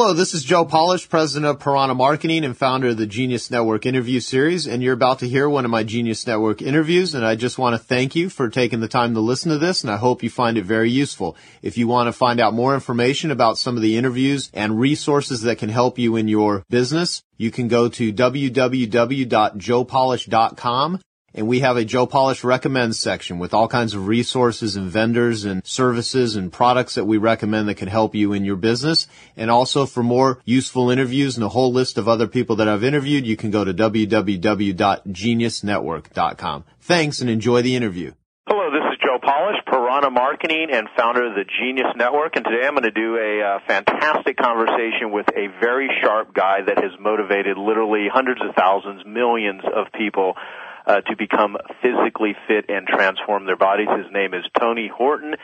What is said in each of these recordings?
Hello, this is Joe Polish, president of Piranha Marketing and founder of the Genius Network interview series. And you're about to hear one of my Genius Network interviews. And I just want to thank you for taking the time to listen to this. And I hope you find it very useful. If you want to find out more information about some of the interviews and resources that can help you in your business, you can go to www.joepolish.com and we have a Joe Polish recommends section with all kinds of resources and vendors and services and products that we recommend that can help you in your business. And also for more useful interviews and a whole list of other people that I've interviewed, you can go to www.geniusnetwork.com. Thanks and enjoy the interview. Hello, this is Joe Polish, Piranha Marketing and founder of the Genius Network, and today I'm going to do a uh, fantastic conversation with a very sharp guy that has motivated literally hundreds of thousands, millions of people uh, to become physically fit and transform their bodies. His name is Tony Horton,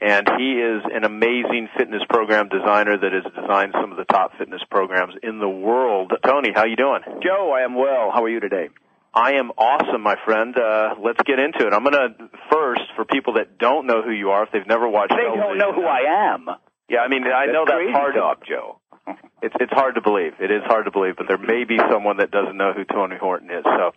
and he is an amazing fitness program designer that has designed some of the top fitness programs in the world. Tony, how you doing? Joe, I am well. How are you today? I am awesome, my friend. Uh, let's get into it. I'm going to first, for people that don't know who you are, if they've never watched, they television, don't know who I am. Yeah, I mean, I that's know that's hard. Talk, Joe. it's it's hard to believe. It is hard to believe, but there may be someone that doesn't know who Tony Horton is. So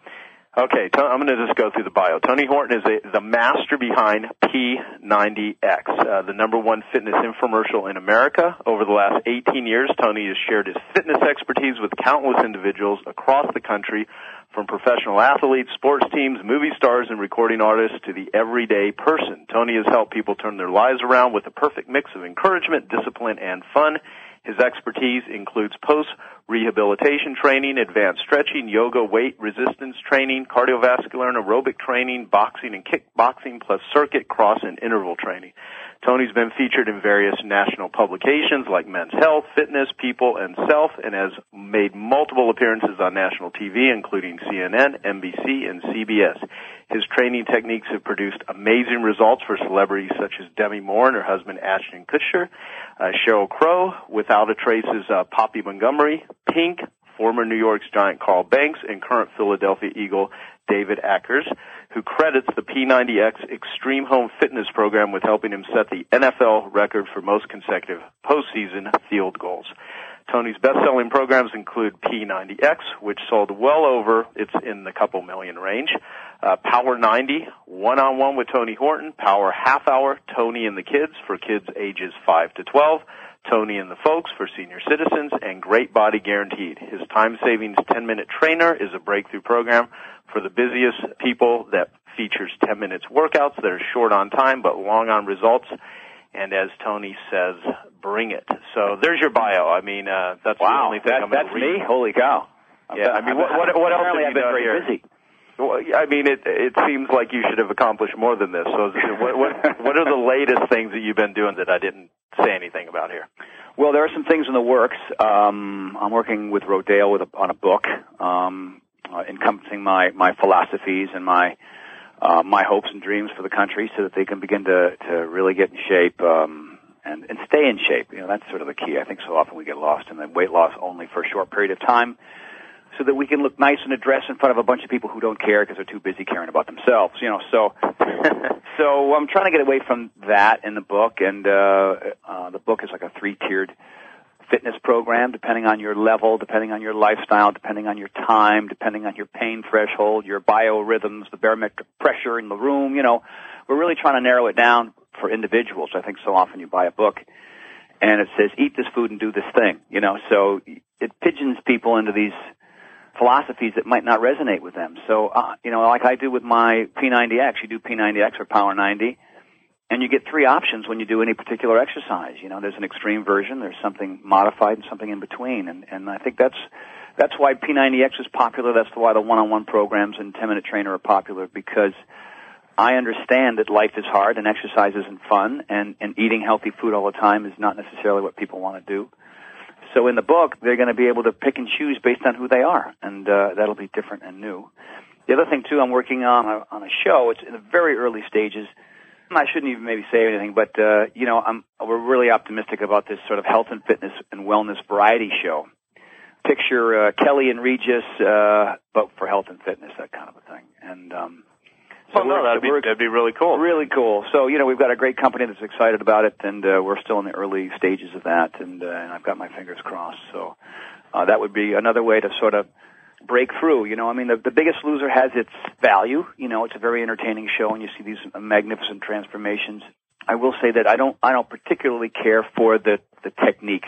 Okay, I'm going to just go through the bio. Tony Horton is a, the master behind P90X, uh, the number one fitness infomercial in America. Over the last 18 years, Tony has shared his fitness expertise with countless individuals across the country, from professional athletes, sports teams, movie stars, and recording artists to the everyday person. Tony has helped people turn their lives around with a perfect mix of encouragement, discipline, and fun. His expertise includes post rehabilitation training, advanced stretching, yoga, weight resistance training, cardiovascular and aerobic training, boxing and kickboxing, plus circuit, cross, and interval training. Tony's been featured in various national publications like Men's Health, Fitness, People, and Self, and has made multiple appearances on national TV, including CNN, NBC, and CBS. His training techniques have produced amazing results for celebrities such as Demi Moore and her husband Ashton Kutcher, uh, Sheryl Crow, Without a Trace's uh, Poppy Montgomery, Pink, former New York's Giant Carl Banks, and current Philadelphia Eagle David Akers, who credits the P90X Extreme Home Fitness program with helping him set the NFL record for most consecutive postseason field goals. Tony's best-selling programs include P90X, which sold well over, it's in the couple million range, uh, Power 90, one-on-one with Tony Horton, Power Half Hour, Tony and the Kids for kids ages 5 to 12, Tony and the Folks for senior citizens, and Great Body Guaranteed. His time savings 10 minute trainer is a breakthrough program for the busiest people that features 10 minutes workouts that are short on time but long on results. And as Tony says, bring it. So there's your bio. I mean, uh, that's wow, the only thing that, I'm that's read. That's me. Holy cow! Yeah, I mean, what, what, what else have you I've been done very here? busy. Well, I mean, it it seems like you should have accomplished more than this. So, what what what are the latest things that you've been doing that I didn't say anything about here? Well, there are some things in the works. Um, I'm working with Rodale with a, on a book um, uh, encompassing my my philosophies and my uh, my hopes and dreams for the country, so that they can begin to to really get in shape. Um, and, and stay in shape. You know, that's sort of the key. I think so often we get lost in the weight loss only for a short period of time so that we can look nice in a dress in front of a bunch of people who don't care because they're too busy caring about themselves. You know, so so I'm trying to get away from that in the book, and uh, uh, the book is like a three-tiered fitness program, depending on your level, depending on your lifestyle, depending on your time, depending on your pain threshold, your biorhythms, the barometric pressure in the room. You know, we're really trying to narrow it down for individuals. I think so often you buy a book and it says eat this food and do this thing. You know, so it pigeons people into these philosophies that might not resonate with them. So, uh, you know, like I do with my P90X, you do P90X or Power 90, and you get three options when you do any particular exercise. You know, there's an extreme version, there's something modified, and something in between. And, and I think that's, that's why P90X is popular. That's why the one-on-one programs and 10-minute trainer are popular because I understand that life is hard and exercise isn't fun and, and eating healthy food all the time is not necessarily what people want to do. So in the book, they're going to be able to pick and choose based on who they are, and uh, that'll be different and new. The other thing too, I'm working on a, on a show. It's in the very early stages. I shouldn't even maybe say anything, but uh, you know, I'm we're really optimistic about this sort of health and fitness and wellness variety show. Picture uh, Kelly and Regis, uh, but for health and fitness, that kind of a thing. And um, So oh, no, that'd be, that'd be really cool. Really cool. So, you know, we've got a great company that's excited about it, and uh, we're still in the early stages of that, and, uh, and I've got my fingers crossed. So uh, that would be another way to sort of break through. You know, I mean, the, the Biggest Loser has its value. You know, it's a very entertaining show, and you see these magnificent transformations. I will say that I don't, I don't particularly care for the the technique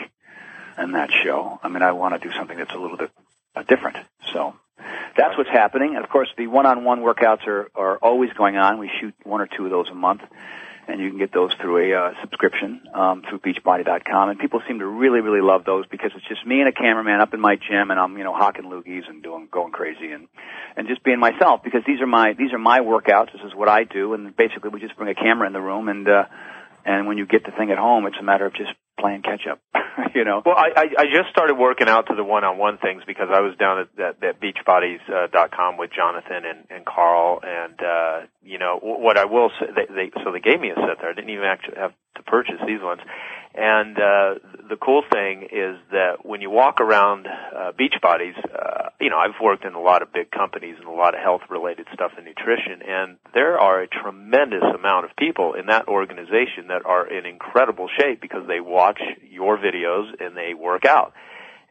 in that show. I mean, I want to do something that's a little bit uh, different. So that's what's happening. And of course, the one-on-one workouts are, are always going on. We shoot one or two of those a month, and you can get those through a uh, subscription um, through Beachbody.com. And people seem to really, really love those because it's just me and a cameraman up in my gym, and I'm you know hawking loogies and doing going crazy and and just being myself because these are my these are my workouts. This is what I do, and basically we just bring a camera in the room and. uh and when you get the thing at home, it's a matter of just playing catch up. you know. Well, I, I I just started working out to the one-on-one things because I was down at that, that beachbodies.com uh, with Jonathan and, and Carl, and uh, you know what I will say. They, they so they gave me a set there. I didn't even actually have to purchase these ones, and uh, the cool thing is that when you walk around uh, beach bodies, uh, you know, I've worked in a lot of big companies and a lot of health related stuff and nutrition, and there are a tremendous amount of people in that organization that are in incredible shape because they watch your videos and they work out.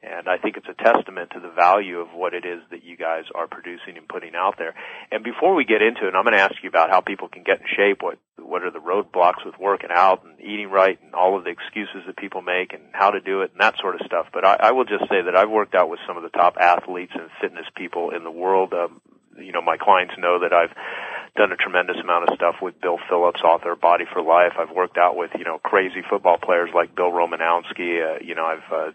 And I think it's a testament to the value of what it is that you guys are producing and putting out there. And before we get into it, I'm going to ask you about how people can get in shape, what what are the roadblocks with working out and eating right and all of the excuses that people make and how to do it and that sort of stuff. But I, I will just say that I've worked out with some of the top athletes and fitness people in the world. Um, you know, my clients know that I've done a tremendous amount of stuff with Bill Phillips, author of Body for Life. I've worked out with, you know, crazy football players like Bill Romanowski. Uh, you know, I've, uh,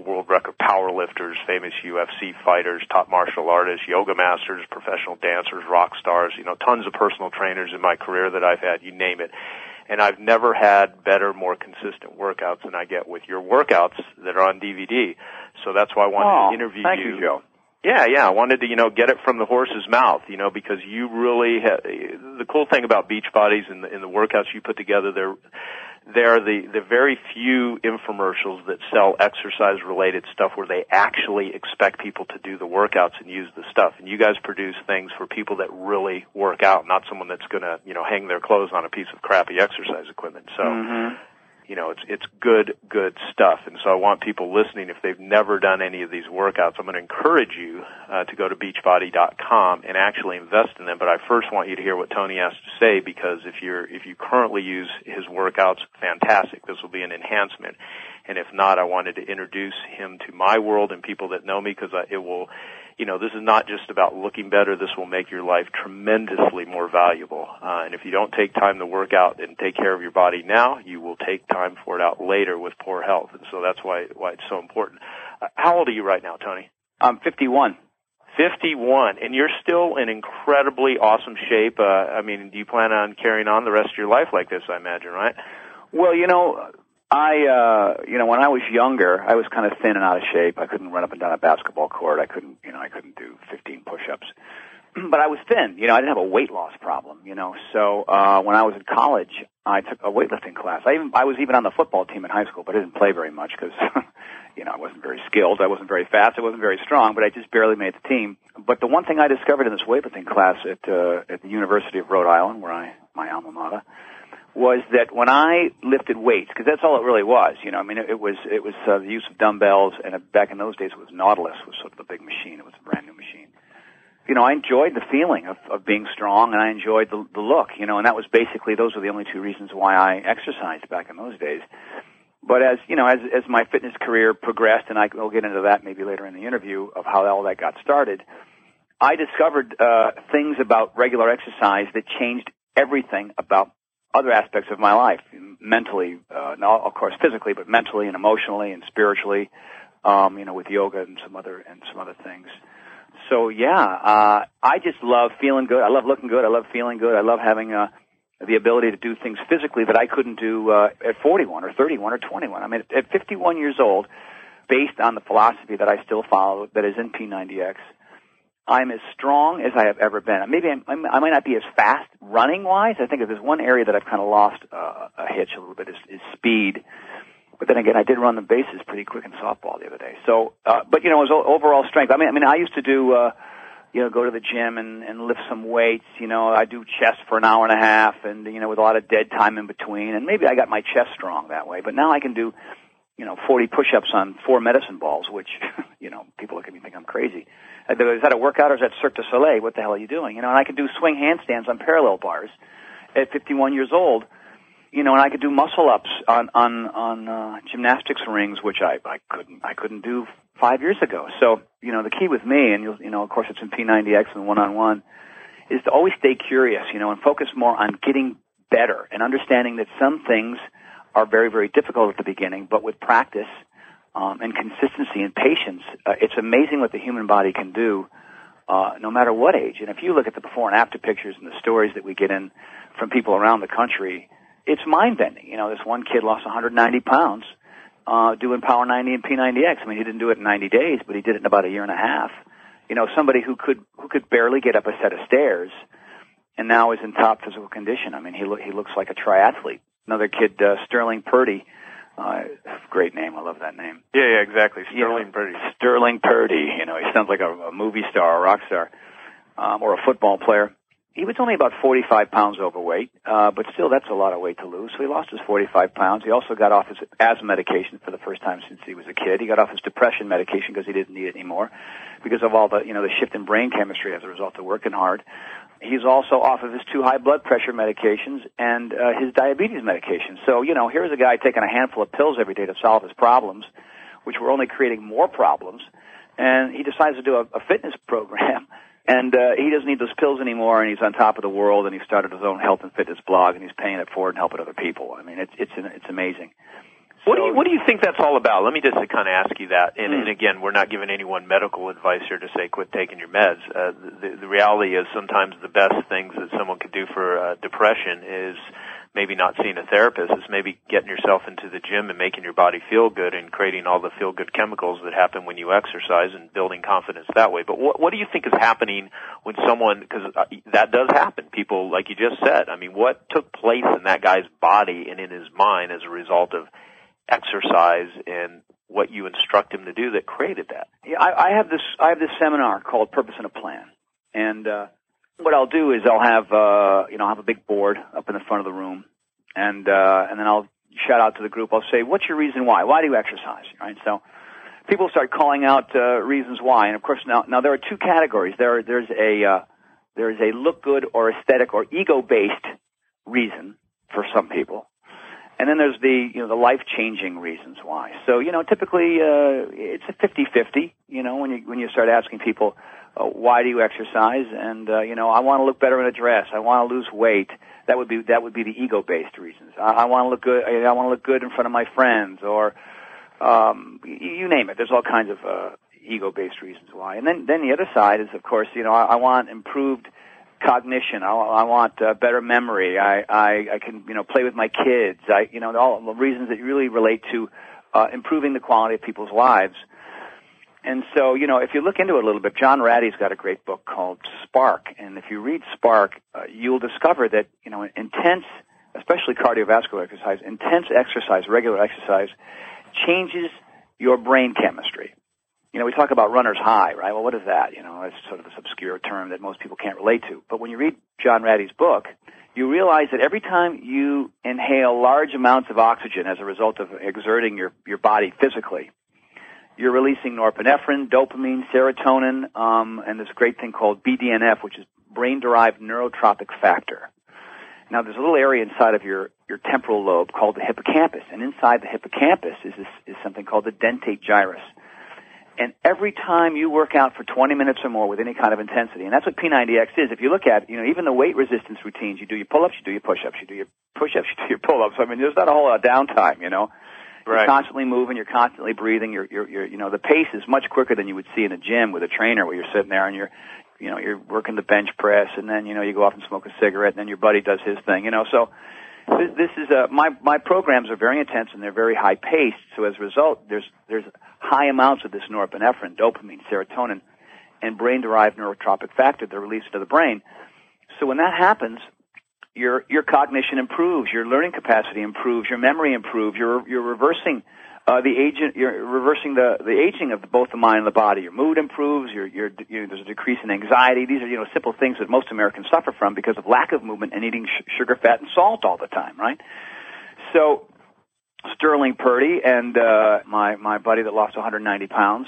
world record power lifters, famous UFC fighters, top martial artists, yoga masters, professional dancers, rock stars, you know, tons of personal trainers in my career that I've had, you name it. And I've never had better, more consistent workouts than I get with your workouts that are on DVD. So that's why I wanted oh, to interview you. you. Yeah, yeah. I wanted to, you know, get it from the horse's mouth, you know, because you really ha- the cool thing about Beachbodies and the, the workouts you put together, they're they're the the very few infomercials that sell exercise related stuff where they actually expect people to do the workouts and use the stuff. And you guys produce things for people that really work out, not someone that's going to, you know, hang their clothes on a piece of crappy exercise equipment. So. Mm-hmm you know, it's it's good good stuff. And so I want people listening if they've never done any of these workouts, I'm going to encourage you uh, to go to beachbody.com and actually invest in them. But I first want you to hear what Tony has to say because if you're if you currently use his workouts, fantastic. This will be an enhancement. And if not, I wanted to introduce him to my world and people that know me because it will you know, this is not just about looking better. This will make your life tremendously more valuable. Uh, and if you don't take time to work out and take care of your body now, you will take time for it out later with poor health. And so that's why why it's so important. Uh, how old are you right now, Tony? I'm 51. 51, and you're still in incredibly awesome shape. Uh, I mean, do you plan on carrying on the rest of your life like this? I imagine, right? Well, you know, I, uh, you know, when I was younger, I was kind of thin and out of shape. I couldn't run up and down a basketball court. I couldn't, you know, I couldn't do 15 push-ups. but I was thin. You know, I didn't have a weight loss problem. You know, so uh, when I was in college, I took a weightlifting class. I even I was even on the football team in high school, but I didn't play very much because, you know, I wasn't very skilled. I wasn't very fast. I wasn't very strong, but I just barely made the team. But the one thing I discovered in this weightlifting class at uh, at the University of Rhode Island, where I my alma mater was that when I lifted weights, because that's all it really was, you know, I mean, it, it was it was uh, the use of dumbbells, and back in those days, it was Nautilus was sort of the big machine. It was a brand new machine. You know, I enjoyed the feeling of, of being strong, and I enjoyed the, the look. You know, and that was basically those were the only two reasons why I exercised back in those days. But as you know, as as my fitness career progressed, and I will get into that maybe later in the interview of how all that got started, I discovered uh, things about regular exercise that changed everything about other aspects of my life, mentally, uh, not of course physically, but mentally and emotionally and spiritually, um, you know, with yoga and some other and some other things. So yeah, uh, I just love feeling good. I love looking good. I love feeling good. I love having uh, the ability to do things physically that I couldn't do uh, at 41 or 31 or 21. I mean, at 51 years old, based on the philosophy that I still follow, that is in P90X I'm as strong as I have ever been. Maybe I'm, I'm, I might not be as fast running wise. I think if there's one area that I've kind of lost uh, a hitch a little bit is, is speed. But then again, I did run the bases pretty quick in softball the other day. So, uh, but you know, it was overall strength. I mean, I mean, I used to do, uh, you know, go to the gym and, and lift some weights. You know, I do chest for an hour and a half and, you know, with a lot of dead time in between. And maybe I got my chest strong that way. But now I can do, you know, 40 push-ups on four medicine balls, which, you know, people look at me think I'm crazy. Is that a workout or is that Cirque du Soleil? What the hell are you doing? You know, and I can do swing handstands on parallel bars at 51 years old you know, and I could do muscle ups on on on uh, gymnastics rings, which I I couldn't I couldn't do five years ago. So you know, the key with me, and you'll you know, of course, it's in P90X and one on one, is to always stay curious, you know, and focus more on getting better and understanding that some things are very very difficult at the beginning, but with practice um, and consistency and patience, uh, it's amazing what the human body can do. Uh, no matter what age, and if you look at the before and after pictures and the stories that we get in from people around the country, it's mind bending. You know, this one kid lost 190 pounds uh, doing Power 90 and P90X. I mean, he didn't do it in 90 days, but he did it in about a year and a half. You know, somebody who could who could barely get up a set of stairs, and now is in top physical condition. I mean, he lo- he looks like a triathlete. Another kid, uh, Sterling Purdy. Uh, great name. I love that name. Yeah, yeah, exactly. Sterling you know, Purdy. Sterling Purdy. You know, he sounds like a, a movie star, a rock star, um, or a football player he was only about 45 pounds overweight, uh, but still that's a lot of weight to lose. So he lost his 45 pounds. He also got off his asthma medication for the first time since he was a kid. He got off his depression medication because he didn't need it anymore because of all the, you know, the shift in brain chemistry as a result of working hard. He's also off of his two high blood pressure medications and uh, his diabetes medication. So, you know, here's a guy taking a handful of pills every day to solve his problems, which were only creating more problems. And he decides to do a, a fitness program and uh, he doesn't need those pills anymore, and he's on top of the world, and he started his own health and fitness blog, and he's paying it forward and helping other people. I mean, it's it's it's amazing. What do you What do you think that's all about? Let me just kind of ask you that. And, mm. and again, we're not giving anyone medical advice here to say quit taking your meds. Uh, the, the reality is sometimes the best things that someone could do for uh, depression is maybe not seeing a therapist is maybe getting yourself into the gym and making your body feel good and creating all the feel good chemicals that happen when you exercise and building confidence that way. But what, what do you think is happening when someone, because uh, that does happen, people, like you just said, I mean, what took place in that guy's body and in his mind as a result of exercise and what you instruct him to do that created that? Yeah, I, I have this, I have this seminar called Purpose and a Plan. And, uh, what I'll do is I'll have uh, you know I'll have a big board up in the front of the room, and uh, and then I'll shout out to the group. I'll say, "What's your reason why? Why do you exercise?" Right. So people start calling out uh, reasons why, and of course now now there are two categories. There there's a uh, there is a look good or aesthetic or ego based reason for some people. And then there's the you know the life changing reasons why. So you know typically uh, it's a fifty fifty. You know when you when you start asking people uh, why do you exercise? And uh, you know, I want to look better in a dress. I want to lose weight. That would be that would be the ego-based reasons. I, I want to look good. I want to look good in front of my friends, or um, you name it. There's all kinds of uh, ego-based reasons why. And then then the other side is, of course, you know, I, I want improved cognition. I, I want uh, better memory. I, I I can you know play with my kids. I you know all the reasons that really relate to uh, improving the quality of people's lives. And so, you know, if you look into it a little bit, John Ratey's got a great book called Spark. And if you read Spark, uh, you'll discover that, you know, intense, especially cardiovascular exercise, intense exercise, regular exercise, changes your brain chemistry. You know, we talk about runner's high, right? Well, what is that? You know, it's sort of this obscure term that most people can't relate to. But when you read John Ratey's book, you realize that every time you inhale large amounts of oxygen as a result of exerting your, your body physically, you're releasing norepinephrine, dopamine, serotonin, um, and this great thing called BDNF, which is brain-derived neurotrophic factor. Now, there's a little area inside of your, your temporal lobe called the hippocampus, and inside the hippocampus is, this, is something called the dentate gyrus. And every time you work out for 20 minutes or more with any kind of intensity, and that's what P90X is. If you look at, you know, even the weight resistance routines, you do your pull-ups, you do your push-ups, you do your push-ups, you do your pull-ups. I mean, there's not a whole lot of downtime, you know. Right. You're constantly moving. You're constantly breathing. You're, you're, you're, you know, the pace is much quicker than you would see in a gym with a trainer where you're sitting there and you're, you know, you're working the bench press and then, you know, you go off and smoke a cigarette and then your buddy does his thing, you know, so this, this is a, my, my programs are very intense and they're very high paced. So as a result, there's, there's high amounts of this norepinephrine, dopamine, serotonin, and brain derived neurotrophic factor that are released to the brain. So when that happens, your your cognition improves, your learning capacity improves, your memory improves, you're you're reversing uh, the agent, you're reversing the, the aging of both the mind and the body. Your mood improves. Your, your, you know, there's a decrease in anxiety. These are you know simple things that most Americans suffer from because of lack of movement and eating sh- sugar, fat, and salt all the time, right? So Sterling Purdy and uh, my my buddy that lost 190 pounds,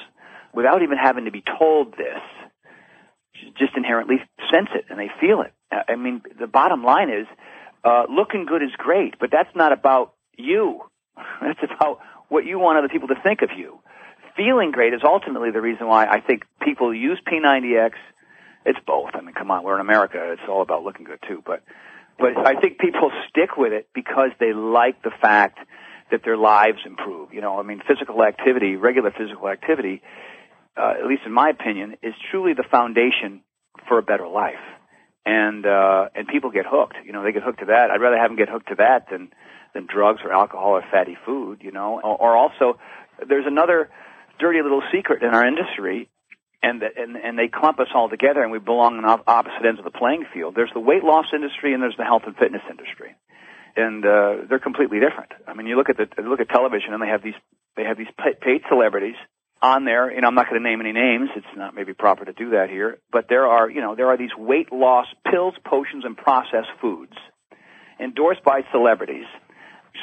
without even having to be told this, just inherently sense it and they feel it. I mean, the bottom line is, uh, looking good is great, but that's not about you. That's about what you want other people to think of you. Feeling great is ultimately the reason why I think people use P90X. It's both. I mean, come on, we're in America. It's all about looking good too. But, but I think people stick with it because they like the fact that their lives improve. You know, I mean, physical activity, regular physical activity, uh, at least in my opinion, is truly the foundation for a better life. And uh, and people get hooked. You know, they get hooked to that. I'd rather have them get hooked to that than than drugs or alcohol or fatty food, you know. Or, or also, there's another dirty little secret in our industry, and, and and they clump us all together, and we belong on opposite ends of the playing field. There's the weight loss industry, and there's the health and fitness industry, and uh, they're completely different. I mean, you look at the look at television, and they have these they have these paid celebrities on there. You know, I'm not going to name any names. It's not maybe proper to do that here, but there are you know there are these weight loss pills, potions, and processed foods endorsed by celebrities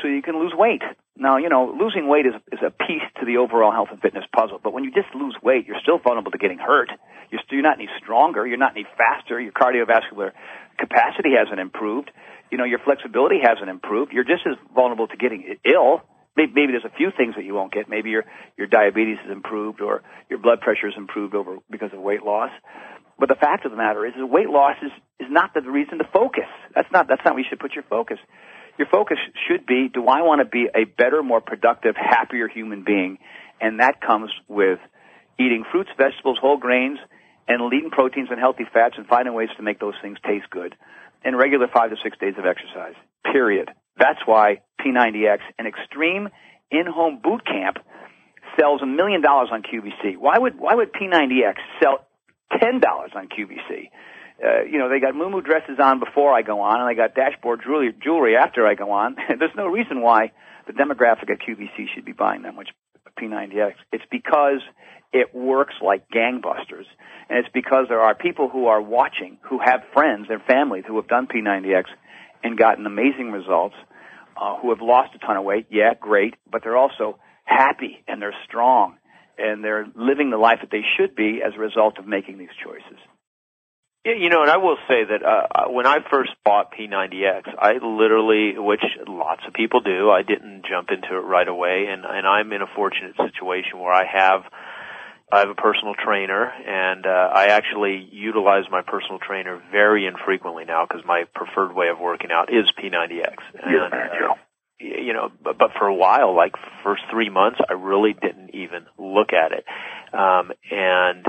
so you can lose weight. Now, you know, losing weight is, is a piece to the overall health and fitness puzzle, but when you just lose weight, you're still vulnerable to getting hurt. You're, you're not any stronger. You're not any faster. Your cardiovascular capacity hasn't improved. You know, your flexibility hasn't improved. You're just as vulnerable to getting ill. Maybe, maybe there's a few things that you won't get. Maybe your, your diabetes has improved or your blood pressure has improved over, because of weight loss. But the fact of the matter is, is weight loss is, is not the reason to focus. That's not, that's not where you should put your focus your focus should be, do I want to be a better, more productive, happier human being? And that comes with eating fruits, vegetables, whole grains, and lean proteins and healthy fats and finding ways to make those things taste good. And regular five to six days of exercise. Period. That's why P90X, an extreme in-home boot camp, sells a million dollars on QVC. Why would, why would P90X sell $10 on QVC? uh, you know, they got moo dresses on before I go on, and they got dashboard jewelry, jewelry after I go on. There's no reason why the demographic at QVC should be buying that much P90X. It's because it works like gangbusters, and it's because there are people who are watching, who have friends, their families, who have done P90X and gotten amazing results, uh, who have lost a ton of weight. Yeah, great, but they're also happy and they're strong and they're living the life that they should be as a result of making these choices. You know, and I will say that uh, when I first bought P90X, I literally, which lots of people do, I didn't jump into it right away, and and I'm in a fortunate situation where I have I have a personal trainer, and uh, I actually utilize my personal trainer very infrequently now because my preferred way of working out is P90X. And, uh, you know, but, but for a while, like first three months, I really didn't even look at it. Um, and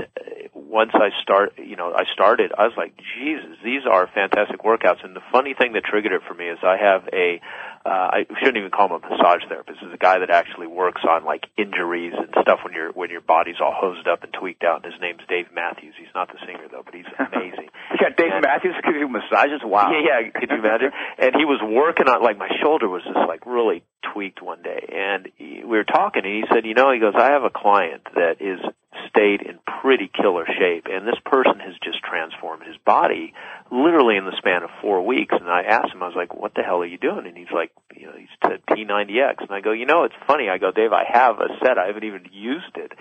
once I start, you know, I started, I was like, Jesus, these are fantastic workouts. And the funny thing that triggered it for me is I have a, uh, I shouldn't even call him a massage therapist. He's a guy that actually works on like injuries and stuff when your when your body's all hosed up and tweaked out. And his name's Dave Matthews. He's not the singer though, but he's amazing. yeah, Dave and, Matthews gives you massages. Wow. Yeah, yeah. Could you imagine? and he was working on like my shoulder was just like really tweaked one day, and he, we were talking, and he said, you know, he goes, I have a client that is stayed in pretty killer shape, and this person has just transformed his body literally in the span of four weeks. And I asked him, I was like, "What the hell are you doing?" And he's like, "You know, he said P90X." And I go, "You know, it's funny." I go, "Dave, I have a set. I haven't even used it."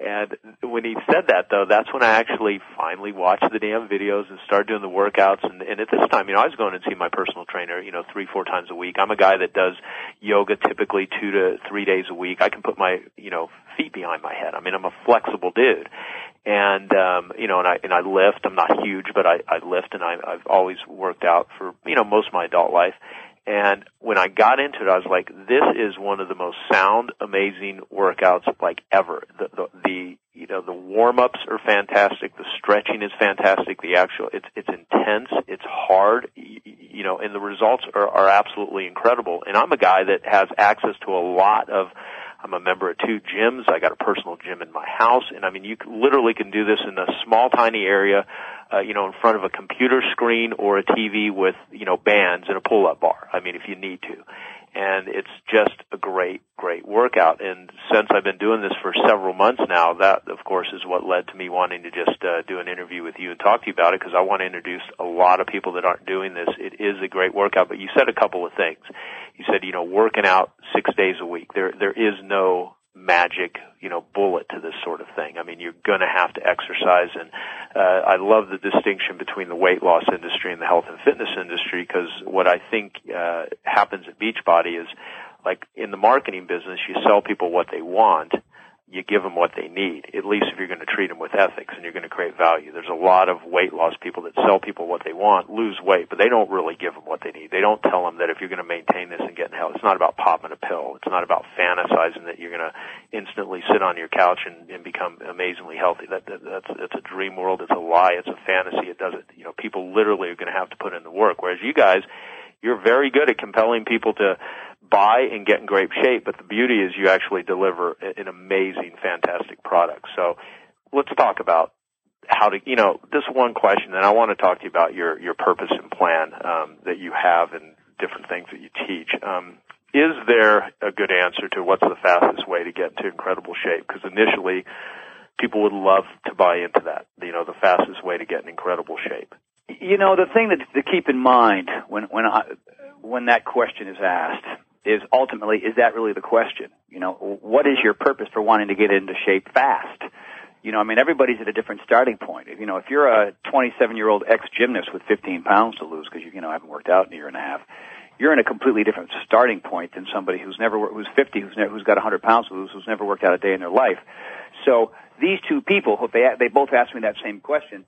And when he said that, though, that's when I actually finally watched the damn videos and started doing the workouts. And, and at this time, you know, I was going and see my personal trainer, you know, three, four times a week. I'm a guy that does yoga typically two to three days a week. I can put my, you know, feet behind my head. I mean, I'm a flexible dude and um you know and i and i lift i'm not huge but i i lift and i i've always worked out for you know most of my adult life and when i got into it i was like this is one of the most sound amazing workouts like ever. The the, the you know the warm ups are fantastic. The stretching is fantastic. The actual it's it's intense. It's hard. You, you know and the results are are absolutely incredible. And i'm a guy that has access to a lot of I'm a member of two gyms. I got a personal gym in my house, and I mean, you literally can do this in a small, tiny area, uh, you know, in front of a computer screen or a TV with you know bands and a pull-up bar. I mean, if you need to and it's just a great, great workout. And since I've been doing this for several months now, that of course is what led to me wanting to just uh, do an interview with you and talk to you about it because I want to introduce a lot of people that aren't doing this. It is a great workout, but you said a couple of things. You said, you know, working out six days a week. There, there is no magic, you know, bullet to this sort of thing. I mean, you're going to have to exercise, and uh, I love the distinction between the weight loss industry and the health and fitness industry because what I think uh, happens at Beachbody is, like in the marketing business, you sell people what they want, you give them what they need, at least if you're going to treat them with ethics and you're going to create value. There's a lot of weight loss people that sell people what they want, lose weight, but they don't really give them what they need. They don't tell them that if you're going to maintain this and get in health, it's not about popping a pill. It's not about fantasizing that you're going to instantly sit on your couch and, and become amazingly healthy. That, that that's it's a dream world. It's a lie. It's a fantasy. It doesn't. You know, people literally are going to have to put in the work. Whereas you guys, you're very good at compelling people to buy and get in great shape, but the beauty is you actually deliver an amazing, fantastic product. So let's talk about how to, you know, this one question, and I want to talk to you about your, your purpose and plan um, that you have and different things that you teach. Um, is there a good answer to what's the fastest way to get into incredible shape? Because initially, people would love to buy into that. You know, the fastest way to get in incredible shape. You know, the thing that to keep in mind when when I, when that question is asked is ultimately, is that really the question? You know, what is your purpose for wanting to get into shape fast? You know, I mean, everybody's at a different starting point. You know, if you're a 27 year old ex gymnast with 15 pounds to lose because you, you know, haven't worked out in a year and a half, you're in a completely different starting point than somebody who's never, who's 50, who's, never, who's got 100 pounds to lose, who's never worked out a day in their life. So these two people, if they, they both asked me that same question.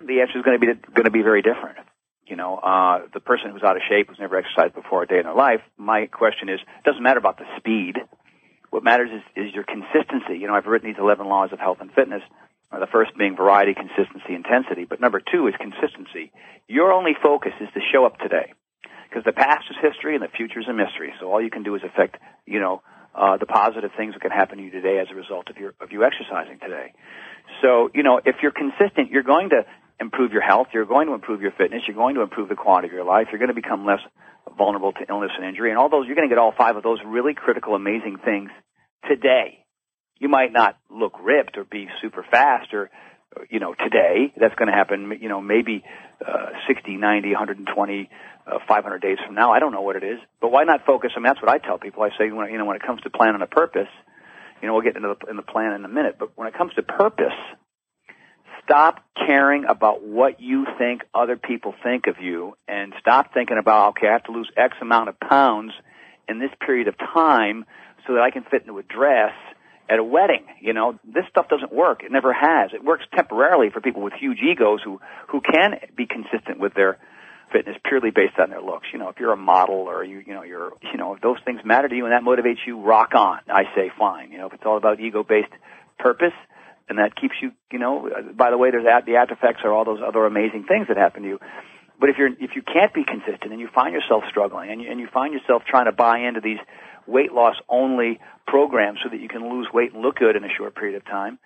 The answer is going to be, going to be very different you know, uh, the person who's out of shape, who's never exercised before a day in their life, my question is, it doesn't matter about the speed. What matters is, is your consistency. You know, I've written these 11 laws of health and fitness. Uh, the first being variety, consistency, intensity. But number two is consistency. Your only focus is to show up today. Because the past is history and the future is a mystery. So all you can do is affect, you know, uh, the positive things that can happen to you today as a result of your, of you exercising today. So, you know, if you're consistent, you're going to improve your health, you're going to improve your fitness, you're going to improve the quality of your life, you're going to become less vulnerable to illness and injury, and all those, you're going to get all five of those really critical, amazing things today. You might not look ripped or be super fast or, you know, today. That's going to happen, you know, maybe uh, 60, 90, 120, uh, 500 days from now. I don't know what it is. But why not focus? I mean, that's what I tell people. I say, you know, when it comes to planning a purpose, you know, we'll get into the, in the plan in a minute, but when it comes to purpose, stop caring about what you think other people think of you and stop thinking about, okay, I have to lose X amount of pounds in this period of time so that I can fit into a dress at a wedding. You know, this stuff doesn't work. It never has. It works temporarily for people with huge egos who, who can be consistent with their fitness purely based on their looks. You know, if you're a model or you, you know, you're, you know, if those things matter to you and that motivates you, rock on. I say fine. You know, if it's all about ego based purpose, and that keeps you, you know, by the way, there's the after effects are all those other amazing things that happen to you. But if you're, if you can't be consistent and you find yourself struggling and you, and you find yourself trying to buy into these weight loss only programs so that you can lose weight and look good in a short period of time,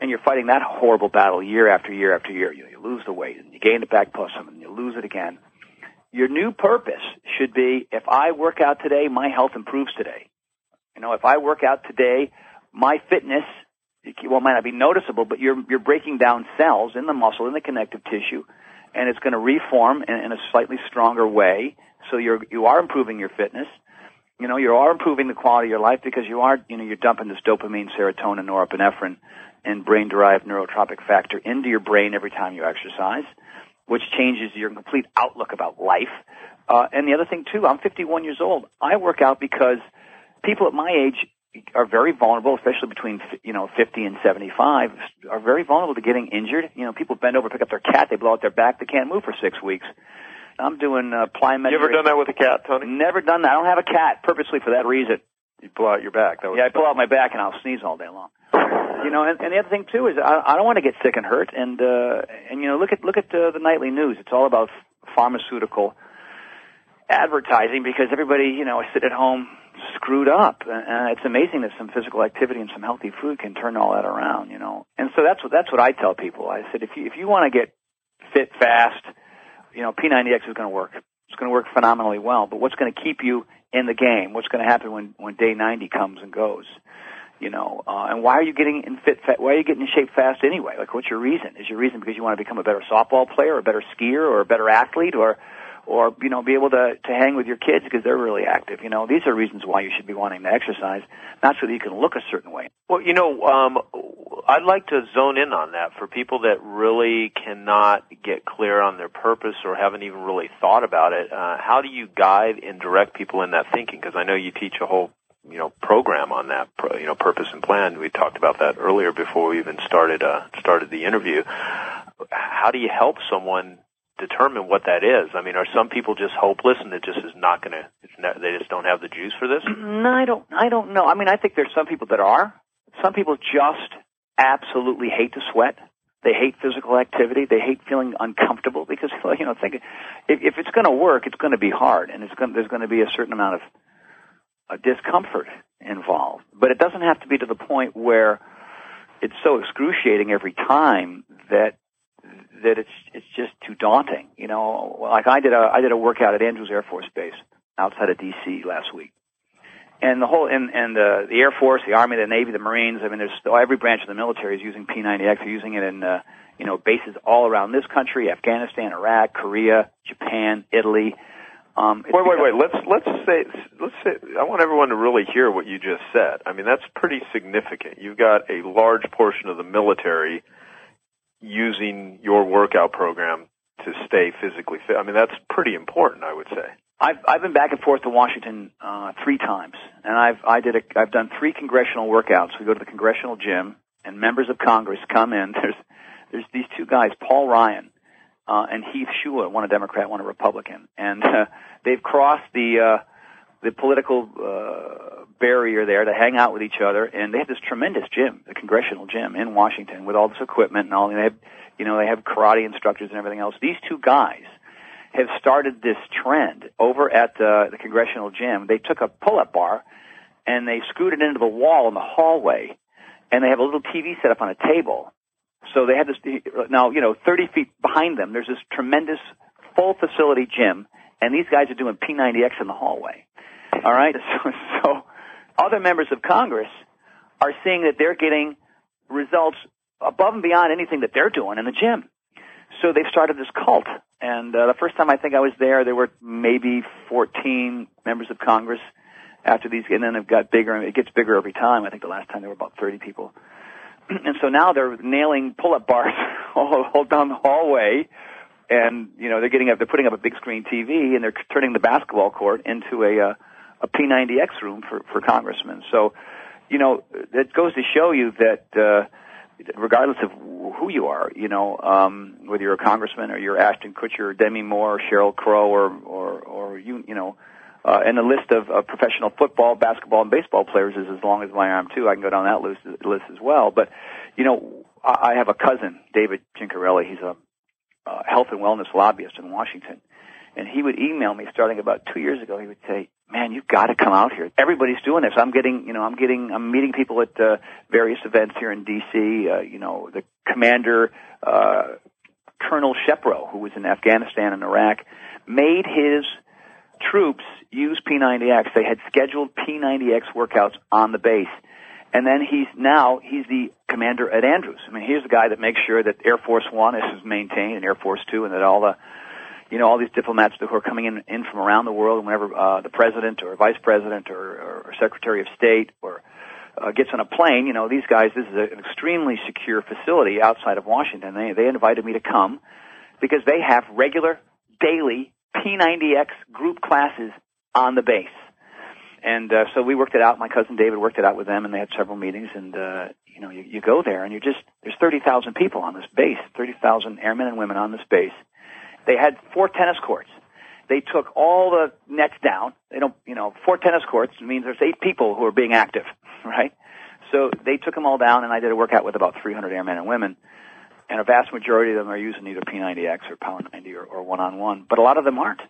and you're fighting that horrible battle year after year after year, you, you lose the weight and you gain it back plus some and you lose it again. Your new purpose should be, if I work out today, my health improves today. You know, if I work out today, my fitness well, it might not be noticeable, but you're you're breaking down cells in the muscle, in the connective tissue, and it's going to reform in, in a slightly stronger way. So you're you are improving your fitness. You know, you are improving the quality of your life because you are, you know, you're dumping this dopamine, serotonin, norepinephrine, and brain-derived neurotrophic factor into your brain every time you exercise, which changes your complete outlook about life. Uh, and the other thing too, I'm 51 years old. I work out because people at my age are very vulnerable, especially between you know 50 and 75, are very vulnerable to getting injured. You know, people bend over, pick up their cat, they blow out their back, they can't move for six weeks. I'm doing uh, plyometry. You ever done that with a cat, Tony? Never done that. I don't have a cat purposely for that reason. You pull out your back. That yeah, I pull out my back and I'll sneeze all day long. you know, and, and the other thing too is I, I don't want to get sick and hurt. And uh, and you know, look at look at uh, the nightly news. It's all about pharmaceutical advertising because everybody, you know, sit at home screwed up. And it's amazing that some physical activity and some healthy food can turn all that around, you know. And so that's what that's what I tell people. I said if you if you want to get fit fast, you know, P90X is going to work. It's going to work phenomenally well. But what's going to keep you in the game? What's going to happen when when day 90 comes and goes? You know, uh, and why are you getting in fit? Fa- why are you getting in shape fast anyway? Like, what's your reason? Is your reason because you want to become a better softball player, or a better skier, or a better athlete, or or you know be able to to hang with your kids because they're really active. You know, these are reasons why you should be wanting to exercise, not so that you can look a certain way. Well, you know, um, I'd like to zone in on that for people that really cannot get clear on their purpose or haven't even really thought about it. Uh, how do you guide and direct people in that thinking? Because I know you teach a whole you know program on that you know purpose and plan we talked about that earlier before we even started uh started the interview how do you help someone determine what that is. I mean, are some people just hopeless and it just is not going to? They just don't have the juice for this. No, I don't. I don't know. I mean, I think there's some people that are. Some people just absolutely hate to sweat. They hate physical activity. They hate feeling uncomfortable because you know, think if, if it's going to work, it's going to be hard, and it's going there's going to be a certain amount of uh, discomfort involved. But it doesn't have to be to the point where it's so excruciating every time that that it's it's just too daunting. You know, like I did a I did a workout at Andrews Air Force Base outside of D.C. last week, and the whole and and the the Air Force, the Army, the Navy, the Marines. I mean, there's every branch of the military is using P90X. They're using it in uh, you know bases all around this country: Afghanistan, Iraq, Korea, Japan, Italy. Um, wait, wait, wait. Let's let's say let's say I want everyone to really hear what you just said. I mean, that's pretty significant. You've got a large portion of the military using your workout program to stay physically fit. I mean, that's pretty important, I would say. I've I've been back and forth to Washington uh, three times, and I've I did a I've done three congressional workouts. We go to the congressional gym, and members of Congress come in. There's there's these two guys, Paul Ryan uh, and Heath Shuler, one a Democrat, one a Republican, and uh, they've crossed the uh, the political uh, barrier there to hang out with each other, and they have this tremendous gym, the congressional gym in Washington, with all this equipment and all. And they have, you know, they have karate instructors and everything else. These two guys have started this trend over at uh, the congressional gym. They took a pull-up bar and they screwed it into the wall in the hallway, and they have a little TV set up on a table. So they have this now, you know, 30 feet behind them. There's this tremendous full facility gym, and these guys are doing P90X in the hallway. All right, so, so other members of Congress are seeing that they're getting results above and beyond anything that they're doing in the gym. So they've started this cult. And uh, the first time I think I was there, there were maybe 14 members of Congress after these, and then it got bigger, and it gets bigger every time. I think the last time there were about 30 people. and so now they're nailing pull-up bars all, all down the hallway, and you know they're getting up, they're putting up a big screen TV, and they're turning the basketball court into a uh, a P90X room for, for congressmen. So, you know, it goes to show you that, uh, regardless of who you are, you know, um, whether you're a congressman or you're Ashton Kutcher or Demi Moore or Sheryl Crow or, or, or you, you know, uh, and the list of, of professional football, basketball, and baseball players is as long as my arm too. I can go down that list, list as well. But, you know, I, I have a cousin, David Cincarelli. He's a uh, health and wellness lobbyist in Washington. And he would email me starting about two years ago. He would say, man, you've got to come out here. Everybody's doing this. I'm getting, you know, I'm getting, I'm meeting people at uh, various events here in D.C. Uh, you know, the commander, uh, Colonel Shepro, who was in Afghanistan and Iraq, made his troops use P90X. They had scheduled P90X workouts on the base. And then he's now, he's the commander at Andrews. I mean, he's the guy that makes sure that Air Force One is maintained and Air Force Two and that all the you know, all these diplomats who are coming in, in from around the world, whenever uh, the president or vice president or, or secretary of state or uh, gets on a plane, you know, these guys, this is an extremely secure facility outside of Washington. They, they invited me to come because they have regular, daily P90X group classes on the base. And uh, so we worked it out. My cousin David worked it out with them, and they had several meetings. And uh, you know, you, you go there, and you're just there's thirty thousand people on this base, thirty thousand airmen and women on this base, they had four tennis courts. They took all the nets down. They don't, you know, four tennis courts means there's eight people who are being active, right? So they took them all down, and I did a workout with about 300 airmen and women. And a vast majority of them are using either P90X or Power 90 or, or one-on-one, but a lot of them aren't.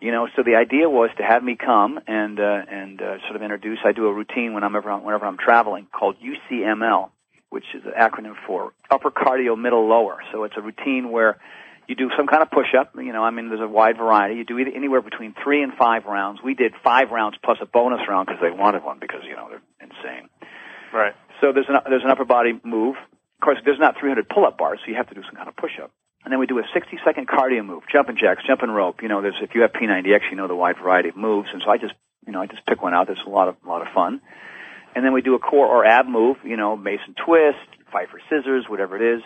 You know, so the idea was to have me come and uh, and uh, sort of introduce. I do a routine when I'm ever whenever I'm traveling called UCML, which is an acronym for Upper Cardio Middle Lower. So it's a routine where you do some kind of push-up. You know, I mean, there's a wide variety. You do either, anywhere between three and five rounds. We did five rounds plus a bonus round because they wanted one because you know they're insane. Right. So there's an there's an upper body move. Of course, there's not 300 pull-up bars, so you have to do some kind of push-up. And then we do a 60 second cardio move, jumping jacks, jumping rope. You know, there's if you have P90X, you know the wide variety of moves. And so I just, you know, I just pick one out. That's a lot of a lot of fun. And then we do a core or ab move. You know, Mason twist, Fifer scissors, whatever it is.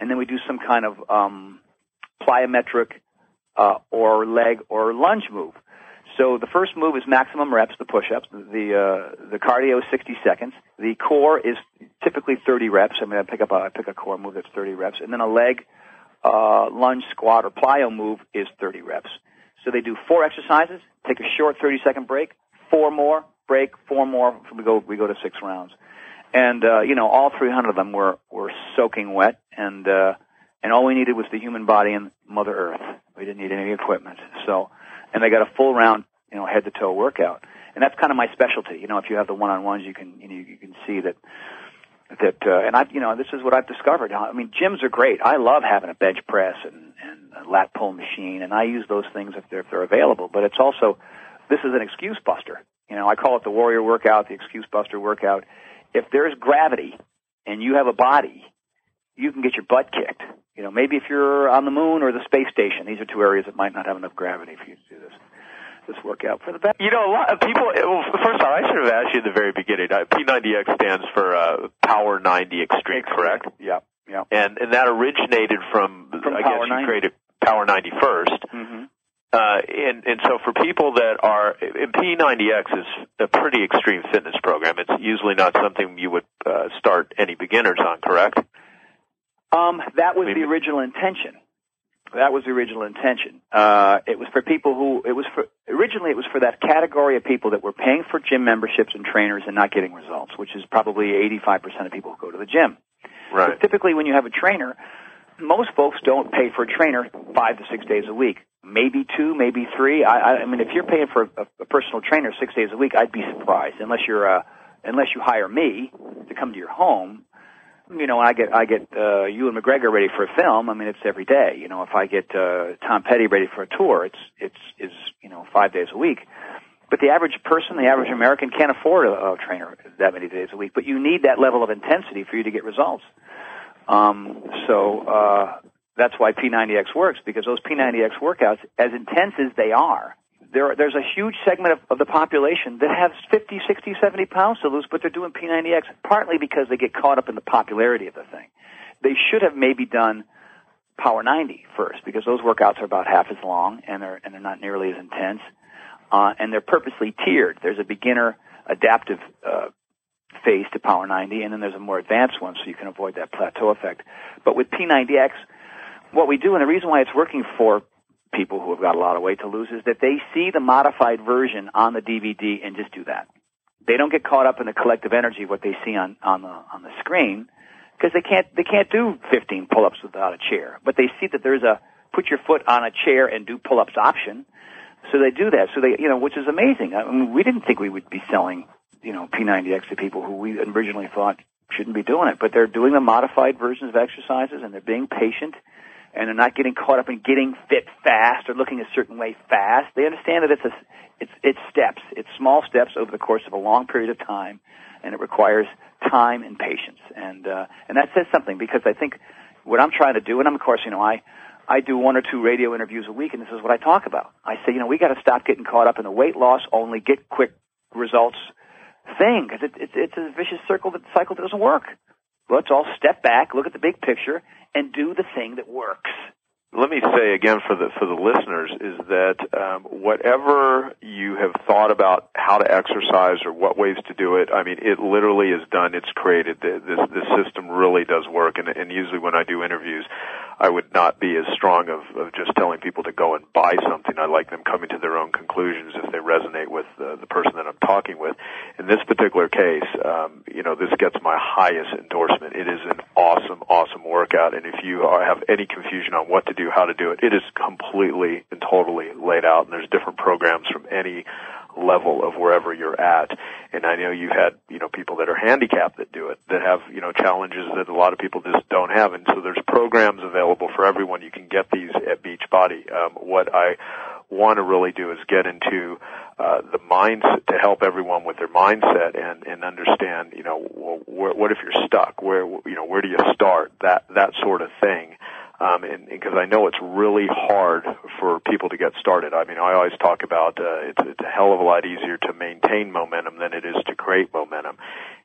And then we do some kind of um, plyometric uh, or leg or lunge move. So the first move is maximum reps, the push-ups. The uh, the cardio is 60 seconds. The core is typically 30 reps. I mean, I pick up a, I pick a core move that's 30 reps, and then a leg uh, lunge, squat, or plyo move is 30 reps. So they do four exercises, take a short 30 second break, four more, break, four more. We go we go to six rounds, and uh, you know all 300 of them were were soaking wet, and uh, and all we needed was the human body and Mother Earth. We didn't need any equipment. So, and they got a full round, you know, head to toe workout, and that's kind of my specialty. You know, if you have the one on ones, you can you know you can see that that uh, and I you know this is what I've discovered. I mean gyms are great. I love having a bench press and and a lat pull machine, and I use those things if they're if they're available. But it's also this is an excuse buster. You know, I call it the warrior workout, the excuse buster workout. If there's gravity and you have a body, you can get your butt kicked. You know, maybe if you're on the moon or the space station, these are two areas that might not have enough gravity for you to do this this workout for the best. You know, a lot of people. Well, first off, I should have asked you at the very beginning. Uh, P90X stands for uh, Power 90 Extreme, correct? Yeah, yeah. And and that originated from, From I Power guess you 90. created Power 90 first. Mm-hmm. Uh, and and so for people that are, and P90X is a pretty extreme fitness program. It's usually not something you would uh, start any beginners on, correct? Um, that was the original intention. That was the original intention. Uh, it was for people who, it was for, originally it was for that category of people that were paying for gym memberships and trainers and not getting results, which is probably 85% of people who go to the gym. Right. But typically when you have a trainer, most folks don't pay for a trainer five to six days a week. Maybe two, maybe three. I, I, I mean, if you're paying for a, a personal trainer six days a week, I'd be surprised unless you're, uh, unless you hire me to come to your home you know, I get I get uh, Ewan McGregor ready for a film. I mean, it's every day. You know, if I get uh, Tom Petty ready for a tour, it's it's is you know five days a week. But the average person, the average American, can't afford a, a trainer that many days a week. But you need that level of intensity for you to get results. Um, so uh, that's why P90X works because those P90X workouts, as intense as they are, there, there's a huge segment of, of the population that has 50, 60, 70 pounds to lose, but they're doing P90X partly because they get caught up in the popularity of the thing. They should have maybe done Power 90 first because those workouts are about half as long and they're, and they're not nearly as intense. Uh, and they're purposely tiered. There's a beginner adaptive, uh, phase to Power 90 and then there's a more advanced one so you can avoid that plateau effect. But with P90X, what we do and the reason why it's working for people who have got a lot of weight to lose is that they see the modified version on the DVD and just do that. They don't get caught up in the collective energy of what they see on, on the, on the screen because they can't, they can't do 15 pull-ups without a chair. But they see that there's a put your foot on a chair and do pull-ups option. So they do that. So they, you know, which is amazing. I mean, we didn't think we would be selling, you know, P90X to people who we originally thought shouldn't be doing it, but they're doing the modified versions of exercises and they're being patient and they're not getting caught up in getting fit fast or looking a certain way fast. They understand that it's a, it's, it's steps. It's small steps over the course of a long period of time, and it requires time and patience. And, uh, and that says something because I think what I'm trying to do, and I'm of course, you know, I, I do one or two radio interviews a week, and this is what I talk about. I say, you know, we got to stop getting caught up in the weight loss only, get quick results thing because it, it, it's a vicious circle that cycle that doesn't work. Let's all step back, look at the big picture, and do the thing that works. Let me say again for the for the listeners is that um, whatever you have thought about how to exercise or what ways to do it, I mean, it literally is done. It's created. The- This this system really does work. And, and usually when I do interviews, I would not be as strong of, of just telling people to go and buy something. I like them coming to their own conclusions if they resonate with uh, the person that I'm talking with. In this particular case, um, you know, this gets my highest endorsement. It is an awesome, awesome workout. And if you are, have any confusion on what to do do, how to do it. It is completely and totally laid out, and there's different programs from any level of wherever you're at. And I know you had, you know, people that are handicapped that do it, that have, you know, challenges that a lot of people just don't have. And so there's programs available for everyone. You can get these at Beachbody. Um, what I want to really do is get into uh, the mindset to help everyone with their mindset and and understand you know where, what if you're stuck where you know where do you start that that sort of thing um, and because I know it's really hard for people to get started. I mean, I always talk about uh, it's, it's a hell of a lot easier to maintain momentum than it is to create momentum.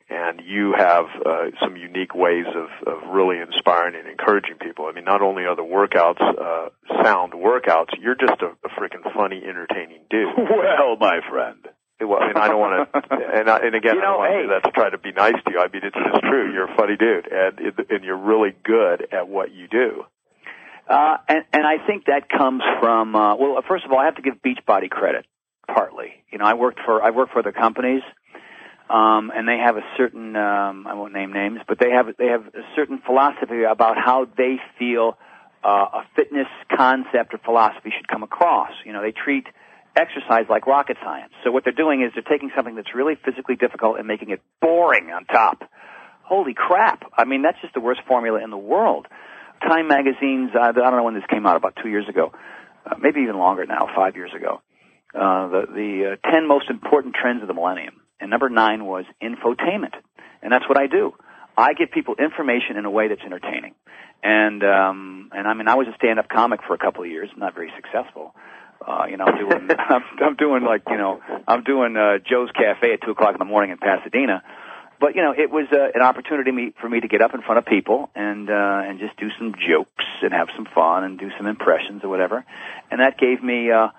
And you have uh, some unique ways of, of really inspiring and encouraging people. I mean, not only are the workouts uh, sound workouts, you're just a, a freaking funny, entertaining dude. Well, my friend. Well, and I don't want to, and, I, and again, You know, I don't want hey. do that to try to be nice to you. I mean, it's just true. You're a funny dude, and and you're really good at what you do. Uh, and, and I think that comes from, uh, well, first of all, I have to give Beachbody credit, partly. You know, I worked for, I work for the companies, um, and they have a certain, um, I won't name names, but they have, they have a certain philosophy about how they feel, uh, a fitness concept or philosophy should come across. You know, they treat exercise like rocket science. So what they're doing is they're taking something that's really physically difficult and making it boring on top. Holy crap. I mean, that's just the worst formula in the world. Time magazine's, I don't know when this came out, about two years ago, uh, maybe even longer now, five years ago, uh, the, the uh, 10 most important trends of the millennium. And number nine was infotainment. And that's what I do. I give people information in a way that's entertaining. And, um, and I mean, I was a stand-up comic for a couple of years, not very successful. Uh, you know, I'm doing, I'm, I'm doing like, you know, I'm doing, uh, Joe's Cafe at two o'clock in the morning in Pasadena but you know, it was uh, an opportunity for me to get up in front of people and uh, and just do some jokes and have some fun and do some impressions or whatever, and that gave me uh,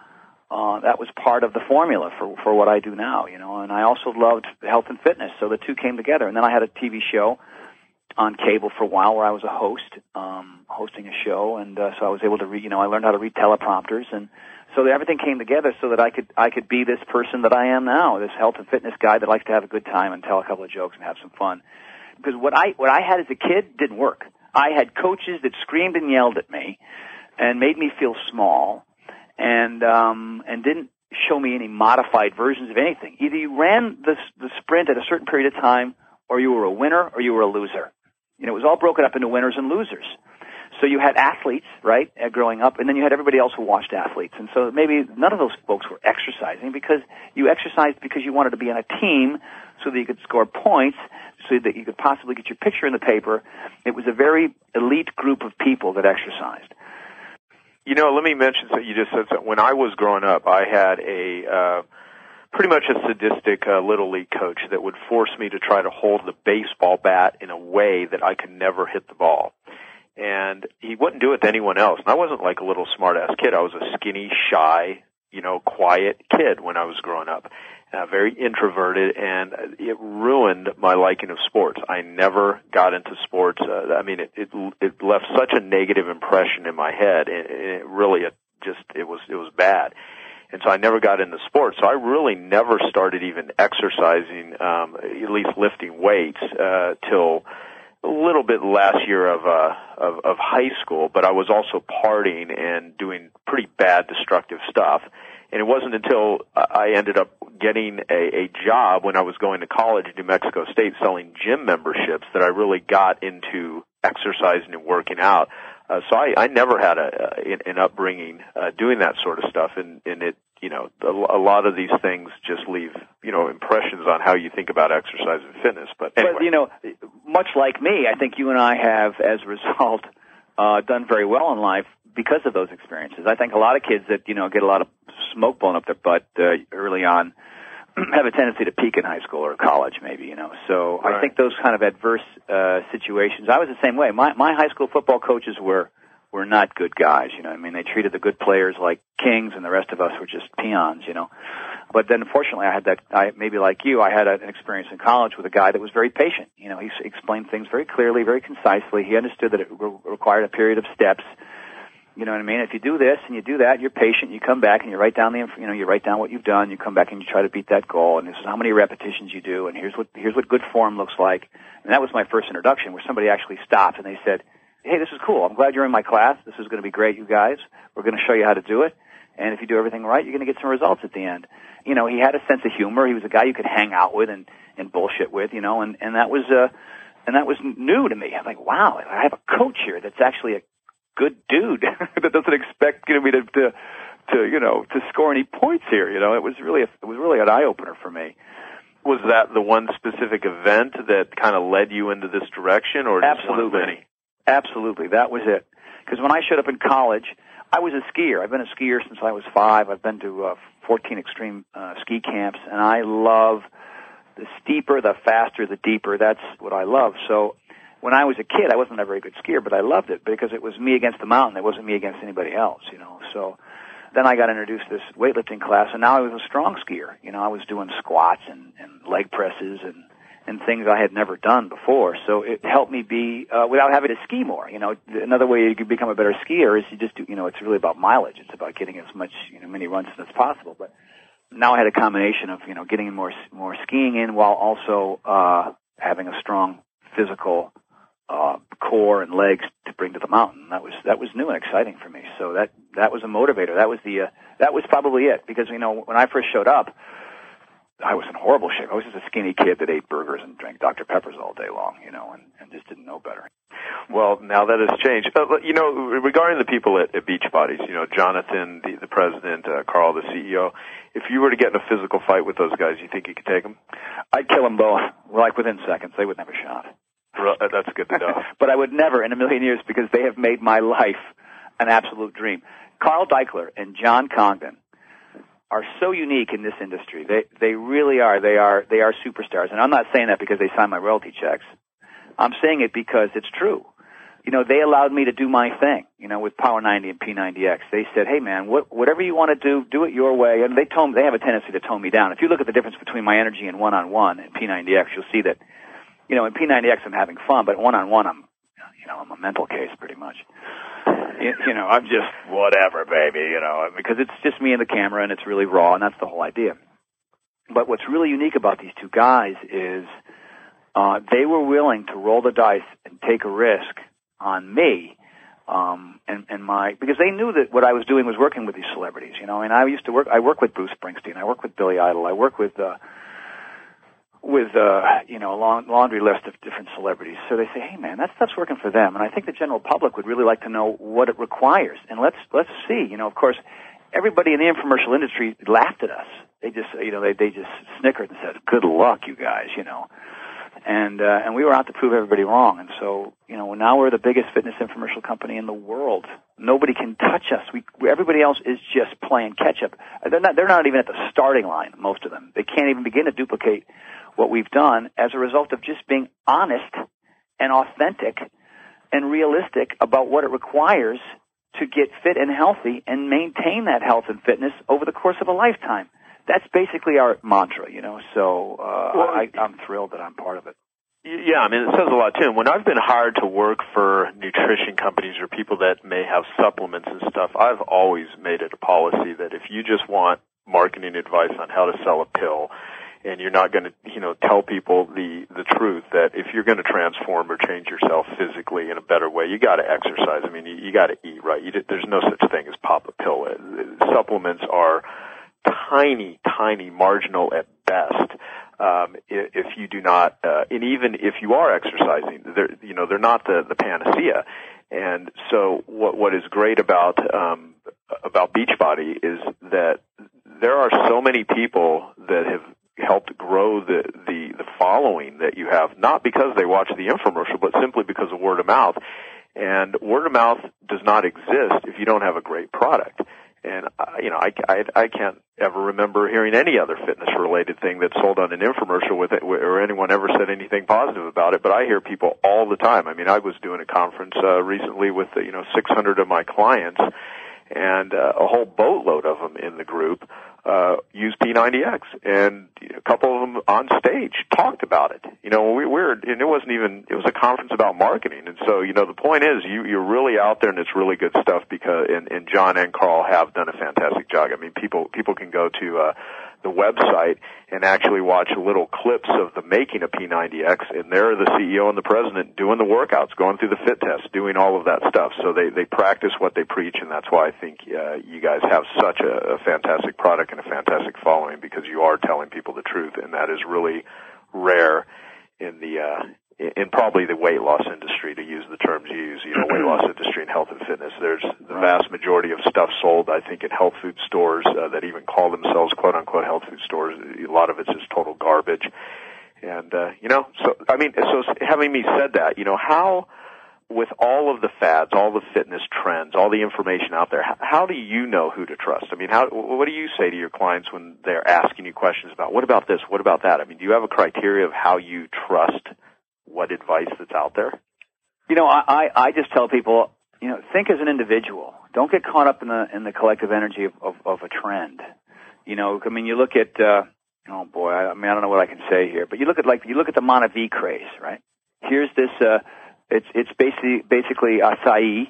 uh, that was part of the formula for for what I do now, you know. And I also loved health and fitness, so the two came together. And then I had a TV show on cable for a while where I was a host, um, hosting a show, and uh, so I was able to read. You know, I learned how to read teleprompters and so everything came together so that I could I could be this person that I am now, this health and fitness guy that likes to have a good time and tell a couple of jokes and have some fun. Because what I what I had as a kid didn't work. I had coaches that screamed and yelled at me and made me feel small and um and didn't show me any modified versions of anything. Either you ran the the sprint at a certain period of time or you were a winner or you were a loser. You know, it was all broken up into winners and losers. So you had athletes, right, uh, growing up, and then you had everybody else who watched athletes. And so maybe none of those folks were exercising because you exercised because you wanted to be on a team so that you could score points, so that you could possibly get your picture in the paper. It was a very elite group of people that exercised. You know, let me mention that you just said something. When I was growing up, I had a uh, pretty much a sadistic uh, little league coach that would force me to try to hold the baseball bat in a way that I could never hit the ball. And he wouldn't do it to anyone else. And I wasn't like a little smart ass kid. I was a skinny, shy, you know, quiet kid when I was growing up. Uh, very introverted and it ruined my liking of sports. I never got into sports. Uh, I mean, it, it, it left such a negative impression in my head and it really, it just, it was, it was bad and so I never got into sports. So I really never started even exercising, um, at least lifting weights, uh, till a little bit last year of, uh, of, of high school, but I was also partying and doing pretty bad destructive stuff. And it wasn't until I ended up getting a, a job when I was going to college in New Mexico State selling gym memberships that I really got into exercising and working out. Uh, so I, I never had a, a an upbringing uh, doing that sort of stuff, and and it you know a, a lot of these things just leave you know impressions on how you think about exercise and fitness. But anyway, But you know, much like me, I think you and I have, as a result, uh, done very well in life because of those experiences. I think a lot of kids that you know get a lot of smoke blown up their butt uh, early on have a tendency to peak in high school or college, maybe you know. So I think those kind of adverse uh, situations. I was the same way. My my high school football coaches were were not good guys. You know, I mean, they treated the good players like kings, and the rest of us were just peons. You know. But then, fortunately, I had that. I maybe like you, I had an experience in college with a guy that was very patient. You know, he explained things very clearly, very concisely. He understood that it re- required a period of steps. You know what I mean? If you do this and you do that, you're patient. You come back and you write down the, you know, you write down what you've done. You come back and you try to beat that goal. And this is how many repetitions you do. And here's what here's what good form looks like. And that was my first introduction, where somebody actually stopped and they said, hey, this is cool. I'm glad you're in my class. This is going to be great, you guys. We're going to show you how to do it. And if you do everything right, you're going to get some results at the end. You know, he had a sense of humor. He was a guy you could hang out with and, and bullshit with, you know, and, and that was, uh, and that was new to me. I'm like, wow, I have a coach here that's actually a good dude that doesn't expect you know, me to, to, to, you know, to score any points here. You know, it was really, a, it was really an eye opener for me. Was that the one specific event that kind of led you into this direction, or just one of Absolutely. many? Absolutely, that was it. Because when I showed up in college, I was a skier. I've been a skier since I was five. I've been to uh, 14 extreme uh, ski camps, and I love the steeper, the faster, the deeper. That's what I love. So when I was a kid, I wasn't a very good skier, but I loved it because it was me against the mountain. It wasn't me against anybody else, you know. So then I got introduced to this weightlifting class, and now I was a strong skier. You know, I was doing squats and, and leg presses and and things I had never done before. So it helped me be uh, without having to ski more. You know, another way you can become a better skier is you just do. You know, it's really about mileage. It's about getting as much you know many runs as possible. But now I had a combination of you know getting more more skiing in while also uh, having a strong physical uh, core and legs to bring to the mountain. That was that was new and exciting for me. So that that was a motivator. That was the uh, that was probably it because you know when I first showed up, I was in horrible shape. I was just a skinny kid that ate burgers and drank Dr Peppers all day long, you know, and, and just didn't know better. Well, now that has changed. Uh, you know, regarding the people at, at Beachbodies, you know, Jonathan, the, the president, uh, Carl, the CEO, if you were to get in a physical fight with those guys, you think you could take them? I'd kill them both, like within seconds. They would never shot. Uh, That's good know. but I would never in a million years because they have made my life an absolute dream. Carl Daikeler and John Congdon are so unique in this industry. They they really are. They are they are superstars. And I'm not saying that because they sign my royalty checks. I'm saying it because it's true. You know, they allowed me to do my thing, you know, with Power 90 and P90X. They said, hey man, what, whatever you want to do, do it your way. And they tone, they have a tendency to tone me down. If you look at the difference between my energy and one-on-one and P90X, you'll see that, you know, in P90X I'm having fun, but one-on-one I'm, you know, I'm a mental case pretty much. You, you know, I'm just whatever, baby, you know, because it's just me and the camera and it's really raw and that's the whole idea. But what's really unique about these two guys is, uh, they were willing to roll the dice and take a risk on me, um, and, and my, because they knew that what I was doing was working with these celebrities, you know, and I used to work, I work with Bruce Springsteen, I work with Billy Idol, I work with, uh, with, uh, you know, a long, laundry list of different celebrities. So they say, hey man, that stuff's working for them. And I think the general public would really like to know what it requires. And let's, let's see, you know, of course, everybody in the infomercial industry laughed at us. They just, you know, they, they just snickered and said, good luck, you guys, you know and uh, and we were out to prove everybody wrong. And so, you know, now we're the biggest fitness infomercial company in the world. Nobody can touch us. We everybody else is just playing catch up. They're not they're not even at the starting line. Most of them they can't even begin to duplicate what we've done as a result of just being honest and authentic and realistic about what it requires to get fit and healthy and maintain that health and fitness over the course of a lifetime that's basically our mantra, you know. So uh, Well, I, I'm thrilled that I'm part of it. Yeah, I mean, it says a lot too. And when I've been hired to work for nutrition companies or people that may have supplements and stuff, I've always made it a policy that if you just want marketing advice on how to sell a pill, and you're not going to, you know, tell people the the truth that if you're going to transform or change yourself physically in a better way, you got to exercise. I mean, you, you got to eat right. You, there's no such thing as pop a pill. Uh, Supplements are tiny, tiny, marginal at best. Um, if you do not, uh, and even if you are exercising, they're, you know, they're not the, the panacea. And so what, what is great about, um, about Beachbody is that there are so many people that have helped grow the, the, the following that you have, not because they watch the infomercial, but simply because of word of mouth. And word of mouth does not exist if you don't have a great product. And uh, you know, I, I I can't ever remember hearing any other fitness related thing that's sold on an infomercial with it, or anyone ever said anything positive about it. But I hear people all the time. I mean, I was doing a conference uh, recently with uh, you know 600 of my clients, and uh, a whole boatload of them in the group uh, use P90X, and a couple of them on stage talked about it. You know, we were, and it wasn't even, it was a conference about marketing, and so you know, the point is, you you're really out there, and it's really good stuff because, and, and John and Carl have done a fantastic job. I mean, people people can go to uh, the website and actually watch little clips of the making of P90X, and there are the CEO and the president doing the workouts, going through the fit test, doing all of that stuff. So they they practice what they preach, and that's why I think uh, you guys have such a, a fantastic product and a fantastic following because you are telling people the truth, and that is really rare in the uh, in probably the weight loss industry to use the terms you use, you know, weight loss industry and health and fitness. There's the vast majority of stuff sold, I think, in health food stores uh, that even call themselves quote unquote health food stores. A lot of it's just total garbage. And, uh, you know, so, I mean, so having me said that, you know, how, with all of the fads, all the fitness trends, all the information out there, how, how do you know who to trust? I mean, how, what do you say to your clients when they're asking you questions about, what about this? What about that? I mean, do you have a criteria of how you trust what advice that's out there? You know, I, I, just tell people, you know, think as an individual. Don't get caught up in the in the collective energy of, of, of a trend. You know, I mean, you look at, uh, oh boy, I, I mean, I don't know what I can say here, but you look at like you look at the MonaVie craze, right? Here's this, uh, it's it's basically basically acai,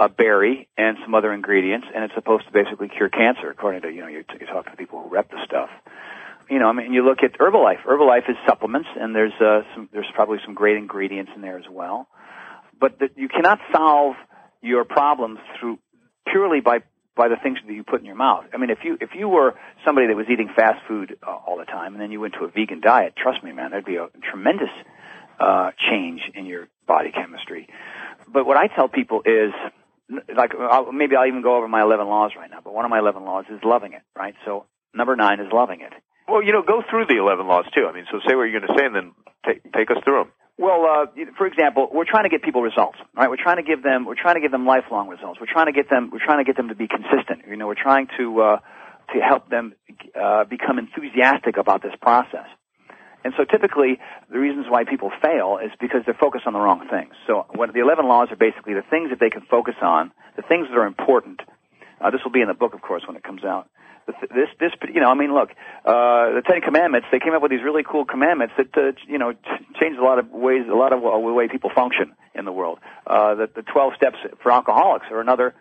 a berry, and some other ingredients, and it's supposed to basically cure cancer, according to you know you, you talk to people who rep the stuff you know, I mean, you look at Herbalife. Herbalife is supplements, and there's uh, some, there's probably some great ingredients in there as well. But the, you cannot solve your problems through purely by by the things that you put in your mouth. I mean, if you if you were somebody that was eating fast food uh, all the time, and then you went to a vegan diet, trust me, man, there'd be a tremendous uh, change in your body chemistry. But what I tell people is, like, I'll, maybe I'll even go over my 11 laws right now. But one of my 11 laws is loving it, right? So number nine is loving it. Well, you know, go through the 11 laws too. I mean, so say what you're going to say and then take, take us through them. Well, uh, for example, we're trying to get people results, right? We're trying to give them, we're trying to give them lifelong results. We're trying to get them, we're trying to get them to be consistent. You know, we're trying to, uh, to help them, uh, become enthusiastic about this process. And so typically, the reasons why people fail is because they're focused on the wrong things. So what the 11 laws are basically the things that they can focus on, the things that are important. Uh, this will be in the book, of course, when it comes out this this you know I mean look uh, the Ten Commandments they came up with these really cool commandments that uh, you know changed a lot of ways a lot of uh, way people function in the world. Uh, the the twelve steps for alcoholics are another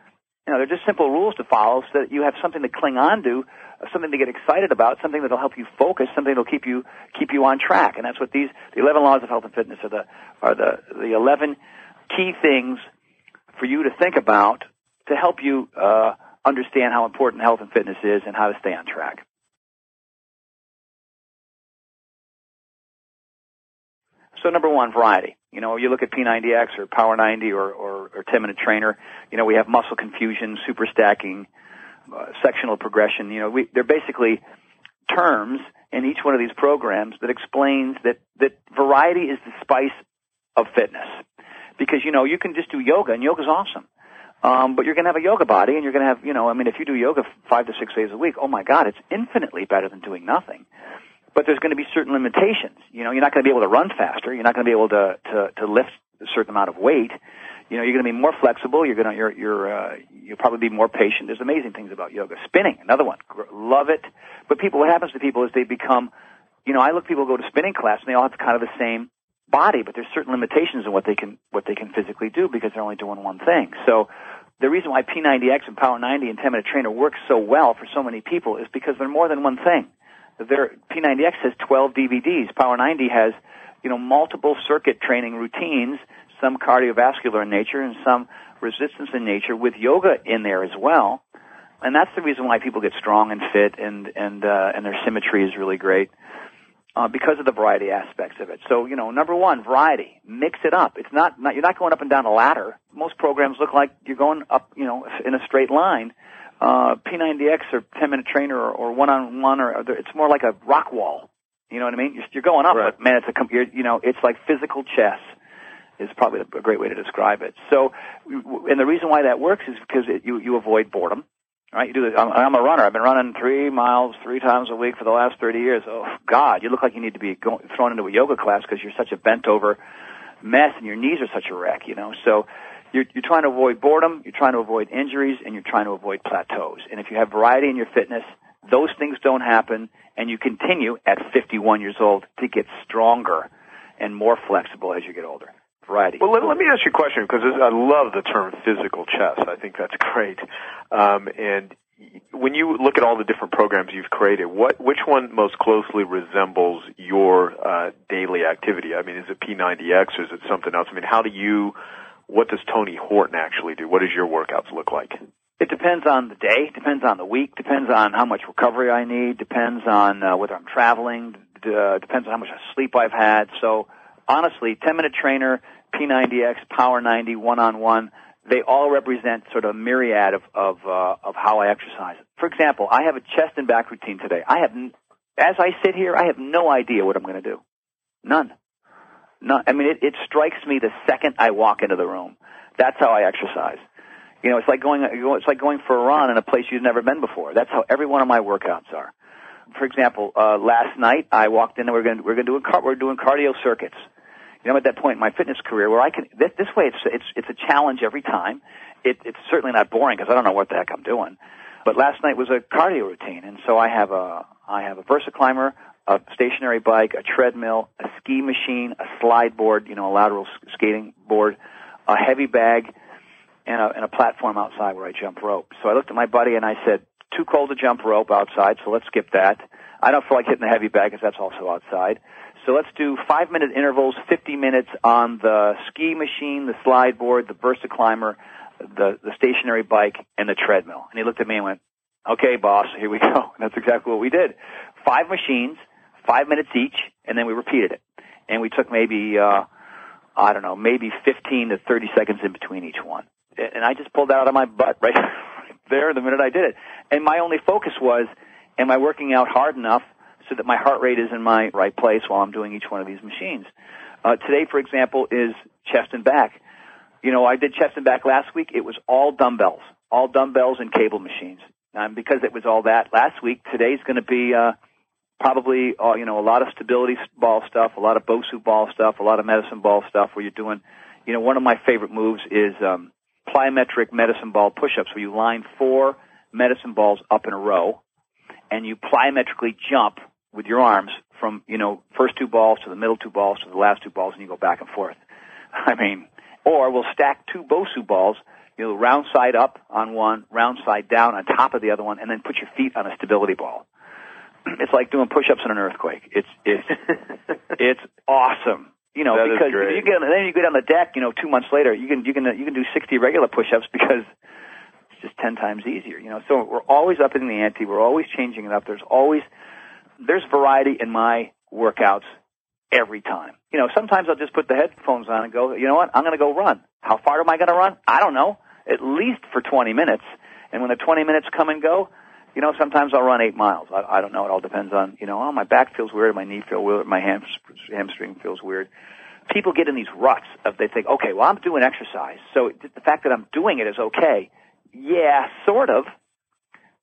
you know they're just simple rules to follow so that you have something to cling on to, uh, something to get excited about, something that'll help you focus, something that'll keep you keep you on track. And that's what these the eleven laws of health and fitness are the are the the eleven key things for you to think about to help you. Uh, understand how important health and fitness is and how to stay on track. So number one, variety. You know, you look at P90X or Power 90 or, or, or 10 minute trainer, you know, we have muscle confusion, super stacking, uh, sectional progression. You know, we, they're basically terms in each one of these programs that explains that, that variety is the spice of fitness. Because, you know, you can just do yoga and yoga's awesome. Um, but you're going to have a yoga body, and you're going to have, you know, I mean, if you do yoga five to six days a week, oh my God, it's infinitely better than doing nothing. But there's going to be certain limitations. You know, you're not going to be able to run faster. You're not going to be able to, to, to lift a certain amount of weight. You know, you're going to be more flexible. You're going to, you're, you're, uh, you'll probably be more patient. There's amazing things about yoga. Spinning, another one. Love it. But people, what happens to people is they become, you know, I look people go to spinning class and they all have kind of the same body, but there's certain limitations in what they can what they can physically do because they're only doing one thing. So the reason why P90X and Power 90 and 10 Minute Trainer work so well for so many people is because they're more than one thing. Their P90X has 12 DVDs. Power 90 has, you know, multiple circuit training routines, some cardiovascular in nature and some resistance in nature with yoga in there as well. And that's the reason why people get strong and fit and, and, uh, and their symmetry is really great uh, because of the variety aspects of it. So, you know, number one, variety. Mix it up. It's not, not, you're not going up and down a ladder. Most programs look like you're going up, you know, in a straight line. Uh, P90X or 10 minute trainer or, or one on one or it's more like a rock wall. You know what I mean? You're, you're going up, right. but man, it's a, you're, you know, it's like physical chess is probably a great way to describe it. So, and the reason why that works is because it, you, you avoid boredom. Right? You do this. I'm, I'm a runner. I've been running three miles three times a week for the last 30 years. Oh God, you look like you need to be going, thrown into a yoga class because you're such a bent over mess and your knees are such a wreck. You know, so you're, you're trying to avoid boredom, you're trying to avoid injuries, and you're trying to avoid plateaus. And if you have variety in your fitness, those things don't happen, and you continue at 51 years old to get stronger and more flexible as you get older variety. Well, let, let me ask you a question because I love the term physical chess. I think that's great. Um, and when you look at all the different programs you've created, what which one most closely resembles your uh, daily activity? I mean, is it P90X or is it something else? I mean, how do you? What does Tony Horton actually do? What does your workouts look like? It depends on the day, depends on the week, depends on how much recovery I need, depends on uh, whether I'm traveling, uh, depends on how much sleep I've had. So honestly, 10 minute trainer, P90X, Power 90, one on one they all represent sort of a myriad of of, uh, of how I exercise. For example, I have a chest and back routine today. I have, as I sit here, I have no idea what I'm going to do. None. None. I mean, it, it strikes me the second I walk into the room. That's how I exercise. You know, it's like going, it's like going for a run in a place you've never been before. That's how every one of my workouts are. For example, uh, last night I walked in and we're going we're going to do a, we're doing cardio circuits you know, I'm at that point in my fitness career where I can, this, this way it's, it's, it's a challenge every time. It, it's certainly not boring because I don't know what the heck I'm doing. But last night was a cardio routine, and so I have a, I have a VersaClimber, a stationary bike, a treadmill, a ski machine, a slide board, you know, a lateral skating board, a heavy bag, and a, and a platform outside where I jump rope. So I looked at my buddy and I said, too cold to jump rope outside, so let's skip that. I don't feel like hitting the heavy bag because that's also outside. So let's do five minute intervals, 50 minutes on the ski machine, the slide board, the VersaClimber, the, the stationary bike, and the treadmill. And he looked at me and went, okay, boss, here we go. And that's exactly what we did. Five machines, five minutes each, and then we repeated it. And we took maybe, uh, I don't know, maybe 15 to 30 seconds in between each one. And I just pulled that out of my butt right there the minute I did it. And my only focus was, am I working out hard enough so that my heart rate is in my right place while I'm doing each one of these machines. Uh, today, for example, is chest and back. You know, I did chest and back last week. It was all dumbbells, all dumbbells and cable machines. And because it was all that last week, today's going to be uh, probably uh, you know a lot of stability ball stuff, a lot of Bosu ball stuff, a lot of medicine ball stuff. Where you're doing, you know, one of my favorite moves is um, plyometric medicine ball push-ups, where you line four medicine balls up in a row, and you plyometrically jump with your arms from, you know, first two balls to the middle two balls to the last two balls and you go back and forth. I mean, or we'll stack two Bosu balls, you know, round side up on one, round side down on top of the other one, and then put your feet on a stability ball. It's like doing push-ups in an earthquake. It's it's it's awesome. You know, that because if you get then you get on the deck, you know, two months later, you can you can you can do 60 regular push-ups because it's just 10 times easier. You know, so we're always up in the ante. We're always changing it up. There's always there's variety in my workouts every time. You know, sometimes I'll just put the headphones on and go, you know what, I'm going to go run. How far am I going to run? I don't know. At least for 20 minutes. And when the 20 minutes come and go, you know, sometimes I'll run eight miles. I, I don't know. It all depends on, you know, oh, my back feels weird, my knee feels weird, my ham, hamstring feels weird. People get in these ruts of they think, okay, well, I'm doing exercise, so the fact that I'm doing it is okay. Yeah, sort of.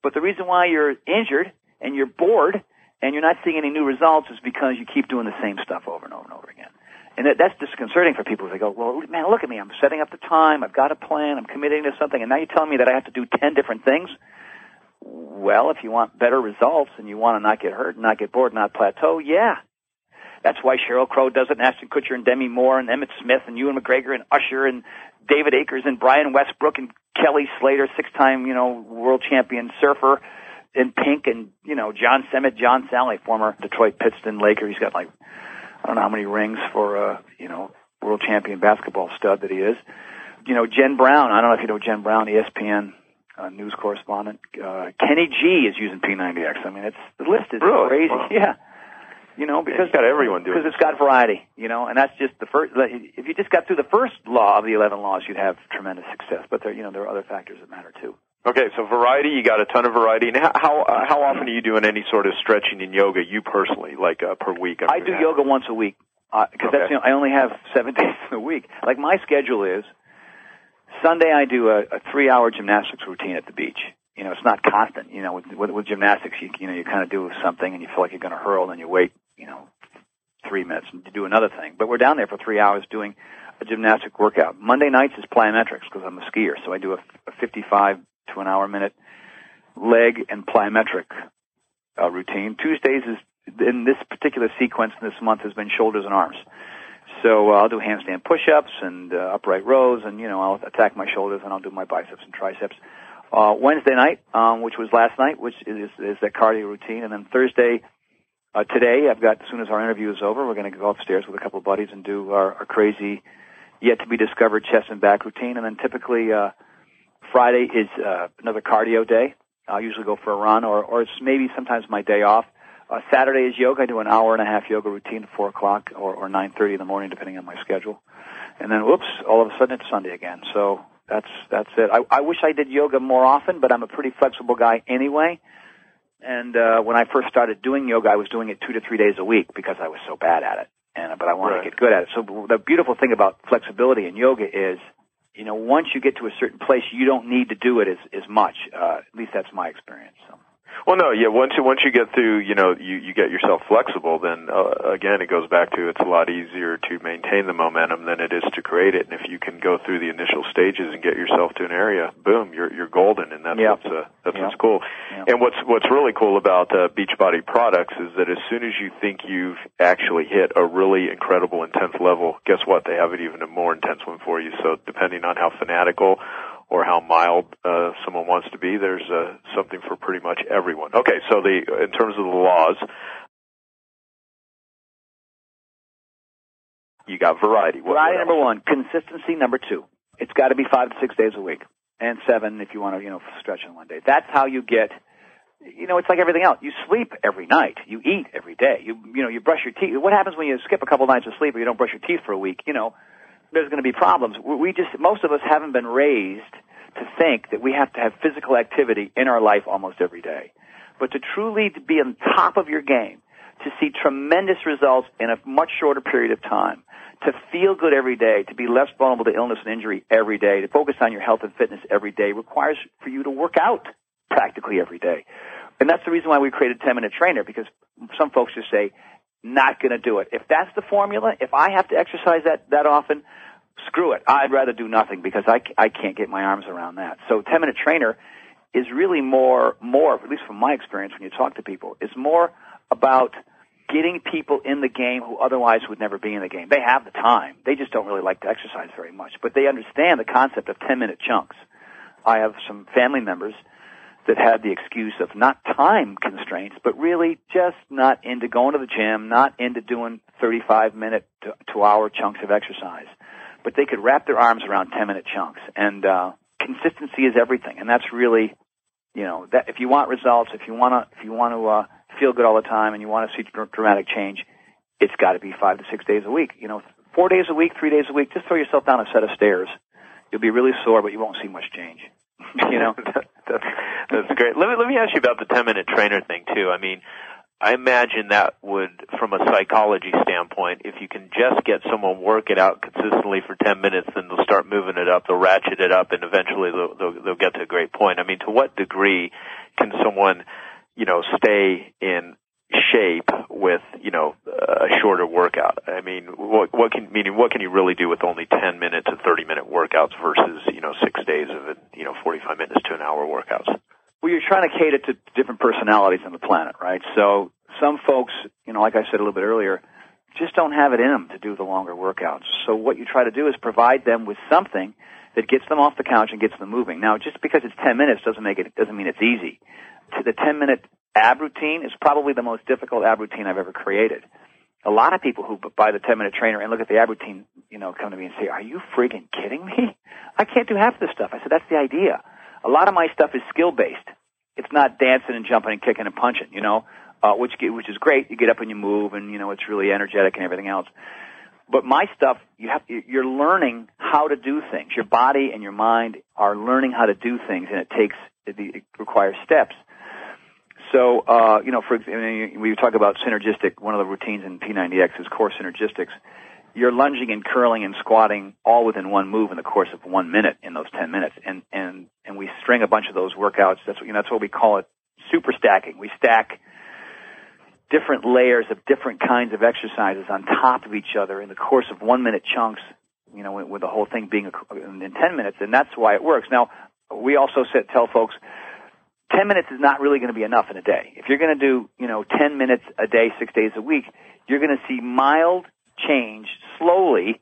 But the reason why you're injured and you're bored and you're not seeing any new results is because you keep doing the same stuff over and over and over again. And that, that's disconcerting for people. They go, well, man, look at me. I'm setting up the time. I've got a plan. I'm committing to something. And now you're telling me that I have to do 10 different things? Well, if you want better results and you want to not get hurt, not get bored, not plateau, yeah. That's why Sheryl Crow does it, and Ashton Kutcher and Demi Moore and Emmitt Smith and Ewan McGregor and Usher and David Akers and Brian Westbrook and Kelly Slater, six-time, you know, world champion surfer in pink and you know John Semmett, John Salley, former Detroit Pistons Laker. He's got like I don't know how many rings for uh, you know world champion basketball stud that he is. You know Jen Brown. I don't know if you know Jen Brown, ESPN uh, news correspondent. Uh, Kenny G is using P90X. I mean, it's the list is really? crazy. Wow. Yeah. You know, because it's got everyone doing because it's got variety. You know, and that's just the first. If you just got through the first law of the eleven laws, you'd have tremendous success. But there, you know, there are other factors that matter too. Okay, so variety, you got a ton of variety. And how how, uh, how often are you doing any sort of stretching in yoga? You personally, like uh, per week? I do yoga once a week because uh, Okay. that's you know, I only have seven days in a week. Like my schedule is Sunday I do a, a three-hour gymnastics routine at the beach. You know, it's not constant. You know, with with, with gymnastics, you you know you kind of do something and you feel like you're going to hurl, and you wait, you know, three minutes and do another thing. But we're down there for three hours doing a gymnastic workout. Monday nights is plyometrics because I'm a skier, so I do a, a 55 to an hour minute leg and plyometric uh, routine. Tuesdays is in this particular sequence this month has been shoulders and arms. So uh, I'll do handstand push-ups and uh, upright rows, and you know I'll attack my shoulders and I'll do my biceps and triceps. Uh, Wednesday night, um, which was last night, which is, is that cardio routine, and then Thursday, uh, today, I've got as soon as our interview is over, we're going to go upstairs with a couple of buddies and do our, our crazy, yet to be discovered chest and back routine, and then typically uh, Friday is uh, another cardio day. I'll usually go for a run, or or it's maybe sometimes my day off. Uh, Saturday is yoga. I do an hour and a half yoga routine at four o'clock or, or nine thirty in the morning, depending on my schedule. And then, whoops! All of a sudden, it's Sunday again. So that's that's it. I, I wish I did yoga more often, but I'm a pretty flexible guy anyway. And uh, when I first started doing yoga, I was doing it two to three days a week because I was so bad at it. And but I wanted Right. to get good at it. So the beautiful thing about flexibility in yoga is, you know, once you get to a certain place, you don't need to do it as as much. Uh, at least that's my experience. So. Well, no, yeah. Once you once you get through, you know, you you get yourself flexible. Then uh, again, it goes back to it's a lot easier to maintain the momentum than it is to create it. And if you can go through the initial stages and get yourself to an area, boom, you're you're golden, and that's Yeah. what's uh, that's Yeah. what's cool. Yeah. And what's what's really cool about uh, Beachbody products is that as soon as you think you've actually hit a really incredible intense level, guess what? They have it even a more intense one for you. So depending on how fanatical or how mild uh, someone wants to be, there's uh, something for pretty much everyone. Okay, so the in terms of the laws, you got variety. What, Variety what number one, consistency number two. It's got to be five to six days a week, and seven if you want to, you know, stretch on one day. That's how you get. You know, it's like everything else. You sleep every night. You eat every day. You you know, you brush your teeth. What happens when you skip a couple nights of sleep or you don't brush your teeth for a week? You know, there's going to be problems. We just most of us haven't been raised to think that we have to have physical activity in our life almost every day. But to truly be on top of your game, to see tremendous results in a much shorter period of time, to feel good every day, to be less vulnerable to illness and injury every day, to focus on your health and fitness every day requires for you to work out practically every day. And that's the reason why we created 10 minute trainer because some folks just say, not going to do it. If that's the formula, if I have to exercise that, that often, screw it. I'd rather do nothing because I, I can't get my arms around that. So 10 minute trainer is really more, more, at least from my experience when you talk to people, is more about getting people in the game who otherwise would never be in the game. They have the time. They just don't really like to exercise very much, but they understand the concept of 10 minute chunks. I have some family members that had the excuse of not time constraints, but really just not into going to the gym, not into doing 35 minute to, to hour chunks of exercise. But they could wrap their arms around 10 minute chunks. And, uh, consistency is everything. And that's really, you know, that if you want results, if you want to, if you want to, uh, feel good all the time and you want to see dramatic change, it's got to be five to six days a week. You know, four days a week, three days a week, just throw yourself down a set of stairs. You'll be really sore, but you won't see much change. you know? that's, that's great. Let me let me ask you about the ten minute trainer thing too. I mean, I imagine that would, from a psychology standpoint, if you can just get someone work it out consistently for ten minutes, then they'll start moving it up, they'll ratchet it up, and eventually they'll they'll, they'll get to a great point. I mean, to what degree can someone, you know, stay in shape with you know a shorter workout. I mean, what what can meaning what can you really do with only ten minute to thirty minute workouts versus you know six days of it, you know forty five minutes to an hour workouts. Well, you're trying to cater to different personalities on the planet, right? So some folks, you know, like I said a little bit earlier, just don't have it in them to do the longer workouts. So what you try to do is provide them with something that gets them off the couch and gets them moving. Now, just because it's 10 minutes doesn't make it doesn't mean it's easy. To the 10 minute ab routine is probably the most difficult ab routine I've ever created. A lot of people who buy the 10 minute trainer and look at the ab routine, you know, come to me and say, "Are you friggin' kidding me? I can't do half this stuff." I said, "That's the idea." A lot of my stuff is skill based. It's not dancing and jumping and kicking and punching, you know, uh, which which is great. You get up and you move, and you know it's really energetic and everything else. But my stuff, you have you're learning how to do things. Your body and your mind are learning how to do things, and it takes it, it requires steps. So, uh, you know, for example, we talk about synergistic. One of the routines in P90X is core synergistics. You're lunging and curling and squatting all within one move in the course of one minute in those ten minutes, and and and we string a bunch of those workouts. That's what you know. That's what we call it super stacking. We stack different layers of different kinds of exercises on top of each other in the course of one minute chunks. You know, with, with the whole thing being in ten minutes, and that's why it works. Now, we also said, tell folks 10 minutes is not really going to be enough in a day. If you're going to do, you know, 10 minutes a day, six days a week, you're going to see mild change slowly.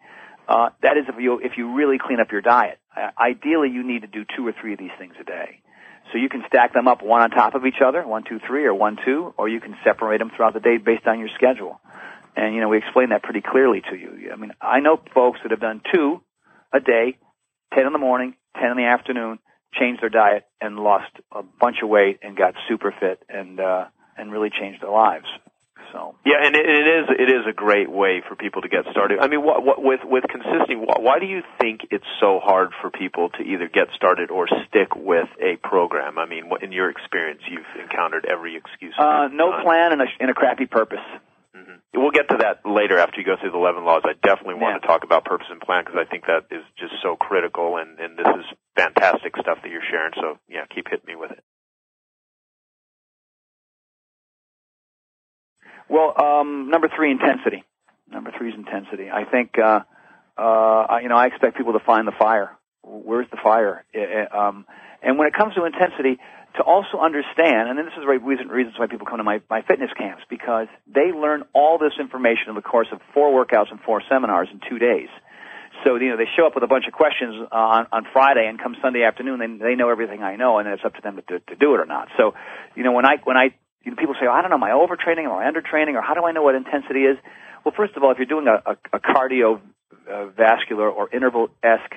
Uh, that is if you, if you really clean up your diet. Ideally, you need to do two or three of these things a day. So you can stack them up one on top of each other, one, two, three, or one, two, or you can separate them throughout the day based on your schedule. And, you know, we explain that pretty clearly to you. I mean, I know folks that have done two a day, 10 in the morning, 10 in the afternoon, changed their diet and lost a bunch of weight and got super fit and, uh, and really changed their lives. So yeah, and it, it is it is a great way for people to get started. I mean, what, what with with consisting, why do you think it's so hard for people to either get started or stick with a program? I mean, in your experience, you've encountered every excuse. Uh, no plan and a, and a crappy purpose. Mm-hmm. We'll get to that later after you go through the 11 laws. I definitely want Yeah. to talk about purpose and plan because I think that is just so critical and, and this is fantastic stuff that you're sharing. So yeah, keep hitting me with it. Well, um, number three, intensity. Number three is intensity. I think, uh, uh, I- you know, I expect people to find the fire. Where's the fire? Eh, eh, Um, and when it comes to intensity, to also understand, and this is the reason, reasons why people come to my, my fitness camps, because they learn all this information in the course of four workouts and four seminars in two days. So, you know, they show up with a bunch of questions uh, on, on Friday and come Sunday afternoon, they, they know everything I know and it's up to them to, to do it or not. So, you know, when I, when I, you know, people say, oh, I don't know, am I overtraining or am I undertraining or how do I know what intensity is? Well, first of all, if you're doing a, a, a cardio uh, or interval-esque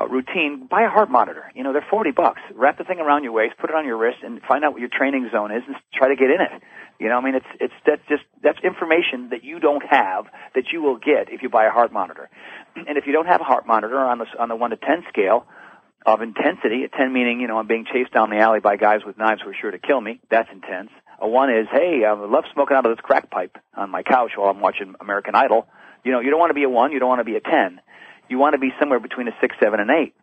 uh, routine, buy a heart monitor. You know, they're 40 bucks. Wrap the thing around your waist, put it on your wrist, and find out what your training zone is and try to get in it. You know, I mean, it's, it's, that's just, that's information that you don't have that you will get if you buy a heart monitor. And if you don't have a heart monitor on the, on the 1 to 10 scale of intensity, a 10 meaning, you know, I'm being chased down the alley by guys with knives who are sure to kill me, that's intense. A 1 is, hey, I love smoking out of this crack pipe on my couch while I'm watching American Idol. You know, you don't want to be a 1, you don't want to be a 10 you want to be somewhere between a six, seven, and eight.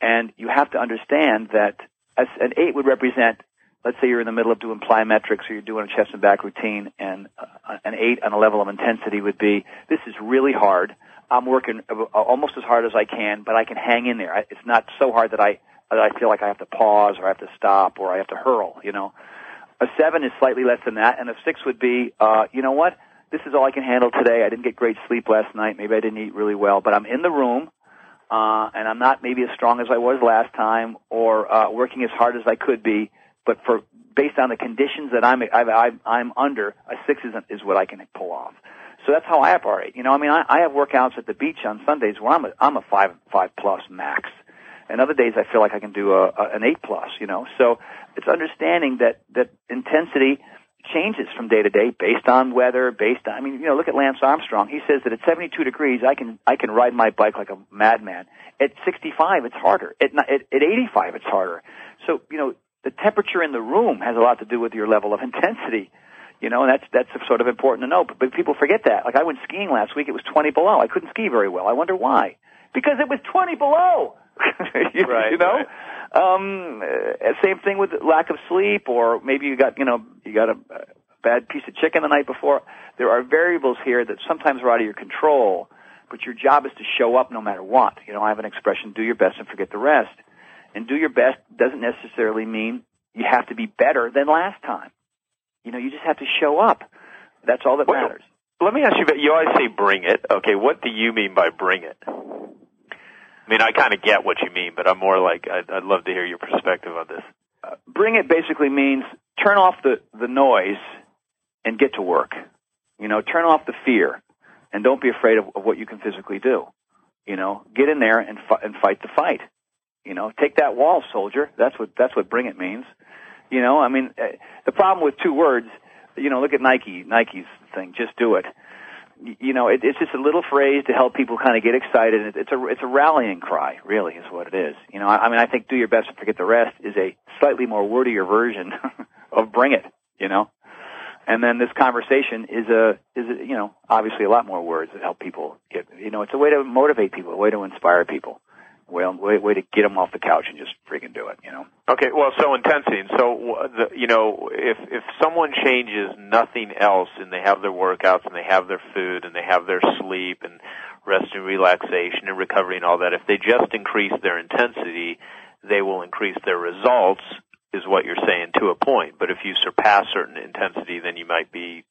And you have to understand that an eight would represent, let's say you're in the middle of doing plyometrics or you're doing a chest and back routine, and uh, an eight on a level of intensity would be, this is really hard. I'm working almost as hard as I can, but I can hang in there. It's not so hard that I that I feel like I have to pause or I have to stop or I have to hurl. You know, a seven is slightly less than that, and a six would be, uh, you know what? This is all I can handle today. I didn't get great sleep last night. Maybe I didn't eat really well, but I'm in the room, uh, and I'm not maybe as strong as I was last time, or uh, working as hard as I could be. But for based on the conditions that I'm I, I, I'm under, a six is is what I can pull off. So that's how I operate. You know, I mean, I, I have workouts at the beach on Sundays where I'm a I'm a five five plus max, and other days I feel like I can do a, a an eight plus. You know, so it's understanding that that intensity changes from day to day based on weather, based on I mean, you know, look at Lance Armstrong. He says that at 72 degrees I can I can ride my bike like a madman. At 65 it's harder. At at, at 85 it's harder. So, you know, the temperature in the room has a lot to do with your level of intensity. You know, and that's that's sort of important to know. But, but people forget that. Like I went skiing last week, it was 20 below. I couldn't ski very well. I wonder why. Because it was 20 below. you, Right, you know? right. Um, uh, same thing with lack of sleep, or maybe you got, you know, you got a, bad piece of chicken the night before. There are variables here that sometimes are out of your control, but your job is to show up no matter what. You know, I have an expression, do your best and forget the rest. And do your best doesn't necessarily mean you have to be better than last time. You know, you just have to show up. That's all that Well, matters. Let me ask you about, you always say bring it. Okay, what do you mean by bring it? I mean, I kind of get what you mean, but I'm more like, I'd, I'd love to hear your perspective on this. Uh, bring it basically means turn off the, the noise and get to work. You know, turn off the fear and don't be afraid of, of what you can physically do. You know, get in there and, fi- and fight the fight. You know, take that wall, soldier. That's what that's what bring it means. You know, I mean, uh, the problem with two words. You know, look at Nike. Nike's thing. Just do it. You know, it, it's just a little phrase to help people kind of get excited. It- It's a it's a rallying cry, really, is what it is. You know, I, I mean, I think do your best and forget the rest is a slightly more wordier version of bring it. You know, and then this conversation is a is a, you know obviously a lot more words that help people get. You know, it's a way to motivate people, a way to inspire people, way way, way to get them off the couch and just freaking do it. You know. Okay, well, so intensity. So, you know, if if someone changes nothing else, and they have their workouts, and they have their food, and they have their sleep, and rest and relaxation, and recovery, and all that, if they just increase their intensity, they will increase their results. Is what you're saying to a point. But if you surpass certain intensity, then you might be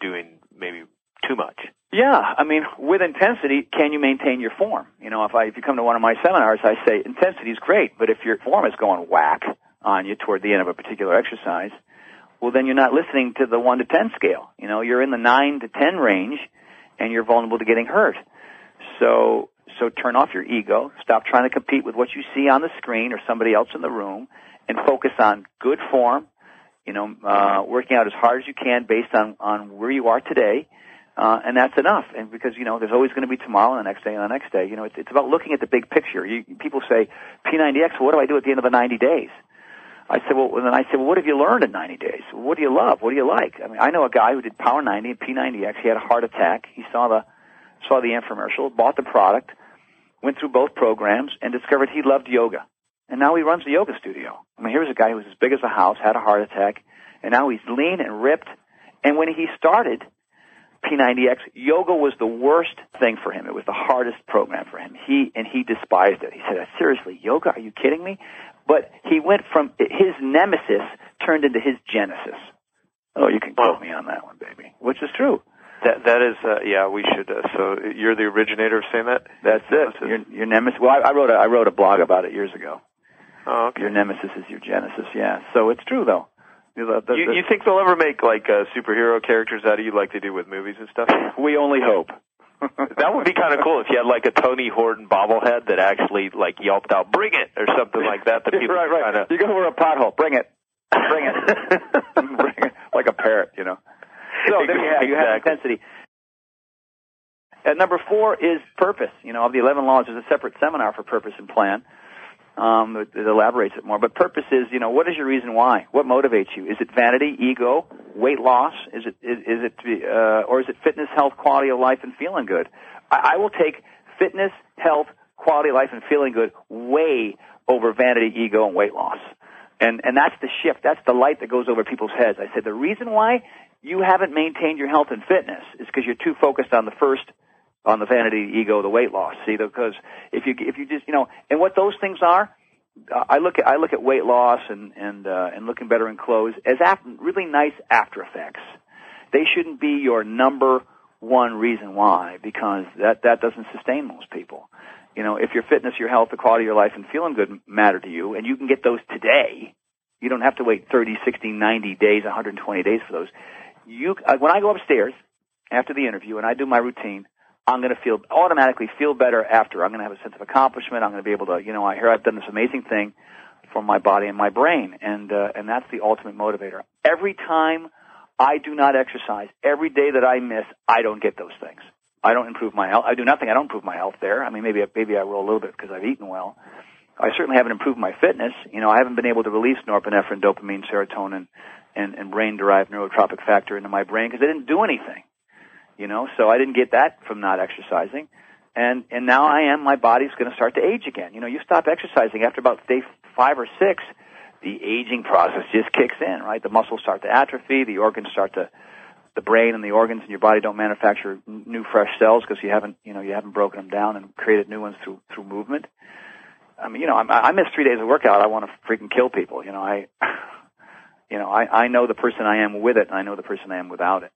doing maybe too much. Yeah, I mean, with intensity, can you maintain your form? You know, if I if you come to one of my seminars, I say intensity is great, but if your form is going whack, on you toward the end of a particular exercise, well then you're not listening to the 1 to 10 scale. You know, you're in the 9 to 10 range and you're vulnerable to getting hurt. So, so turn off your ego, stop trying to compete with what you see on the screen or somebody else in the room and focus on good form, you know, uh, working out as hard as you can based on, on where you are today. Uh, and that's enough. And because, you know, there's always going to be tomorrow and the next day and the next day. You know, it's, it's about looking at the big picture. You, people say, P90X, well, what do I do at the end of the 90 days? I said, well, then I said, well, what have you learned in 90 days? What do you love? What do you like? I mean, I know a guy who did Power 90 and P90X. He had a heart attack. He saw the, saw the infomercial, bought the product, went through both programs, and discovered he loved yoga. And now he runs a yoga studio. I mean, here's a guy who was as big as a house, had a heart attack, and now he's lean and ripped. And when he started P90X, yoga was the worst thing for him. It was the hardest program for him. He, and he despised it. He said, seriously, yoga? Are you kidding me? but he went from his nemesis turned into his genesis. Oh, you can quote me on that one, baby. Which is true. That that is, uh, yeah. We should. Uh, so you're the originator of saying that. That's it. Your, your nemesis. Well, I, I wrote a I wrote a blog about it years ago. Oh, okay. Your nemesis is your genesis. Yeah. So it's true though. The, the, you, you think they'll ever make like uh, superhero characters out of you, like they do with movies and stuff? We only hope. that would be kind of cool if you had like a Tony Horton bobblehead that actually like yelped out, "Bring it!" or something like that. That people right, right. Kinda... You go over a pothole. Bring it. Bring it. Bring it. Like a parrot, you know. So there you have, you have intensity. And number four is purpose. You know, of the 11 laws, there's a separate seminar for purpose and plan um, it, it elaborates it more. But purpose is, you know, what is your reason why? What motivates you? Is it vanity, ego, weight loss? Is it is, is it uh, or is it fitness, health, quality of life, and feeling good? I, I will take fitness, health, quality of life, and feeling good way over vanity, ego, and weight loss. And and that's the shift. That's the light that goes over people's heads. I said the reason why you haven't maintained your health and fitness is because you're too focused on the first on the vanity, ego, the weight loss. See, because if you if you just you know, and what those things are, I look at I look at weight loss and and uh, and looking better in clothes as after, really nice after effects. They shouldn't be your number one reason why because that that doesn't sustain most people. You know, if your fitness, your health, the quality of your life, and feeling good matter to you, and you can get those today, you don't have to wait 30, 60, 90 days, 120 days for those. You, uh, when I go upstairs after the interview and I do my routine, I'm going to feel automatically feel better after. I'm going to have a sense of accomplishment. I'm going to be able to, you know, I hear I've done this amazing thing for my body and my brain, and uh, and that's the ultimate motivator. Every time I do not exercise, every day that I miss, I don't get those things. I don't improve my health. I do nothing. I don't improve my health there. I mean, maybe I maybe I roll a little bit because I've eaten well. I certainly haven't improved my fitness. You know, I haven't been able to release norepinephrine, dopamine, serotonin, and, and brain-derived neurotrophic factor into my brain because I didn't do anything you know, so I didn't get that from not exercising. And, and now I am, my body's going to start to age again. You know, you stop exercising after about day five or six, the aging process just kicks in, right? The muscles start to atrophy, the organs start to, the brain and the organs in your body don't manufacture new fresh cells because you haven't, you know, you haven't broken them down and created new ones through, through movement. I mean, you know, I, I miss three days of workout. I want to freaking kill people. You know, I, you know, I, I know the person I am with it and I know the person I am without it.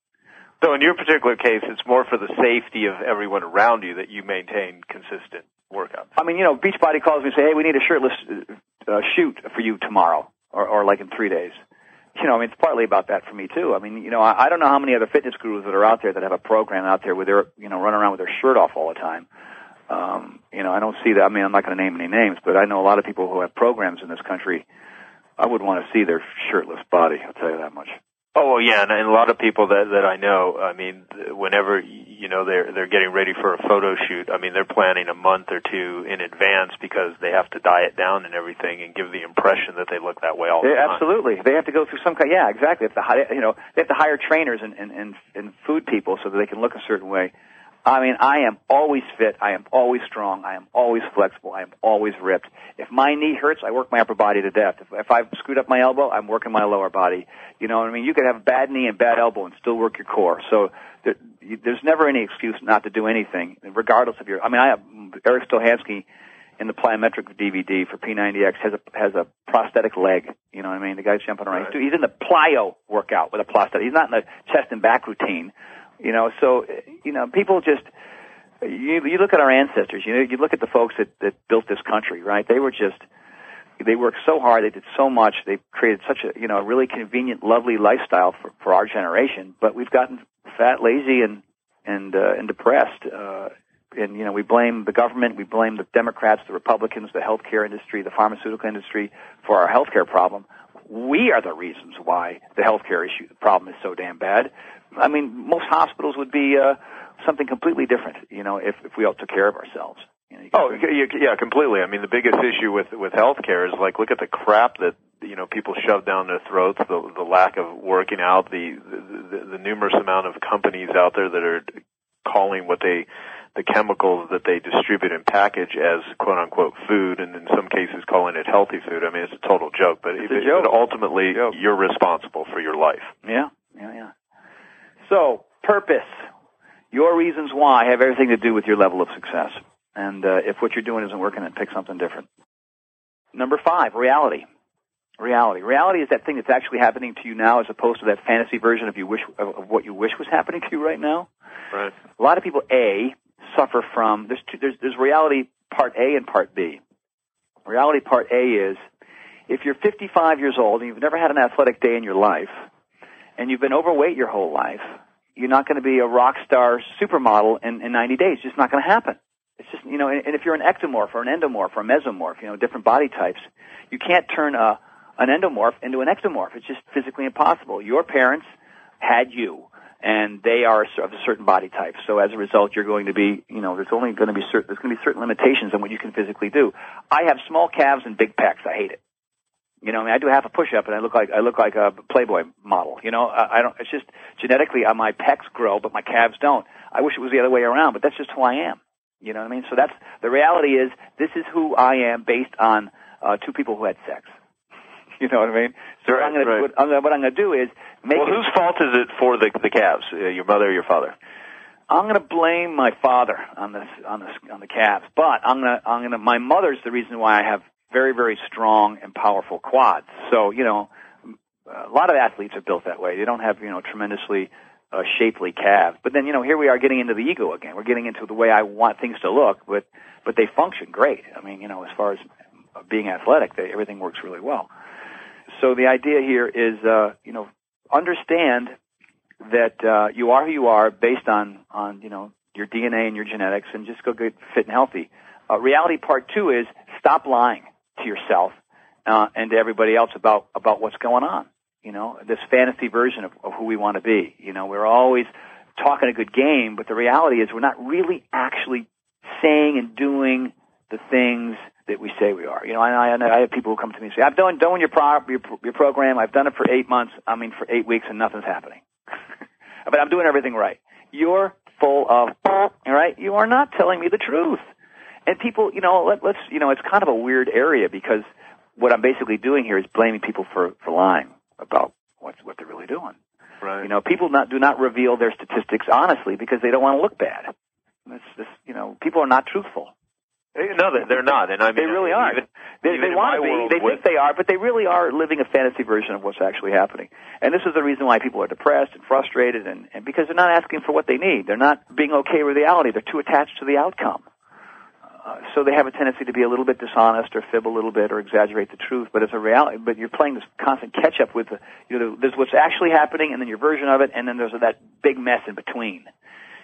So in your particular case, it's more for the safety of everyone around you that you maintain consistent workouts. I mean, you know, Beachbody calls me and say, "Hey, we need a shirtless uh, shoot for you tomorrow, or, or like in three days." You know, I mean, it's partly about that for me too. I mean, you know, I, I don't know how many other fitness gurus that are out there that have a program out there where they're, you know, running around with their shirt off all the time. Um, you know, I don't see that. I mean, I'm not going to name any names, but I know a lot of people who have programs in this country. I would want to see their shirtless body. I'll tell you that much. Oh well, yeah, and, and a lot of people that that I know, I mean, whenever you know they're they're getting ready for a photo shoot, I mean they're planning a month or two in advance because they have to diet down and everything and give the impression that they look that way all the yeah, time. Absolutely, they have to go through some kind. Yeah, exactly. They have to hire, you know, they have to hire trainers and and and, and food people so that they can look a certain way. I mean, I am always fit. I am always strong. I am always flexible. I am always ripped. If my knee hurts, I work my upper body to death. If, if I've screwed up my elbow, I'm working my lower body. You know what I mean? You could have a bad knee and bad elbow and still work your core. So there, there's never any excuse not to do anything, regardless of your. I mean, I have Eric Stohansky in the plyometric DVD for P90X has a has a prosthetic leg. You know what I mean? The guy's jumping around. Right. He's in the plyo workout with a prosthetic. He's not in the chest and back routine. You know, so you know, people just you you look at our ancestors. You know, you look at the folks that that built this country, right? They were just they worked so hard. They did so much. They created such a you know a really convenient, lovely lifestyle for for our generation. But we've gotten fat, lazy, and and uh, and depressed. Uh, and you know we blame the government, we blame the Democrats, the Republicans, the healthcare industry, the pharmaceutical industry for our healthcare problem. We are the reasons why the healthcare issue the problem is so damn bad. I mean, most hospitals would be uh, something completely different, you know, if if we all took care of ourselves. You know, you oh, yeah, completely. I mean, the biggest issue with with healthcare is like look at the crap that you know people shove down their throats, the the lack of working out, the the, the, the numerous amount of companies out there that are calling what they the chemicals that they distribute and package as quote unquote food and in some cases calling it healthy food. I mean, it's a total joke, but, it's it, joke. but ultimately joke. you're responsible for your life. Yeah, yeah, yeah. So, purpose. Your reasons why have everything to do with your level of success. And uh, if what you're doing isn't working, then pick something different. Number five, reality. Reality. Reality is that thing that's actually happening to you now, as opposed to that fantasy version of you wish of, of what you wish was happening to you right now. Right. A lot of people, a, suffer from. There's two, there's there's reality part A and part B. Reality part A is if you're 55 years old and you've never had an athletic day in your life, and you've been overweight your whole life, you're not going to be a rock star supermodel in, in 90 days. It's just not going to happen. It's just, you know, and, and if you're an ectomorph or an endomorph or a mesomorph, you know, different body types, you can't turn a, an endomorph into an ectomorph. It's just physically impossible. Your parents had you and they are of a certain body type. So as a result, you're going to be, you know, there's only going to be certain, there's going to be certain limitations on what you can physically do. I have small calves and big pecs. I hate it. You know, I mean, I do half a push-up and I look like I look like a Playboy model. You know, I, I don't. It's just genetically, uh, my pecs grow, but my calves don't. I wish it was the other way around, but that's just who I am. You know what I mean? So that's the reality. Is this is who I am based on uh, two people who had sex. you know what I mean? So right, I'm gonna, right. what, I'm gonna, what I'm going to do is make. Well, it, whose fault is it for the the calves? Uh, your mother or your father? I'm going to blame my father on this on this on the calves, but I'm going to I'm going to my mother's the reason why I have very very strong and powerful quads. So you know, a lot of athletes are built that way. They don't have you know tremendously uh, shapely calves. But then you know here we are getting into the ego again. We're getting into the way I want things to look, but but they function great. I mean you know as far as being athletic, they, everything works really well. So the idea here is, uh, you know, understand that uh, you are who you are based on on you know your DNA and your genetics, and just go get fit and healthy. Uh, reality part two is stop lying to yourself uh, and to everybody else about about what's going on. You know, this fantasy version of, of who we want to be. You know, we're always talking a good game, but the reality is we're not really actually saying and doing the things that we say we are. You know, I, I, I have people who come to me and say, "I've done done your pro, your, your program. I've done it for eight months. I mean, for eight weeks, and nothing's happening. but I'm doing everything right. You're full of all right. You are not telling me the truth. And people, you know, let, let's, you know, it's kind of a weird area because what I'm basically doing here is blaming people for for lying about what what they're really doing. Right. You know, people not do not reveal their statistics honestly because they don't want to look bad. It's just, you know, people are not truthful. Eh, no, they're not, and I mean they really are. Even, they, even they want to be. They think they are, but they really are living a fantasy version of what's actually happening. And this is the reason why people are depressed and frustrated, and, and because they're not asking for what they need. They're not being okay with reality. They're too attached to the outcome. So they have a tendency to be a little bit dishonest or fib a little bit or exaggerate the truth. But it's a reality. But you're playing this constant catch up with the, you know, there's what's actually happening, and then your version of it, and then there's that big mess in between.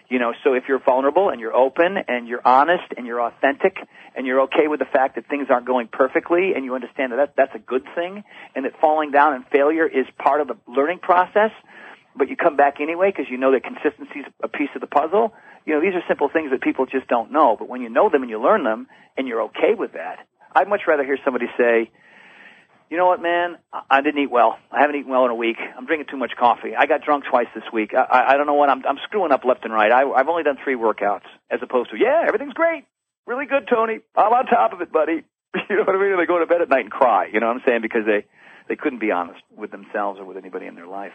You know, so if you're vulnerable and you're open and you're honest and you're authentic and you're okay with the fact that things aren't going perfectly and you understand that that's a good thing and that falling down and failure is part of the learning process, but you come back anyway because you know that consistency is a piece of the puzzle. You know, these are simple things that people just don't know, but when you know them and you learn them and you're okay with that, I'd much rather hear somebody say, you know what, man? I didn't eat well. I haven't eaten well in a week. I'm drinking too much coffee. I got drunk twice this week. I, I, don't know what I'm. I'm screwing up left and right. I, I've only done three workouts, as opposed to yeah, everything's great, really good, Tony. I'm on top of it, buddy. You know what I mean? They go to bed at night and cry. You know what I'm saying? Because they they couldn't be honest with themselves or with anybody in their life.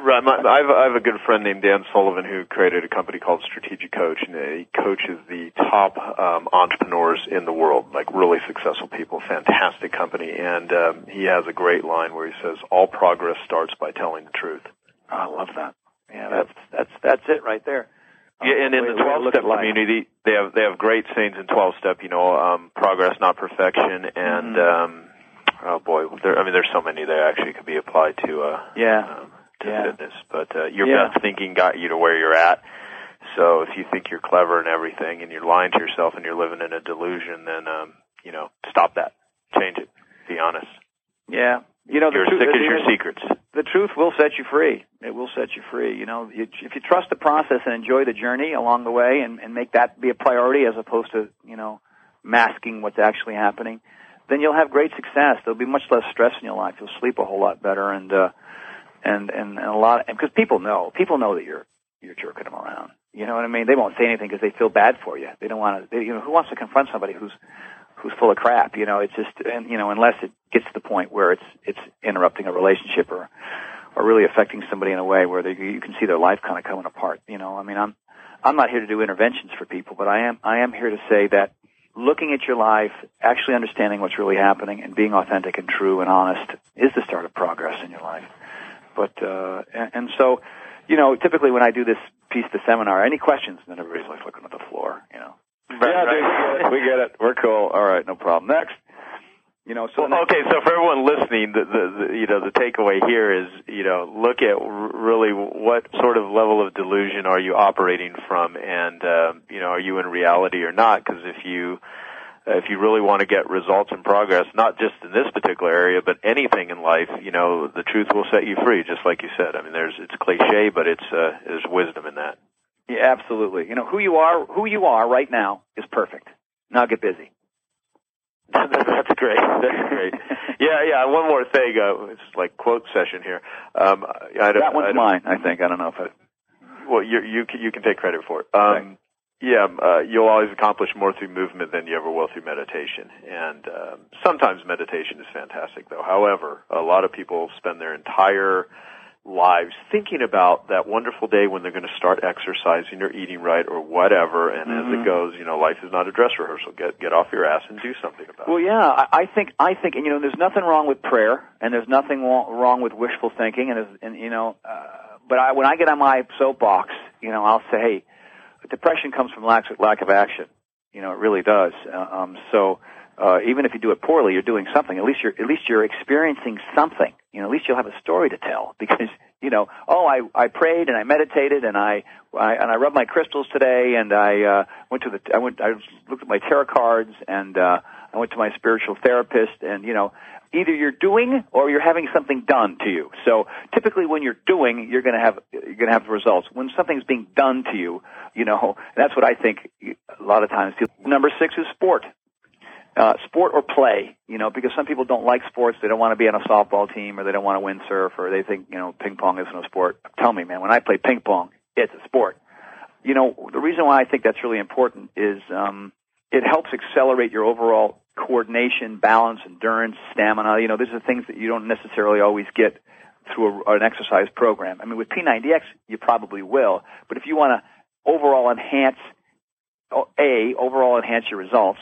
Right. My, I've, I have a good friend named Dan Sullivan who created a company called Strategic Coach, and he coaches the top um, entrepreneurs in the world, like really successful people. Fantastic company, and um, he has a great line where he says, "All progress starts by telling the truth." I love that. Yeah, that's that's that's it right there. Yeah, and in the twelve step community, they have they have great sayings in twelve step. You know, um, progress, not perfection, and mm-hmm. um, Oh boy, there, I mean, there's so many that actually could be applied to. Uh, Yeah. Um, to Yeah. fitness, but uh, your Yeah. best thinking got you to where you're at. So if you think you're clever and everything, and you're lying to yourself, and you're living in a delusion, then um, you know, stop that. Change it. Be honest. Yeah. You know, the You're as truth- sick as your secrets. the truth will set you free. It will set you free. You know, you, if you trust the process and enjoy the journey along the way, and, and make that be a priority as opposed to you know masking what's actually happening, then you'll have great success. There'll be much less stress in your life. You'll sleep a whole lot better, and uh, and and, and a lot because people know people know that you're you're jerking them around. You know what I mean? They won't say anything because they feel bad for you. They don't want to. They, you know, who wants to confront somebody who's who's full of crap? You know, it's just and you know unless it gets to the point where it's it's interrupting a relationship or or really affecting somebody in a way where they, you can see their life kind of coming apart. You know, I mean, I'm I'm not here to do interventions for people, but I am I am here to say that looking at your life, actually understanding what's really happening, and being authentic and true and honest is the start of progress in your life. But uh, and, and so, you know, typically when I do this piece the seminar, any questions? And then everybody's like looking at the floor, you know. yeah, dude, we get it. We get it. We're cool. All right, no problem. Next. You know, so Well, okay, so for everyone listening, the, the, the you know the takeaway here is you know look at r- really what sort of level of delusion are you operating from, and um, you know are you in reality or not? Because if you if you really want to get results and progress, not just in this particular area, but anything in life, you know the truth will set you free, just like you said. I mean, there's it's cliche, but it's uh, there's wisdom in that. Yeah, absolutely. You know, who you are, who you are right now is perfect. Now get busy. That's great. That's great. Yeah, yeah. One more thing. Uh, it's like quote session here. Um, I, I, don't- that I one's don't- mine, I think. I don't know if it. Well, you you can, you can take credit for it. Um, yeah, uh, you'll always accomplish more through movement than you ever will through meditation. And um, sometimes meditation is fantastic, though. However, a lot of people spend their entire lives thinking about that wonderful day when they're going to start exercising or eating right or whatever. And as Mhm. it goes, you know, life is not a dress rehearsal. Get get off your ass and do something about Well, it. Well yeah, I, I think I think, and you know, there's nothing wrong with prayer, and there's nothing wrong, wrong with wishful thinking, and, and you know, uh, but I when I get on my soapbox, you know, I'll say, hey, depression comes from lack lack of action. You know, it really does. Uh, um, so uh, even if you do it poorly, you're doing something. At least you're at least you're experiencing something. You know, at least you'll have a story to tell because you know, oh, I I prayed and I meditated and I, I and I rubbed my crystals today and I uh, went to the I went I looked at my tarot cards and uh, I went to my spiritual therapist and you know. Either you're doing or you're having something done to you. So typically, when you're doing, you're going to have you're going to have the results. When something's being done to you, you know that's what I think. A lot of times, people. Number six is sport uh, sport or play, you know, because some people don't like sports. They don't want to be on a softball team or they don't want to windsurf or they think, you know, ping pong isn't a sport. Tell me, man, when I play ping pong, it's a sport. You know, the reason why I think that's really important is, um, it helps accelerate your overall coordination, balance, endurance, stamina. You know, these are things that you don't necessarily always get through a, an exercise program. I mean, with P90X, you probably will, but if you want to overall enhance, oh, A, overall enhance your results,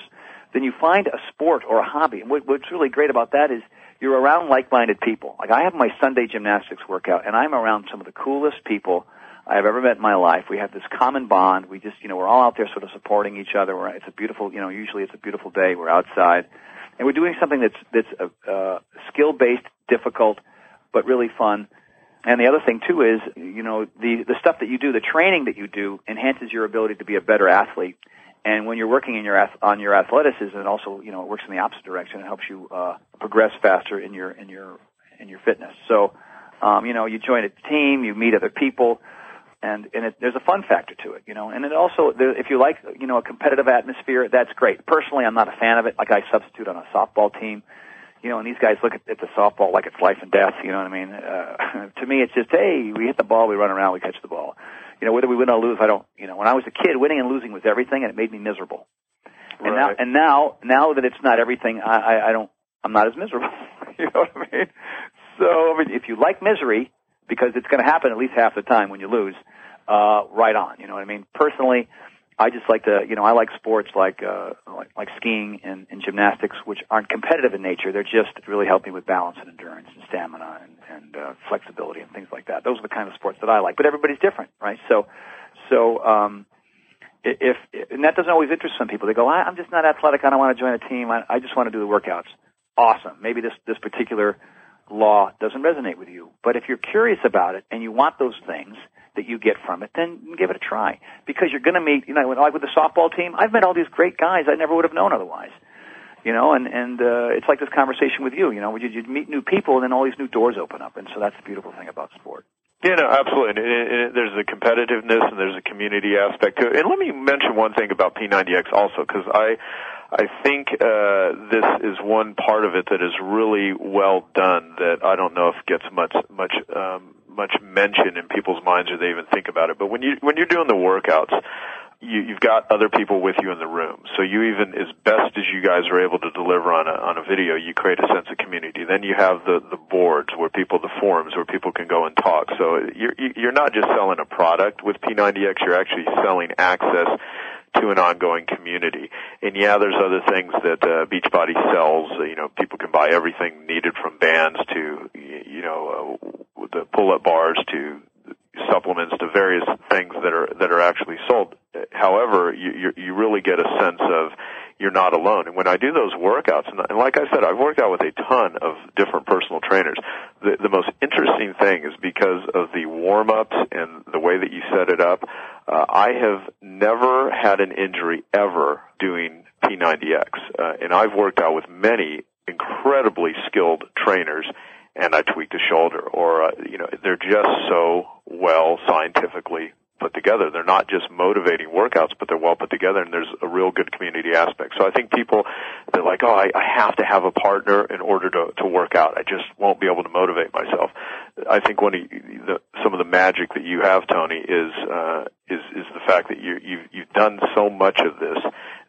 then you find a sport or a hobby. And what, what's really great about that is you're around like-minded people. Like I have my Sunday gymnastics workout, and I'm around some of the coolest people I have ever met in my life. We have this common bond. We just, you know, we're all out there sort of supporting each other. We're, it's a beautiful, you know, usually it's a beautiful day. We're outside, and we're doing something that's that's uh, uh, skill-based, difficult, but really fun. And the other thing too is, you know, the the stuff that you do, the training that you do, enhances your ability to be a better athlete. And when you're working in your on your athleticism, it also you know it works in the opposite direction. It helps you uh, progress faster in your in your in your fitness. So, um, you know, you join a team, you meet other people, and and it, there's a fun factor to it, you know. And it also, there, if you like, you know, a competitive atmosphere, that's great. Personally, I'm not a fan of it. Like I substitute on a softball team, you know, and these guys look at, at the softball like it's life and death. You know what I mean? Uh, to me, it's just hey, we hit the ball, we run around, we catch the ball. You know, whether we win or lose, I don't. You know, when I was a kid, winning and losing was everything, and it made me miserable. And now, Right. and now, now that it's not everything, I, I, I don't. I'm not as miserable. you know what I mean? So, I mean, if you like misery, because it's going to happen at least half the time when you lose, uh, right on. You know what I mean? Personally, I just like to, you know, I like sports like uh, like, like skiing and, and gymnastics, which aren't competitive in nature. They're just really help me with balance and endurance and stamina and, and uh, flexibility and things like that. Those are the kind of sports that I like. But everybody's different, right? So, so um, if and that doesn't always interest some people. They go, I, I'm just not athletic. I don't want to join a team. I, I just want to do the workouts. awesome. Maybe this this particular law doesn't resonate with you, but if you're curious about it and you want those things that you get from it, then give it a try because you're going to meet. You know, like with the softball team, I've met all these great guys I never would have known otherwise. You know, and and uh, it's like this conversation with you. You know, you, you meet new people, and then all these new doors open up, and so that's the beautiful thing about sport. Yeah, no, absolutely. And, and, and there's a competitiveness and there's a community aspect to it. And let me mention one thing about P90X also, because I, I think uh, this is one part of it that is really well done that I don't know if gets much much um, much mention in people's minds or they even think about it. But when you when you're doing the workouts, you, you've got other people with you in the room. So you even, as best as you guys are able to deliver on a, on a video, you create a sense of community. Then you have the, the boards where people, the forums where people can go and talk. So you're, you're not just selling a product with P90X, you're actually selling access to an ongoing community. And yeah, there's other things that uh, Beachbody sells. You know, people can buy everything needed from bands to, you know, uh, the pull-up bars to supplements to various things that are that are actually sold. However, you you really get a sense of you're not alone. And when I do those workouts, and, and like I said, I've worked out with a ton of different personal trainers. The, the most interesting thing is because of the warm ups and the way that you set it up. Uh, I have never had an injury ever doing P90X, uh, and I've worked out with many incredibly skilled trainers and I tweaked a shoulder, or uh, you know, they're just so well scientifically put together. They're not just motivating workouts, but they're well put together, and there's a real good community aspect. So I think people they're like, oh, I, I have to have a partner in order to to work out. I just won't be able to motivate myself. I think one of the, some of the magic that you have, Tony, is uh, is is the fact that you you've you've done so much of this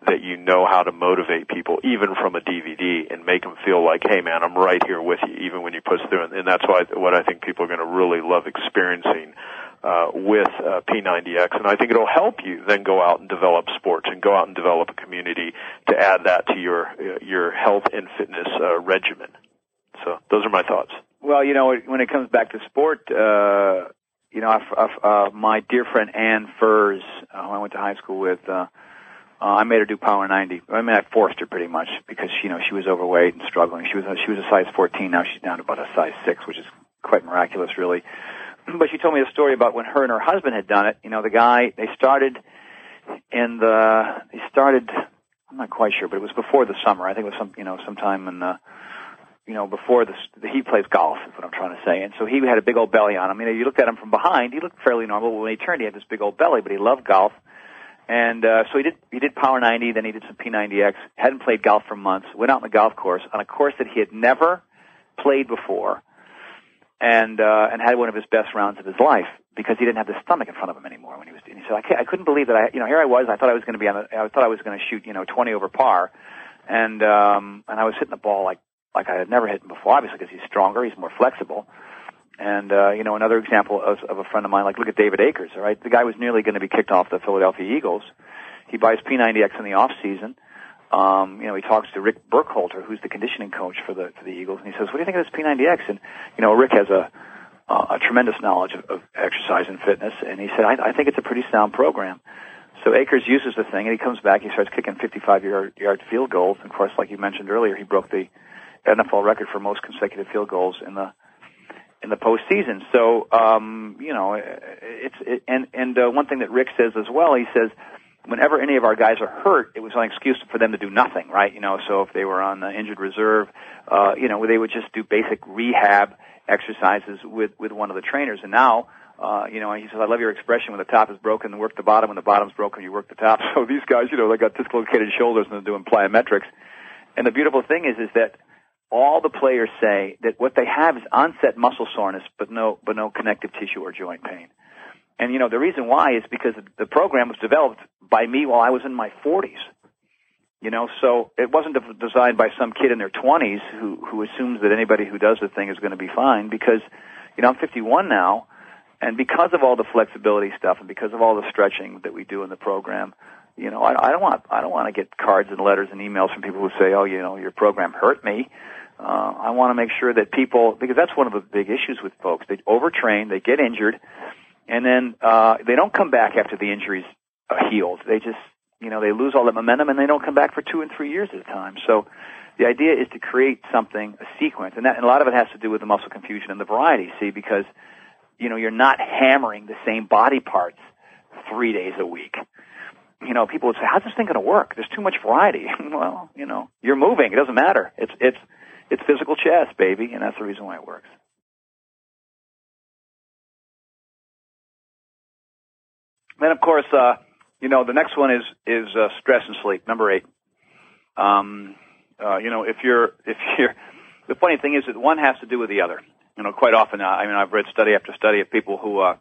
that you know how to motivate people, even from a DVD, and make them feel like, hey, man, I'm right here with you, even when you push through. And that's why what I think people are going to really love experiencing uh, with uh, P90X, and I think it'll help you then go out and develop sports and go out and develop a community to add that to your uh, your health and fitness uh, regimen. So those are my thoughts. Well, you know, when it comes back to sport, uh, you know, I've, I've, uh, my dear friend Ann Furs, uh, who I went to high school with, uh, uh, I made her do Power 90. I mean, I forced her pretty much because you know she was overweight and struggling. She was a, she was a size 14. Now she's down to about a size six, which is quite miraculous, really. But she told me a story about when her and her husband had done it. You know, the guy they started in the they started. I'm not quite sure, but it was before the summer. I think it was some you know sometime in the you know, before the, he plays golf, is what I'm trying to say. And so he had a big old belly on him. You know, you looked at him from behind, he looked fairly normal. But When he turned, he had this big old belly, but he loved golf. And uh, so he did he did Power 90, then he did some P90X. Hadn't played golf for months. Went out on the golf course on a course that he had never played before, and uh, and had one of his best rounds of his life because he didn't have the stomach in front of him anymore when he was. And he said, I, can't, I couldn't believe that I you know here I was. I thought I was going to be on. The, I thought I was going to shoot you know 20 over par, and um, and I was hitting the ball like like I had never hit him before. Obviously because he's stronger, he's more flexible. And uh, you know, another example of, of a friend of mine, like look at David Akers. All right, the guy was nearly going to be kicked off the Philadelphia Eagles. He buys P90X in the off season. Um, you know, he talks to Rick Burkholder, who's the conditioning coach for the for the Eagles, and he says, "What do you think of this P90X?" And you know, Rick has a uh, a tremendous knowledge of, of exercise and fitness, and he said, I, "I think it's a pretty sound program." So Akers uses the thing, and he comes back. He starts kicking 55 yard, yard field goals. And of course, like you mentioned earlier, he broke the NFL record for most consecutive field goals in the in the postseason. So um, you know, it's it, and and uh, one thing that Rick says as well, he says whenever any of our guys are hurt, it was an excuse for them to do nothing, right? You know, so if they were on the injured reserve, uh, you know, they would just do basic rehab exercises with with one of the trainers. And now, uh, you know, he says, I love your expression when the top is broken, work the bottom. When the bottom's broken, you work the top. So these guys, you know, they got dislocated shoulders and they're doing plyometrics. And the beautiful thing is, is that all the players say that what they have is onset muscle soreness, but no, but no connective tissue or joint pain. And you know the reason why is because the program was developed by me while I was in my 40s. You know, so it wasn't designed by some kid in their 20s who who assumes that anybody who does the thing is going to be fine. Because you know I'm 51 now, and because of all the flexibility stuff and because of all the stretching that we do in the program, you know, I, I don't want I don't want to get cards and letters and emails from people who say, "Oh, you know, your program hurt me." Uh, I want to make sure that people, because that's one of the big issues with folks. They overtrain, they get injured, and then uh, they don't come back after the injury's uh, healed. They just, You know, they lose all that momentum and they don't come back for two and three years at a time. So the idea is to create something, a sequence, and, that, and a lot of it has to do with the muscle confusion and the variety, see, because, you know, you're not hammering the same body parts three days a week. You know, people would say, how's this thing going to work? There's too much variety. well, you know, you're moving. It doesn't matter. It's, it's, it's physical chess, baby, and that's the reason why it works. Then, of course, uh, you know, the next one is is uh, stress and sleep. Number eight. Um, uh, you know, if you're if you're the funny thing is that one has to do with the other. You know, quite often, uh, I mean, I've read study after study of people who uh,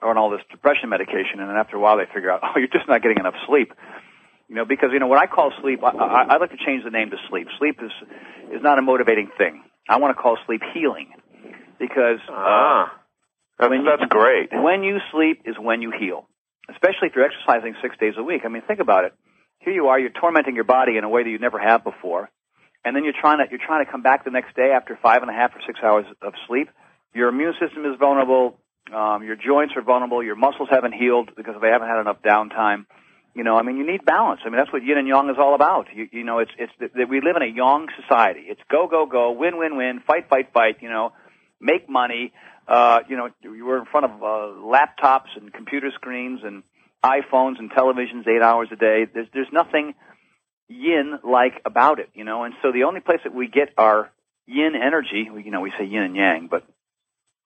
are on all this depression medication, and then after a while they figure out, oh, you're just not getting enough sleep. You know, because you know what I call sleep, I, I, I like to change the name to sleep. Sleep is is not a motivating thing. I want to call sleep healing, because uh, ah, that's, when you- that's great. when you sleep is when you heal, especially if you're exercising six days a week. I mean, think about it. Here you are, you're tormenting your body in a way that you never have before, and then you're trying to you're trying to come back the next day after five and a half or six hours of sleep. Your immune system is vulnerable. Um, your joints are vulnerable. Your muscles haven't healed because they haven't had enough downtime. You know, I mean, you need balance. I mean, that's what yin and yang is all about. You, you know, it's it's that we live in a yang society. It's go go go, win win win, fight fight fight. You know, make money. Uh, you know, you were in front of uh, laptops and computer screens and iPhones and televisions eight hours a day. There's there's nothing yin like about it, you know. And so the only place that we get our yin energy, we, you know, we say yin and yang, but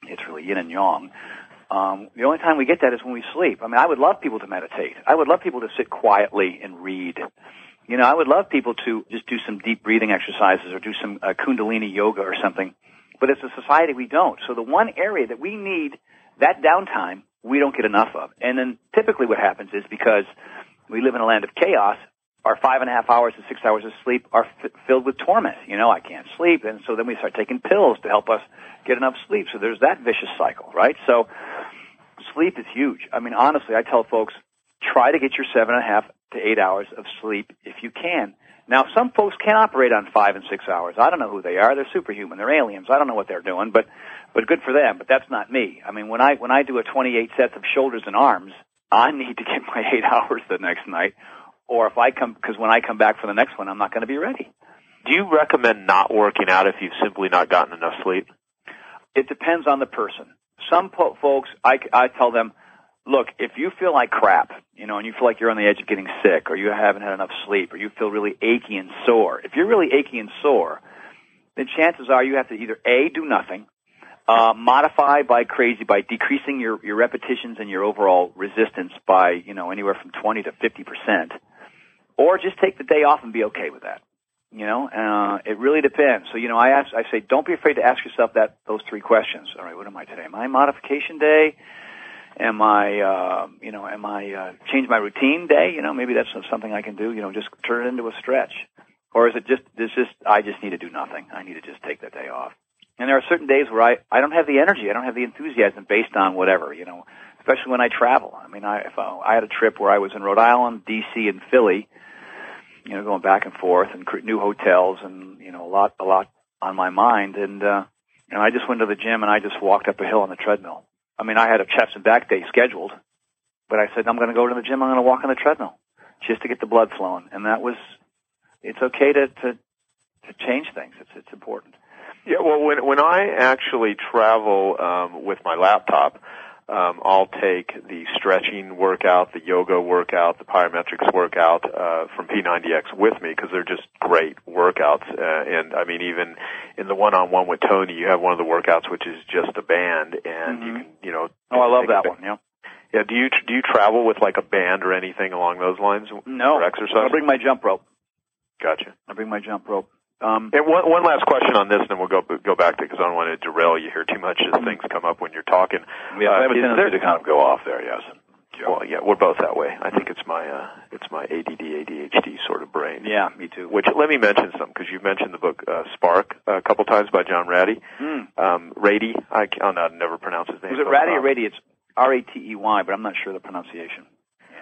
it's really yin and yang. Um, the only time we get that is when we sleep. I mean, I would love people to meditate. I would love people to sit quietly and read. You know, I would love people to just do some deep breathing exercises or do some uh, Kundalini yoga or something. But as a society, we don't. So the one area that we need that downtime, we don't get enough of. And then typically what happens is because we live in a land of chaos, our five and a half hours to six hours of sleep are f- filled with torment. You know, I can't sleep. And so then we start taking pills to help us get enough sleep. So there's that vicious cycle, right? So sleep is huge. I mean, honestly, I tell folks, try to get your seven and a half to eight hours of sleep if you can. Now, some folks can operate on five and six hours. I don't know who they are. They're superhuman. They're aliens. I don't know what they're doing, but but good for them. But that's not me. I mean, when I when I do a 28 sets of shoulders and arms, I need to get my eight hours the next night, or if I come because when I come back for the next one, I'm not going to be ready. Do you recommend not working out if you've simply not gotten enough sleep? It depends on the person. Some po- folks, I, I tell them, look, if you feel like crap, you know, and you feel like you're on the edge of getting sick, or you haven't had enough sleep, or you feel really achy and sore, if you're really achy and sore, then chances are you have to either A, do nothing, uh, modify by crazy, by decreasing your, your repetitions and your overall resistance by, you know, anywhere from 20 to 50%, or just take the day off and be okay with that. You know, uh, it really depends. So, you know, I ask, I say, don't be afraid to ask yourself that, those three questions. All right, what am I today? Am I modification day? Am I, uh, you know, am I, uh, change my routine day? You know, maybe that's something I can do, you know, just turn it into a stretch. Or is it just, this just, I just need to do nothing. I need to just take that day off. And there are certain days where I, I don't have the energy, I don't have the enthusiasm based on whatever, you know, especially when I travel. I mean, I, if I, I had a trip where I was in Rhode Island, DC, and Philly, you know, going back and forth and new hotels and, you know, a lot, a lot on my mind. And, uh, and I just went to the gym and I just walked up a hill on the treadmill. I mean, I had a chest and back day scheduled, but I said, I'm going to go to the gym. I'm going to walk on the treadmill just to get the blood flowing. And that was, it's okay to, to, to change things. It's, it's important. Yeah, well, when when I actually travel um, with my laptop, um, I'll take the stretching workout, the yoga workout, the plyometrics workout uh, from P90X with me because they're just great workouts. Uh, and I mean, even in the one-on-one with Tony, you have one of the workouts which is just a band, and you Mhm. can, you know. Oh, I love that one. Yeah. Yeah. Do you do you travel with like a band or anything along those lines? No. For exercise. I'll bring my jump rope. Gotcha. I'll bring my jump rope. Um, And one, one last question on this, and then we'll go go back to it because I don't want to derail you here too much as things come up when you're talking. yeah, I have a Uh, tendency to kind of go off there. Yes. Well, yeah, we're both that way. I think it's my uh, it's my ADD ADHD sort of brain. Yeah, me too. Which let me mention some because you've mentioned the book uh, Spark a couple times by John Ratty. Mm. Um, Rady, I can, oh, no, I'll never pronounce his name. Is it Ratty or Rady? It's R A T E Y, but I'm not sure the pronunciation.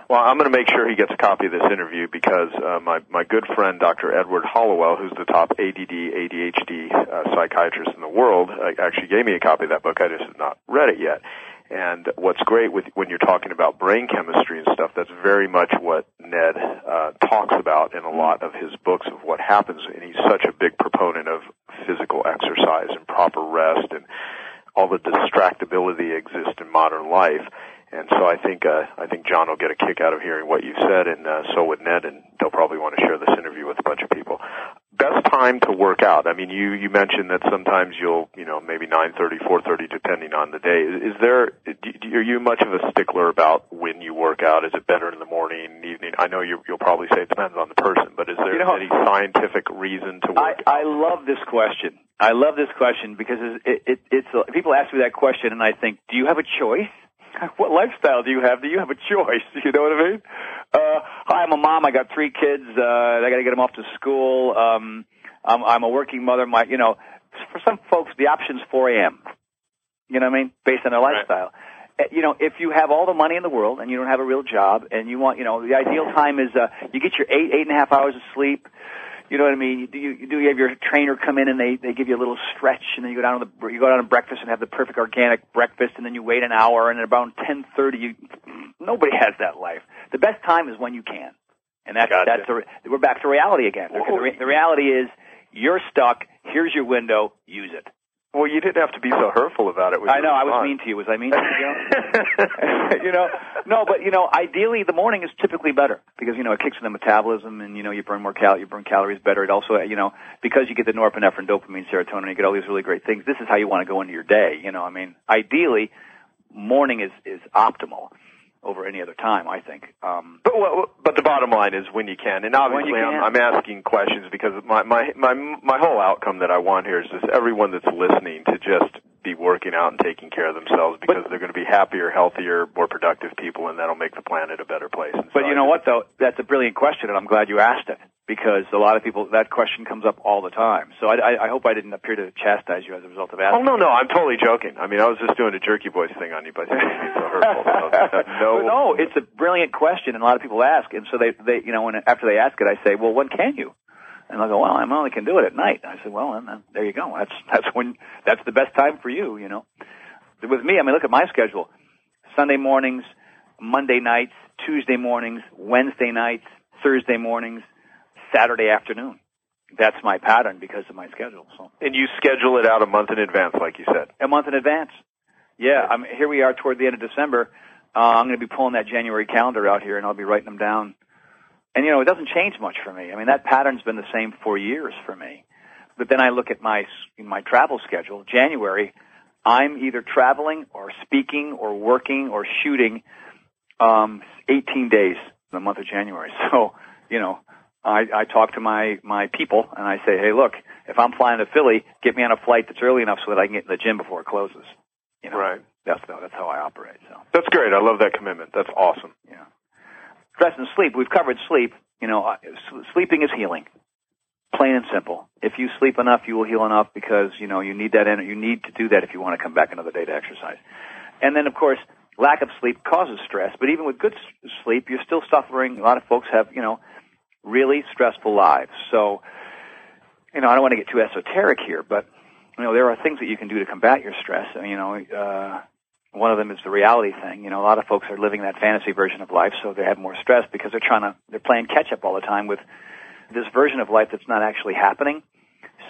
Well, I'm going to make sure he gets a copy of this interview because uh, my my good friend Dr. Edward Hallowell, who's the top ADD ADHD uh, psychiatrist in the world, uh, actually gave me a copy of that book. I just have not read it yet. And what's great with when you're talking about brain chemistry and stuff, that's very much what Ned uh, talks about in a lot of his books of what happens. And he's such a big proponent of physical exercise and proper rest and all the distractibility exists in modern life. And so I think uh, I think John will get a kick out of hearing what you said, and uh, so would Ned, and they'll probably want to share this interview with a bunch of people. Best time to work out. I mean, you you mentioned that sometimes you'll you know maybe nine thirty, four thirty, depending on the day. Is there are you much of a stickler about when you work out? Is it better in the morning, evening? I know you, you'll probably say it depends on the person, but is there You know, any scientific reason to I, work? I love this question. I love this question because it, it, it's people ask me that question, and I think, do you have a choice? what lifestyle do you have? Do you have a choice? You know what I mean? Uh, hi, I'm a mom. I got three kids. Uh, I got to get them off to school. Um, I'm, I'm a working mother. My, you know, for some folks, the option's 4 a.m. You know what I mean? Based on their lifestyle. Uh, You know, if you have all the money in the world and you don't have a real job and you want, you know, the ideal time is uh, you get your eight, eight and a half hours of sleep. You know what I mean? You do you, do you have your trainer come in and they they give you a little stretch and then you go down to the you go down to breakfast and have the perfect organic breakfast and then you wait an hour and at about ten thirty you nobody has that life. The best time is when you can, and that's Gotcha. that's re- we're back to reality again. The, the, the reality is you're stuck. Here's your window. Use it. Well, you didn't have to be so hurtful about it. I know. I was mean to you. Was I mean to you? you know, no, but you know, ideally the morning is typically better because you know it kicks in the metabolism and you know you burn more cal, you burn calories better. It also, you know, because you get the norepinephrine, dopamine, serotonin, you get all these really great things. This is how you want to go into your day. You know, I mean, ideally, morning is is optimal over any other time. I think. Um, But, well, but the bottom line is when you can, and obviously you I'm. I'm asking questions because my my my my whole outcome that I want here is just everyone that's listening to just be working out and taking care of themselves because they're going to be happier, healthier, more productive people, and that'll make the planet a better place. And so But you know what though? That's a brilliant question, and I'm glad you asked it because a lot of people that question comes up all the time. So I, I, I hope I didn't appear to chastise you as a result of asking. Oh no, no, I'm totally joking. I mean, I was just doing a jerky voice thing on you by saying it's so hurtful. So, no, no, it's a brilliant question, and a lot of people ask, and so they, they, you know, when after they ask it, I say, well, when can you? And they'll go, well, I only can do it at night. I said, well, then, then there you go. That's that's when that's the best time for you, you know. With me, I mean, look at my schedule: Sunday mornings, Monday nights, Tuesday mornings, Wednesday nights, Thursday mornings, Saturday afternoon. That's my pattern because of my schedule. So and you schedule it out a month in advance, like you said. a month in advance. Yeah, I'm here. We are toward the end of December. Uh, I'm going to be pulling that January calendar out here, and I'll be writing them down. And you know, it doesn't change much for me. I mean, that pattern's been the same for years for me. But then I look at my my travel schedule. January, I'm either traveling or speaking or working or shooting um, 18 days in the month of January. So, you know, I, I talk to my my people and I say, hey, look, if I'm flying to Philly, get me on a flight that's early enough so that I can get in the gym before it closes. You know, Right. That's how that's how I operate. So, That's great. I love that commitment. That's awesome. yeah. Stress and sleep. We've covered sleep. You know, sleeping is healing. Plain and simple. If you sleep enough, you will heal enough because you know you need that. You need to do that if you want to come back another day to exercise. And then, of course, lack of sleep causes stress. But even with good sleep, you're still suffering. A lot of folks have, you know, really stressful lives. So, you know, I don't want to get too esoteric here, but you know, there are things that you can do to combat your stress. You know, uh, one of them is the reality thing. You know, a lot of folks are living that fantasy version of life, so they have more stress because they're trying to, they're playing catch up all the time with this version of life that's not actually happening.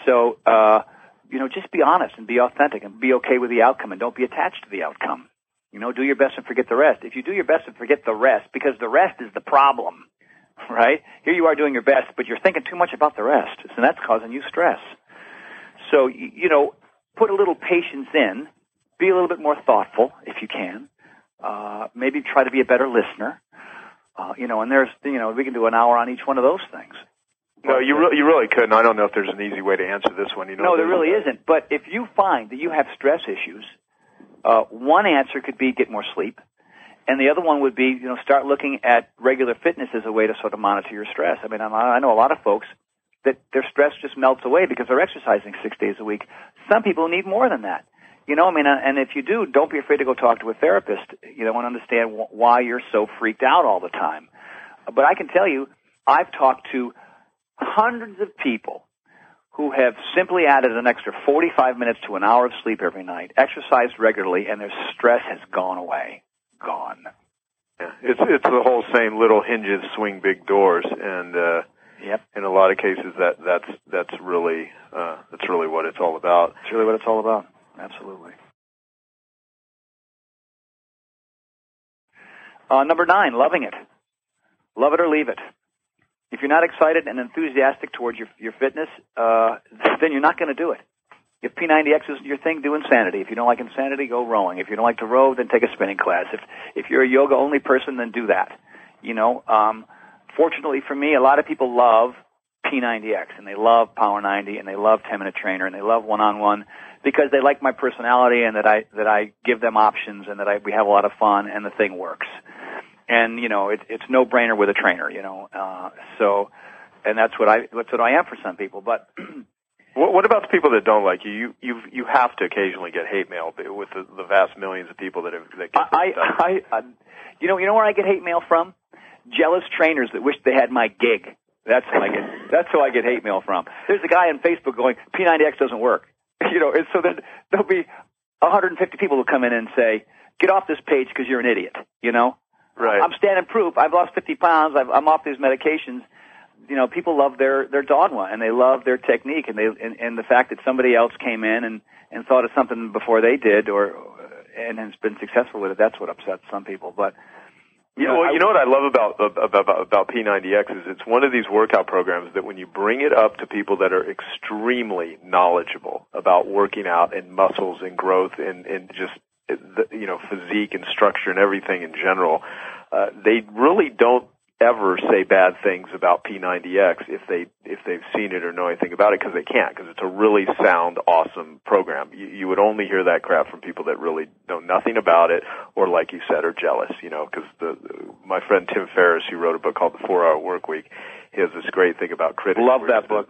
So, uh, you know, just be honest and be authentic and be okay with the outcome and don't be attached to the outcome. You know, do your best and forget the rest. If you do your best and forget the rest, because the rest is the problem, right? Here you are doing your best, but you're thinking too much about the rest, and that's causing you stress. So, you know, put a little patience in, be a little bit more thoughtful if you can. Uh, maybe try to be a better listener. Uh, you know, and there's, you know, we can do an hour on each one of those things. No, you really, you really couldn't. I don't know if there's an easy way to answer this one. You know, No, there really isn't. But if you find that you have stress issues, uh, one answer could be get more sleep, and the other one would be you know start looking at regular fitness as a way to sort of monitor your stress. I mean, I I know a lot of folks that their stress just melts away because they're exercising six days a week. Some people need more than that. You know, I mean, and if you do, don't be afraid to go talk to a therapist. You know, and understand why you're so freaked out all the time. But I can tell you, I've talked to hundreds of people who have simply added an extra 45 minutes to an hour of sleep every night, exercised regularly, and their stress has gone away. Gone. Yeah. It's it's the whole same little hinges swing big doors and uh Yep. in a lot of cases that that's that's really uh that's really what it's all about. That's really what it's all about. Absolutely. Uh, number nine, loving it. Love it or leave it. If you're not excited and enthusiastic towards your your fitness, uh, then you're not going to do it. If P90X isn't your thing, do insanity. If you don't like insanity, go rowing. If you don't like to row, then take a spinning class. If if you're a yoga only person, then do that. You know, um, fortunately for me, a lot of people love P90X and they love Power 90 and they love 10 Minute Trainer and they love one on one because they like my personality and that I that I give them options and that I we have a lot of fun and the thing works. And you know, it's it's no brainer with a trainer. You know, uh, so and that's what I that's what I am for some people. But What, what about the people that don't like you? You you you have to occasionally get hate mail with the, the vast millions of people that have that get I, this. I, I, you know, you know where I get hate mail from? Jealous trainers that wish they had my gig. That's how I get. That's who I get hate mail from. There's a guy on Facebook going, P90X doesn't work. You know, and so then there'll be 150 people who come in and say, get off this page because you're an idiot. You know, Right. I'm standing proof. I've lost 50 pounds. I've, I'm off these medications. You know, people love their their dogma and they love their technique and they and, and the fact that somebody else came in and and thought of something before they did or and has been successful with it. That's what upsets some people. But You know, I- you know what I love about about about P90X is it's one of these workout programs that when you bring it up to people that are extremely knowledgeable about working out and muscles and growth and and just you know physique and structure and everything in general, uh, they really don't ever say bad things about P90X if they if they've seen it or know anything about it because they can't because it's a really sound awesome program. You, you would only hear that crap from people that really know nothing about it or like you said are jealous, you know, because the my friend Tim Ferriss who wrote a book called The 4 Hour Work Week, he has this great thing about critics. love that book.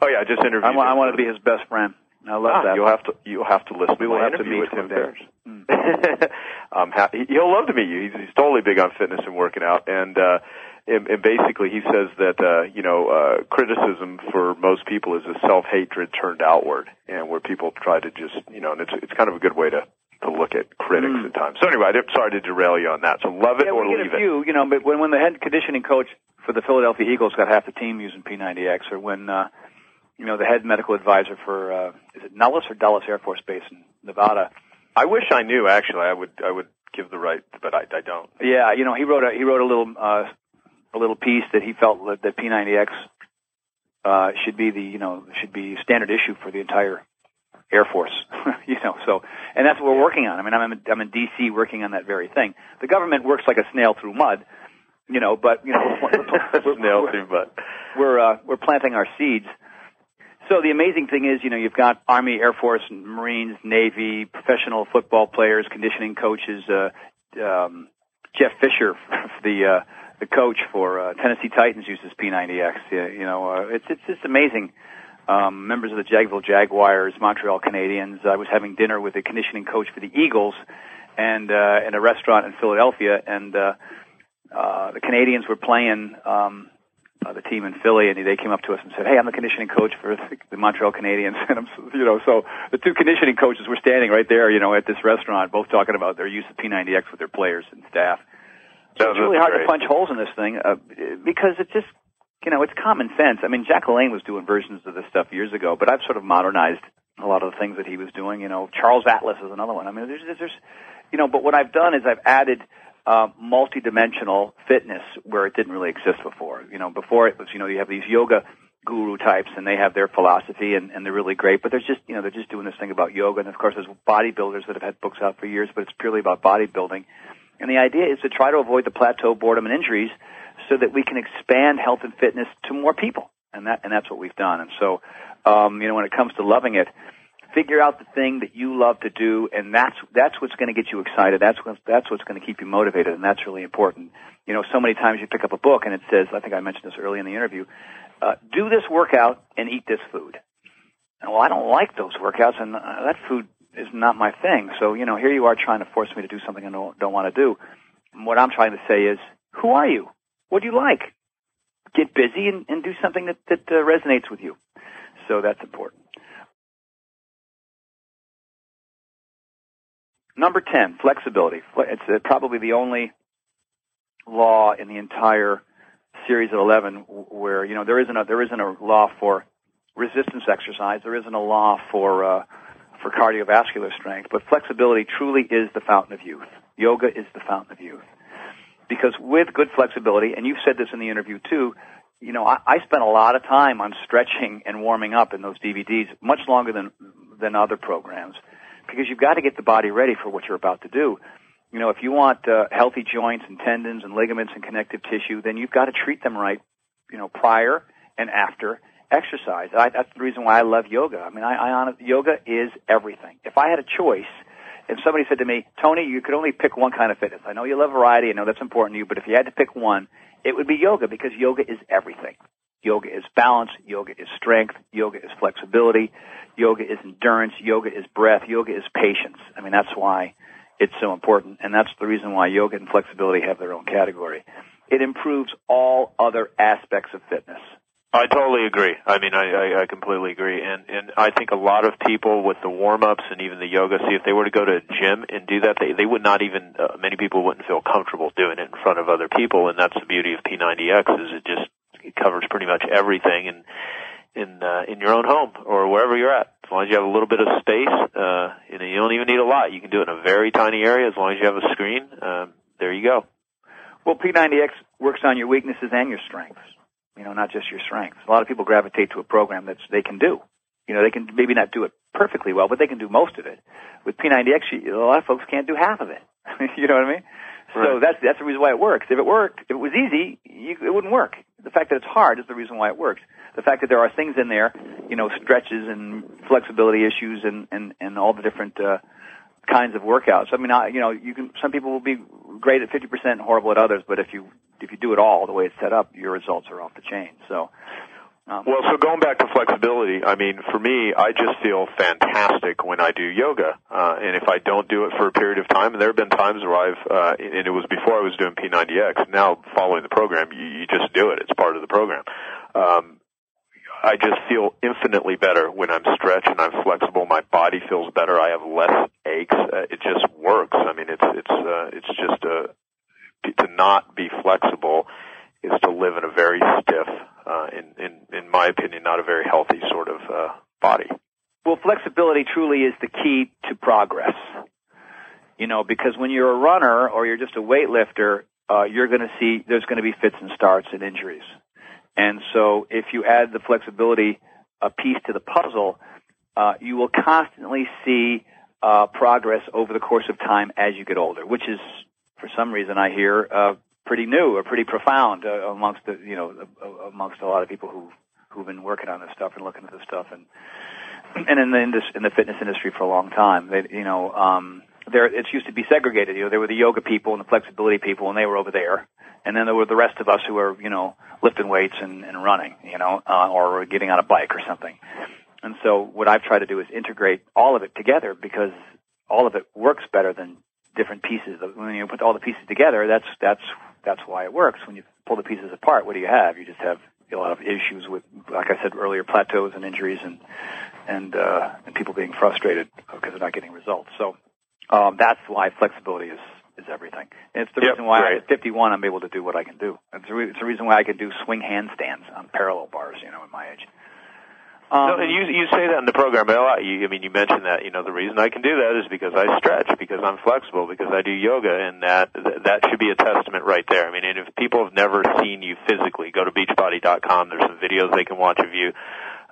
Oh yeah, I just interviewed. I want to be his best friend. I love Ah, that. You'll have to you'll have to listen. We will have to meet with Tim one day. Ferriss. I'm happy. He'll love to meet you. He's, he's totally big on fitness and working out, and uh, and, and basically he says that uh, you know uh, criticism for most people is a self hatred turned outward, and where people try to just you know, and it's it's kind of a good way to to look at critics Mm. at times. So anyway, I'm sorry to derail you on that. So love it yeah, or we get leave a it. you know, but when when the head conditioning coach for the Philadelphia Eagles got half the team using P90X, or when uh, you know the head medical advisor for uh, is it Nellis or Dulles Air Force Base in Nevada, I wish I knew. Actually, I would I would give the right, but I, I don't. yeah, you know, he wrote a he wrote a little uh, a little piece that he felt that, that P90X uh, should be the you know should be standard issue for the entire Air Force, you know. So, and that's what we're working on. I mean, I'm in, I'm in D.C. working on that very thing. The government works like a snail through mud, you know. But you know, we're, we're, we're, you, but we're uh, we're planting our seeds. So the amazing thing is, you know, you've got Army, Air Force, Marines, Navy, professional football players, conditioning coaches. Uh, um, Jeff Fisher, the uh, the coach for uh, Tennessee Titans, uses P90X. Yeah, you know, uh, it's it's just amazing. Um, members of the Jacksonville Jaguars, Montreal Canadiens. I was having dinner with a conditioning coach for the Eagles, and uh, in a restaurant in Philadelphia, and uh, uh, the Canadians were playing. Um, uh, the team in Philly, and they came up to us and said, "Hey, I'm the conditioning coach for the, Montreal Canadiens." And I'm, you know, so the two conditioning coaches were standing right there, you know, at this restaurant, both talking about their use of P90X with their players and staff. So it's really hard to punch holes in this thing uh, because it's just, you know, it's common sense. I mean, Jack LaLanne was doing versions of this stuff years ago, but I've sort of modernized a lot of the things that he was doing. You know, Charles Atlas is another one. I mean, there's, there's, you know, but what I've done is I've added uh, multi-dimensional fitness where it didn't really exist before. You know, before it was, you know, you have these yoga guru types and they have their philosophy and, and they're really great, but they're just, you know, they're just doing this thing about yoga. And of course, there's bodybuilders that have had books out for years, but it's purely about bodybuilding. And the idea is to try to avoid the plateau, boredom, and injuries so that we can expand health and fitness to more people. And that, and that's what we've done. And so, um, you know, when it comes to loving it, figure out the thing that you love to do, and that's that's what's going to get you excited. That's what that's what's going to keep you motivated, and that's really important. You know, so many times you pick up a book and it says, I think I mentioned this early in the interview, uh, do this workout and eat this food. And well, I don't like those workouts, and uh, that food is not my thing. So you know, here you are trying to force me to do something I don't, don't want to do. And what I'm trying to say is, who are you? What do you like? Get busy and, and do something that that uh, resonates with you. So that's important. Number 10, flexibility. It's uh, probably the only law in the entire series of 11 where, you know, there isn't a, there isn't a law for resistance exercise. There isn't a law for, uh, for cardiovascular strength, but flexibility truly is the fountain of youth. Yoga is the fountain of youth. Because with good flexibility, and you've said this in the interview too, you know, I, I spent a lot of time on stretching and warming up in those DVDs, much longer than than other programs, because you've got to get the body ready for what you're about to do. You know, if you want uh, healthy joints and tendons and ligaments and connective tissue, then you've got to treat them right, you know, prior and after exercise. I, that's the reason why I love yoga. I mean, I, I honestly, yoga is everything. If I had a choice, if somebody said to me, Tony, you could only pick one kind of fitness. I know you love variety. I know that's important to you, but if you had to pick one, it would be yoga because yoga is everything. Yoga is balance. Yoga is strength. Yoga is flexibility. Yoga is endurance. Yoga is breath. Yoga is patience. I mean, that's why it's so important. And that's the reason why yoga and flexibility have their own category. It improves all other aspects of fitness. I totally agree. I mean, I, I, I completely agree, and and I think a lot of people with the warm ups and even the yoga, see if they were to go to a gym and do that, they they would not even. Uh, many people wouldn't feel comfortable doing it in front of other people, and that's the beauty of P90X is it just it covers pretty much everything and in uh, in your own home or wherever you're at. As long as you have a little bit of space, uh, you know, you don't even need a lot. You can do it in a very tiny area as long as you have a screen. Um, there you go. Well, P90X works on your weaknesses and your strengths you know, not just your strengths. A lot of people gravitate to a program that they can do. You know, they can maybe not do it perfectly well, but they can do most of it. With P90X, a lot of folks can't do half of it. you know what I mean? Right. So that's that's the reason why it works. If it worked, if it was easy, you, it wouldn't work. The fact that it's hard is the reason why it works. The fact that there are things in there, you know, stretches and flexibility issues and and and all the different uh, kinds of workouts. I mean, I, you know, you can. Some people will be great at 50% and horrible at others, but if you if you do it all the way it's set up, your results are off the chain. So. Um, well, so going back to flexibility, I mean, for me, I just feel fantastic when I do yoga. Uh, and if I don't do it for a period of time, and there have been times where I've, uh, and it was before I was doing P90X, now following the program, you, you just do it. It's part of the program. Um, I just feel infinitely better when I'm stretched and I'm flexible. My body feels better. I have less aches. Uh, it just works. I mean, it's it's uh, it's just uh, to not be flexible is to live in a very stiff, uh, in in in my opinion, not a very healthy sort of uh, body. Well, flexibility truly is the key to progress. You know, because when you're a runner or you're just a weightlifter, uh, you're going to see there's going to be fits and starts and injuries. And so if you add the flexibility a piece to the puzzle, uh, you will constantly see uh, progress over the course of time as you get older, which is, for some reason, I hear uh, pretty new or pretty profound uh, amongst the, you know, uh, amongst a lot of people who who've been working on this stuff and looking at this stuff and and in the indus- in the fitness industry for a long time. They, you know, um, there it used to be segregated. You know, there were the yoga people and the flexibility people, and they were over there, and then there were the rest of us who were, you know, lifting weights and, and running, you know, uh, or getting on a bike or something. And so what I've tried to do is integrate all of it together because all of it works better than different pieces. When you put all the pieces together, that's that's that's why it works. When you pull the pieces apart, what do you have? You just have a lot of issues with, like I said earlier, plateaus and injuries and and uh, and people being frustrated because they're not getting results. So um, that's why flexibility is is everything. And it's the yep, reason why right. at 51 I'm able to do what I can do. It's the, re- it's the reason why I can do swing handstands on parallel bars, you know, at my age. Um, no, and you you say that in the program a lot. You, I mean, you mentioned that. You know, the reason I can do that is because I stretch, because I'm flexible, because I do yoga, and that that should be a testament right there. I mean, and if people have never seen you physically, go to beachbody.com. There's some videos they can watch of you.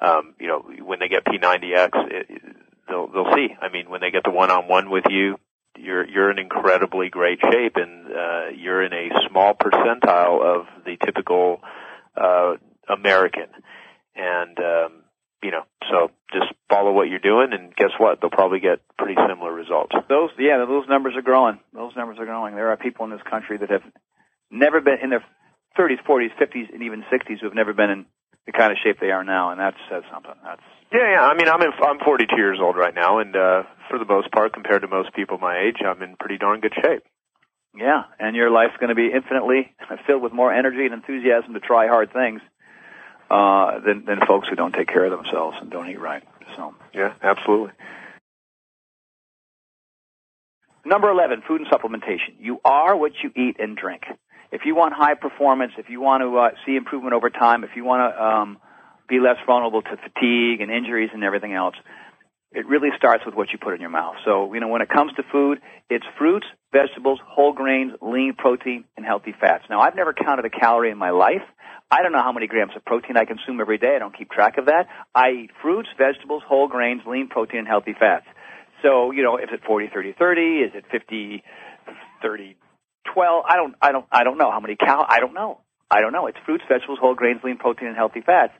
Um, you know, when they get P90X, it, they'll they'll see. I mean, when they get the one-on-one with you, you're you're in incredibly great shape, and uh, you're in a small percentile of the typical uh, American. And um, you know, so just follow what you're doing, and guess what? They'll probably get pretty similar results. Those, yeah, those numbers are growing. Those numbers are growing. There are people in this country that have never been in their 30s, 40s, 50s, and even 60s who have never been in the kind of shape they are now, and that says something. That's yeah, yeah. I mean, I'm in, I'm 42 years old right now, and uh, for the most part, compared to most people my age, I'm in pretty darn good shape. Yeah, and your life's going to be infinitely filled with more energy and enthusiasm to try hard things uh, than than folks who don't take care of themselves and don't eat right. So yeah, absolutely. Number 11, food and supplementation. You are what you eat and drink. If you want high performance, if you want to uh, see improvement over time, if you want to um, be less vulnerable to fatigue and injuries and everything else, it really starts with what you put in your mouth. So, you know, when it comes to food, it's fruits, vegetables, whole grains, lean protein, and healthy fats. Now, I've never counted a calorie in my life. I don't know how many grams of protein I consume every day. I don't keep track of that. I eat fruits, vegetables, whole grains, lean protein, and healthy fats. So, you know, is it 40, 30, 30? Is it 50, 30, 12? I don't, I don't, I don't know how many cal, I don't know. I don't know. It's fruits, vegetables, whole grains, lean protein, and healthy fats.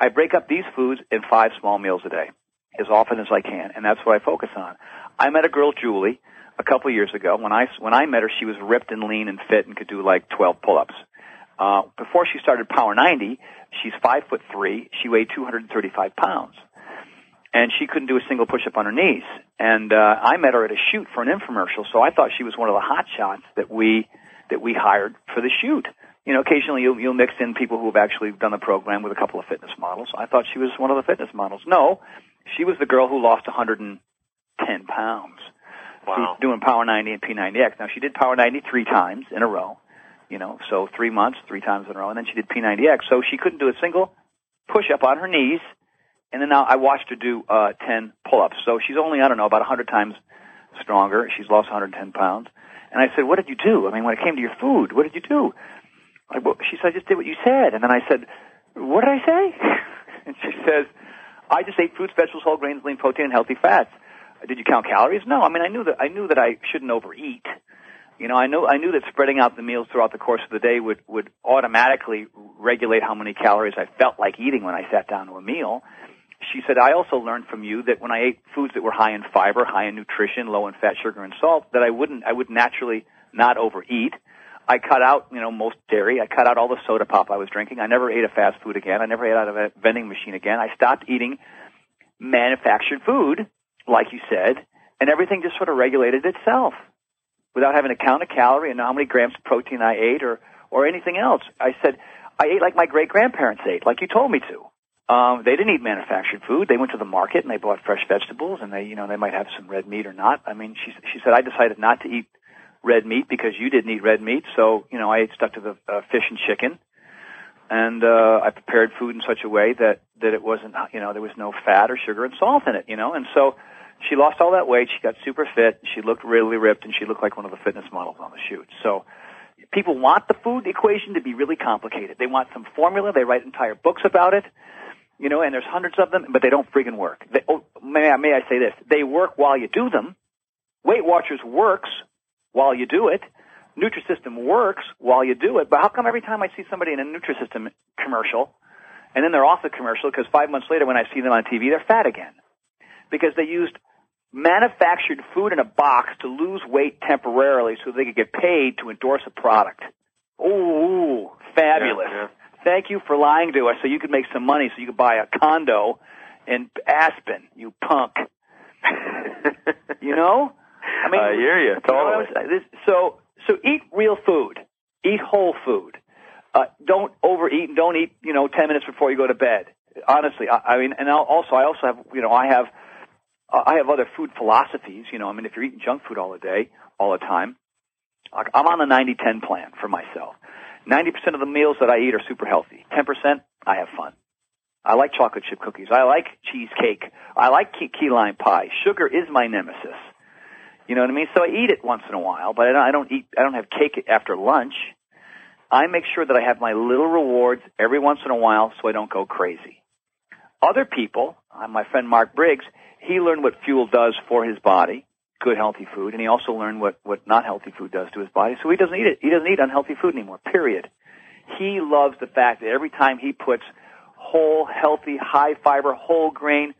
I break up these foods in five small meals a day as often as I can, and that's what I focus on. I met a girl, Julie, a couple years ago. When I, when I met her, she was ripped and lean and fit and could do like 12 pull-ups. Uh, before she started Power 90, she's five foot three. She weighed 235 pounds and she couldn't do a single push-up on her knees. And uh, I met her at a shoot for an infomercial, so I thought she was one of the hot shots that we that we hired for the shoot. You know, occasionally you'll, you'll mix in people who have actually done the program with a couple of fitness models. I thought she was one of the fitness models. No, she was the girl who lost 110 pounds. Wow. Doing Power 90 and P90X. Now she did Power 90 three times in a row. You know, so three months, three times in a row, and then she did P90X. So she couldn't do a single push-up on her knees and then now I watched her do uh, 10 pull-ups. So she's only, I don't know, about 100 times stronger. She's lost 110 pounds. And I said, what did you do? I mean, when it came to your food, what did you do? I, well, she said, I just did what you said. And then I said, what did I say? and she says, I just ate fruits, vegetables, whole grains, lean protein, and healthy fats. Did you count calories? No. I mean, I knew that I knew that I shouldn't overeat. You know, I knew I knew that spreading out the meals throughout the course of the day would would automatically regulate how many calories I felt like eating when I sat down to a meal she said, I also learned from you that when I ate foods that were high in fiber, high in nutrition, low in fat, sugar, and salt, that I wouldn't, I would naturally not overeat. I cut out, you know, most dairy. I cut out all the soda pop I was drinking. I never ate a fast food again. I never ate out of a vending machine again. I stopped eating manufactured food, like you said, and everything just sort of regulated itself without having to count a calorie and know how many grams of protein I ate or, or anything else. I said, I ate like my great grandparents ate, like you told me to. Um, they didn't eat manufactured food. They went to the market and they bought fresh vegetables, and they, you know, they might have some red meat or not. I mean, she she said I decided not to eat red meat because you didn't eat red meat, so you know I ate stuck to the uh, fish and chicken, and uh, I prepared food in such a way that that it wasn't, you know, there was no fat or sugar and salt in it, you know, and so she lost all that weight. She got super fit. She looked really ripped, and she looked like one of the fitness models on the shoot. So people want the food equation to be really complicated. They want some formula. They write entire books about it you know, and there's hundreds of them, but they don't friggin' work. They, oh, may I, may I say this? They work while you do them. Weight Watchers works while you do it. Nutrisystem works while you do it. But how come every time I see somebody in a Nutrisystem commercial, and then they're off the commercial because five months later when I see them on TV, they're fat again? Because they used manufactured food in a box to lose weight temporarily so they could get paid to endorse a product. Ooh, fabulous. Yeah, yeah. Thank you for lying to us so you could make some money so you could buy a condo in Aspen, you punk. you know? I mean, I hear you. Totally. You know so, so eat real food. Eat whole food. Uh, don't overeat and don't eat, you know, 10 minutes before you go to bed. Honestly, I, I mean, and also, I also have, you know, I have, uh, I have other food philosophies, you know, I mean, if you're eating junk food all the day, all the time, I'm on the 90-10 plan for myself. 90% of the meals that I eat are super healthy. 10%, I have fun. I like chocolate chip cookies. I like cheesecake. I like key, lime pie. Sugar is my nemesis. You know what I mean? So I eat it once in a while, but I don't, eat, I don't have cake after lunch. I make sure that I have my little rewards every once in a while so I don't go crazy. Other people, Uh, my friend Mark Briggs, he learned what fuel does for his body good healthy food, and he also learned what what not healthy food does to his body. So he doesn't eat it. He doesn't eat unhealthy food anymore. Period. He loves the fact that every time he puts whole, healthy, high fiber, whole grain,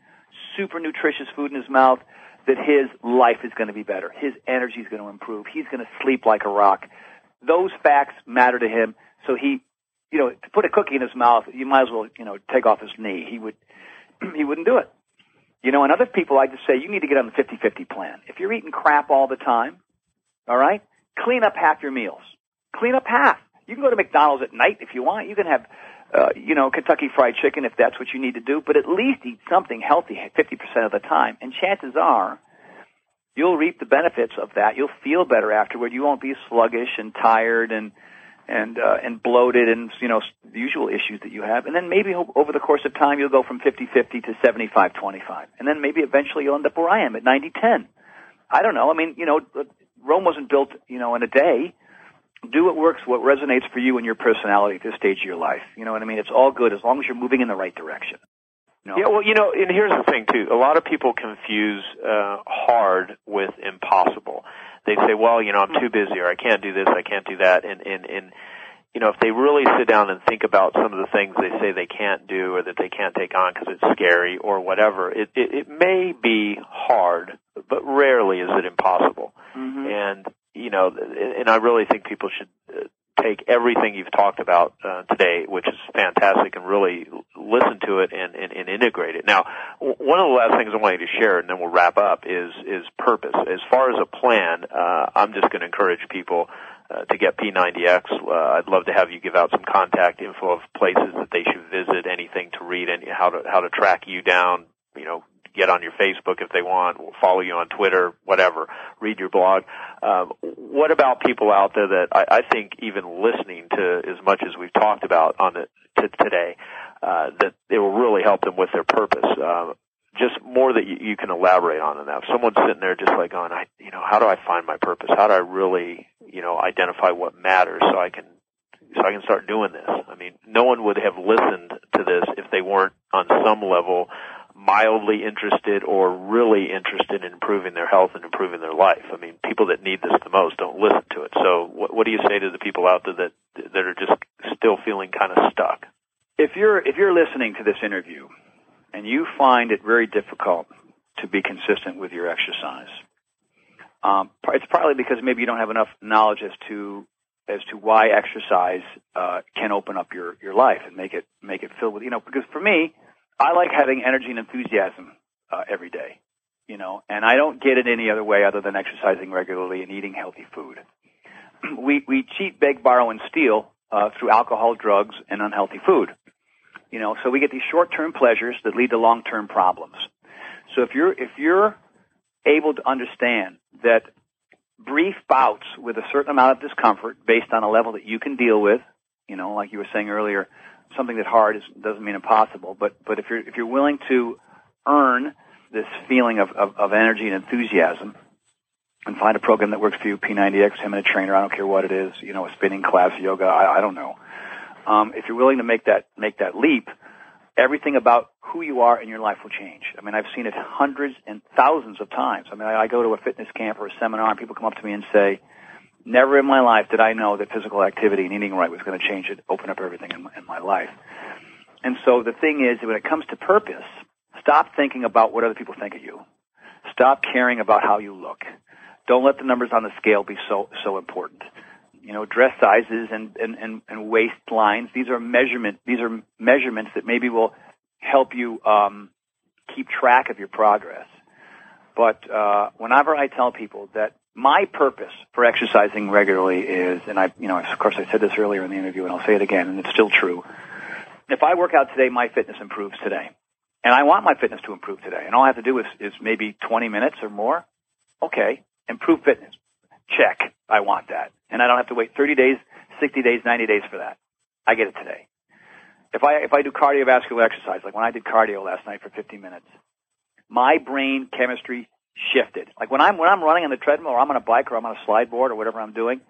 super nutritious food in his mouth, that his life is going to be better. His energy is going to improve. He's going to sleep like a rock. Those facts matter to him. So he, you know, to put a cookie in his mouth, you might as well, you know, take off his knee. He would, he wouldn't do it. You know, and other people, I just say, you need to get on the 50-50 plan. If you're eating crap all the time, all right, clean up half your meals. Clean up half. You can go to McDonald's at night if you want. You can have uh, you know, Kentucky Fried Chicken if that's what you need to do, but at least eat something healthy 50% of the time. And chances are, you'll reap the benefits of that. You'll feel better afterward. You won't be sluggish and tired and and uh, and bloated and you know the usual issues that you have. And then maybe over the course of time you'll go from 50-50 to 75-25. And then maybe eventually you'll end up where I am at 90-10. I don't know. I mean, you know, Rome wasn't built, you know, in a day. Do what works, what resonates for you and your personality at this stage of your life. You know what I mean? It's all good as long as you're moving in the right direction. No. Yeah, well, you know, and here's the thing too. A lot of people confuse uh, hard with impossible. They say, "Well, you know, I'm too busy, or I can't do this, I can't do that," and and and you know, if they really sit down and think about some of the things they say they can't do or that they can't take on because it's scary or whatever, it, it it may be hard, but rarely is it impossible. Mm-hmm. And you know, and I really think people should uh, take everything you've talked about uh, today, which is fantastic, and really listen to it and, and, and integrate it. Now, one of the last things I want you to share, and then we'll wrap up, is is purpose. As far as a plan, uh, I'm just going to encourage people. Uh, to get P90X, uh, I'd love to have you give out some contact info of places that they should visit, anything to read, and how to how to track you down. You know, get on your Facebook if they want, follow you on Twitter, whatever, read your blog. Um, what about people out there that I, I think even listening to as much as we've talked about on it to today, uh, that it will really help them with their purpose. Uh, just more that you, you can elaborate on in that. If someone's sitting there just like going, I, you know, how do I find my purpose? How do I really, you know, identify what matters so I can so I can start doing this. I mean, no one would have listened to this if they weren't on some level mildly interested or really interested in improving their health and improving their life. I mean, people that need this the most don't listen to it. So, what, what do you say to the people out there that that are just still feeling kind of stuck? If you're if you're listening to this interview and you find it very difficult to be consistent with your exercise, um, it's probably because maybe you don't have enough knowledge as to as to why exercise uh, can open up your your life and make it make it filled with you know because for me I like having energy and enthusiasm uh, every day, you know, and I don't get it any other way other than exercising regularly and eating healthy food. we we cheat, beg, borrow, and steal uh, through alcohol, drugs, and unhealthy food. You know, so we get these short-term pleasures that lead to long-term problems. So if you're if you're able to understand that brief bouts with a certain amount of discomfort based on a level that you can deal with, you know, like you were saying earlier, something that's hard is, doesn't mean impossible. But but if you're if you're willing to earn this feeling of, of, of energy and enthusiasm, and find a program that works for you, P90X, him and a trainer, I don't care what it is, you know, a spinning class, yoga, I, I don't know. Um, if you're willing to make that make that leap, everything about who you are in your life will change. I mean, I've seen it hundreds and thousands of times. I mean, I, I go to a fitness camp or a seminar, and people come up to me and say, Never in my life did I know that physical activity and eating right was going to change it, open up everything in my, in my life. And so the thing is, when it comes to purpose, stop thinking about what other people think of you. Stop caring about how you look. Don't let the numbers on the scale be so so important. You know, dress sizes and and and, and waist lines. These are measurement. These are measurements that maybe will help you um, keep track of your progress. But uh, whenever I tell people that my purpose for exercising regularly is, and I, you know, of course I said this earlier in the interview and I'll say it again, and it's still true. If I work out today, my fitness improves today. And I want my fitness to improve today. And all I have to do is, is maybe 20 minutes or more. Okay. Improve fitness. Check. I want that. And I don't have to wait 30 days, 60 days, 90 days for that. I get it today. If I, if I do cardiovascular exercise, like when I did cardio last night for 50 minutes, my brain chemistry shifted. Like when I'm when I'm running on the treadmill or I'm on a bike or I'm on a slide board or whatever I'm doing,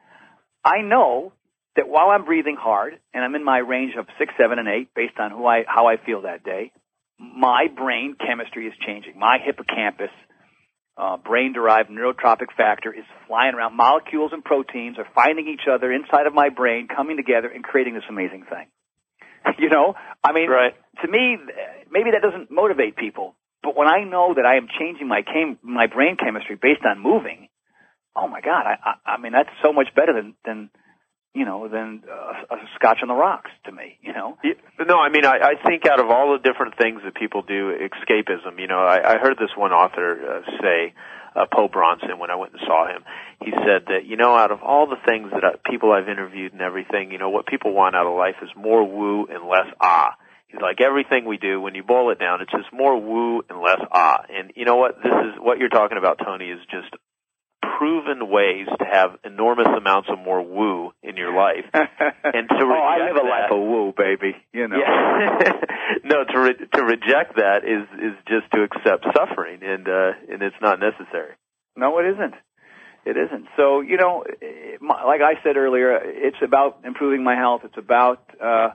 I know that while I'm breathing hard and I'm in my range of six, seven, and eight based on who I how I feel that day, my brain chemistry is changing. My hippocampus, uh, brain-derived neurotrophic factor is flying around. Molecules and proteins are finding each other inside of my brain, coming together and creating this amazing thing. you know, I mean, right. to me, maybe that doesn't motivate people, but when I know that I am changing my chem- my brain chemistry based on moving, oh my God, I, I, I mean that's so much better than than you know than uh, a scotch on the rocks to me. You know. No, I mean I, I think out of all the different things that people do, escapism. You know, I, I heard this one author uh, say uh, Po Bronson when I went and saw him. He said that you know, out of all the things that I, people I've interviewed and everything, you know, what people want out of life is more woo and less ah. Like everything we do. When you boil it down, it's just more woo and less ah. And you know what? This is what you're talking about, Tony. Is just proven ways to have enormous amounts of more woo in your life. and to oh, I live a life of woo, baby. You know. Yeah. no, to re- to reject that is is just to accept suffering, and uh, and it's not necessary. No, it isn't. It isn't. So you know, like I said earlier, it's about improving my health. It's about uh,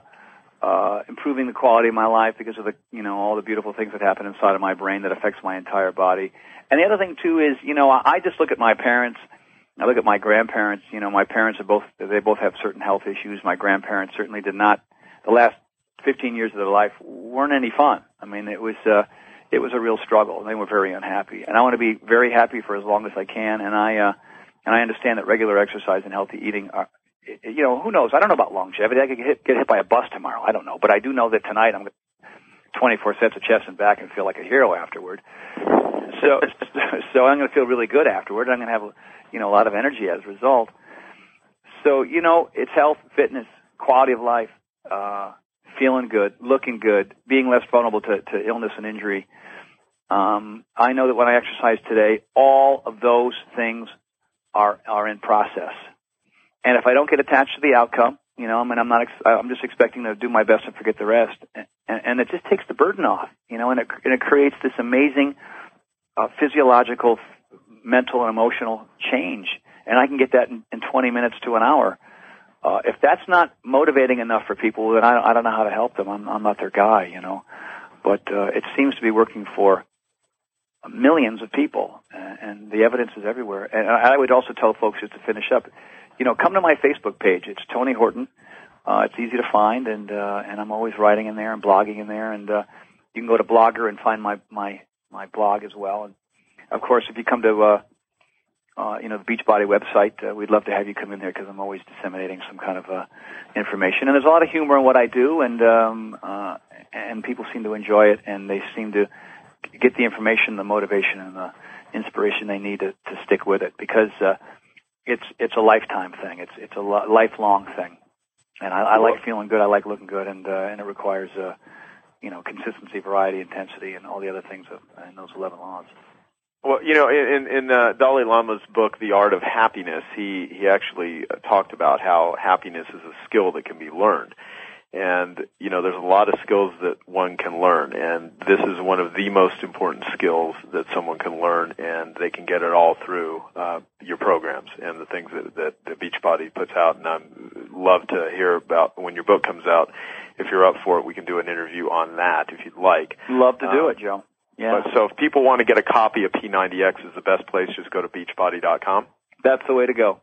uh, improving the quality of my life because of the you know all the beautiful things that happen inside of my brain that affects my entire body. And the other thing too is, you know, I just look at my parents. I look at my grandparents. You know, my parents are both they both have certain health issues. My grandparents certainly did not. The last 15 years of their life weren't any fun. I mean, it was uh, it was a real struggle. They were very unhappy, and I want to be very happy for as long as I can. And I uh, and I understand that regular exercise and healthy eating are. You know, who knows? I don't know about longevity. I could get hit, get hit by a bus tomorrow. I don't know, but I do know that tonight I'm 24 sets of chest and back and feel like a hero afterward so so I'm going to feel really good afterward. I'm going to have you know a lot of energy as a result. So you know, it's health, fitness, quality of life, uh, feeling good, looking good, being less vulnerable to, to illness and injury. Um, I know that when I exercise today, all of those things are are in process. And if I don't get attached to the outcome, you know, I mean, I'm not. Ex- I'm just expecting to do my best and forget the rest, and, and it just takes the burden off, you know, and it, and it creates this amazing uh, physiological, mental, and emotional change, and I can get that in, in 20 minutes to an hour. Uh, if that's not motivating enough for people, then I, I don't know how to help them. I'm, I'm not their guy, you know. But uh, it seems to be working for millions of people, and the evidence is everywhere. And I would also tell folks just to finish up, you know, come to my Facebook page. It's Tony Horton. Uh, it's easy to find, and uh, and I'm always writing in there and blogging in there, and uh, you can go to Blogger and find my my my blog as well. And of course, if you come to uh, uh, you know the Beachbody website, uh, we'd love to have you come in there because I'm always disseminating some kind of uh, information. And there's a lot of humor in what I do, and um, uh, and people seem to enjoy it, and they seem to get the information, the motivation, and the inspiration they need to, to stick with it because uh, it's it's a lifetime thing. It's it's a lo- lifelong thing, and I, I like feeling good. I like looking good, and uh, and it requires uh, you know, consistency, variety, intensity, and all the other things of, in those 11 laws. Well, you know, in in uh, Dalai Lama's book, The Art of Happiness, he he actually uh, talked about how happiness is a skill that can be learned. And you know, there's a lot of skills that one can learn, and this is one of the most important skills that someone can learn, and they can get it all through uh, your programs and the things that that, that Beachbody puts out. And I'd love to hear about when your book comes out if you're up for it, we can do an interview on that if you'd like. Love to do um, it, Joe. Yeah. But, so if people want to get a copy of P90X, is the best place. Just go to beachbody.com. That's the way to go.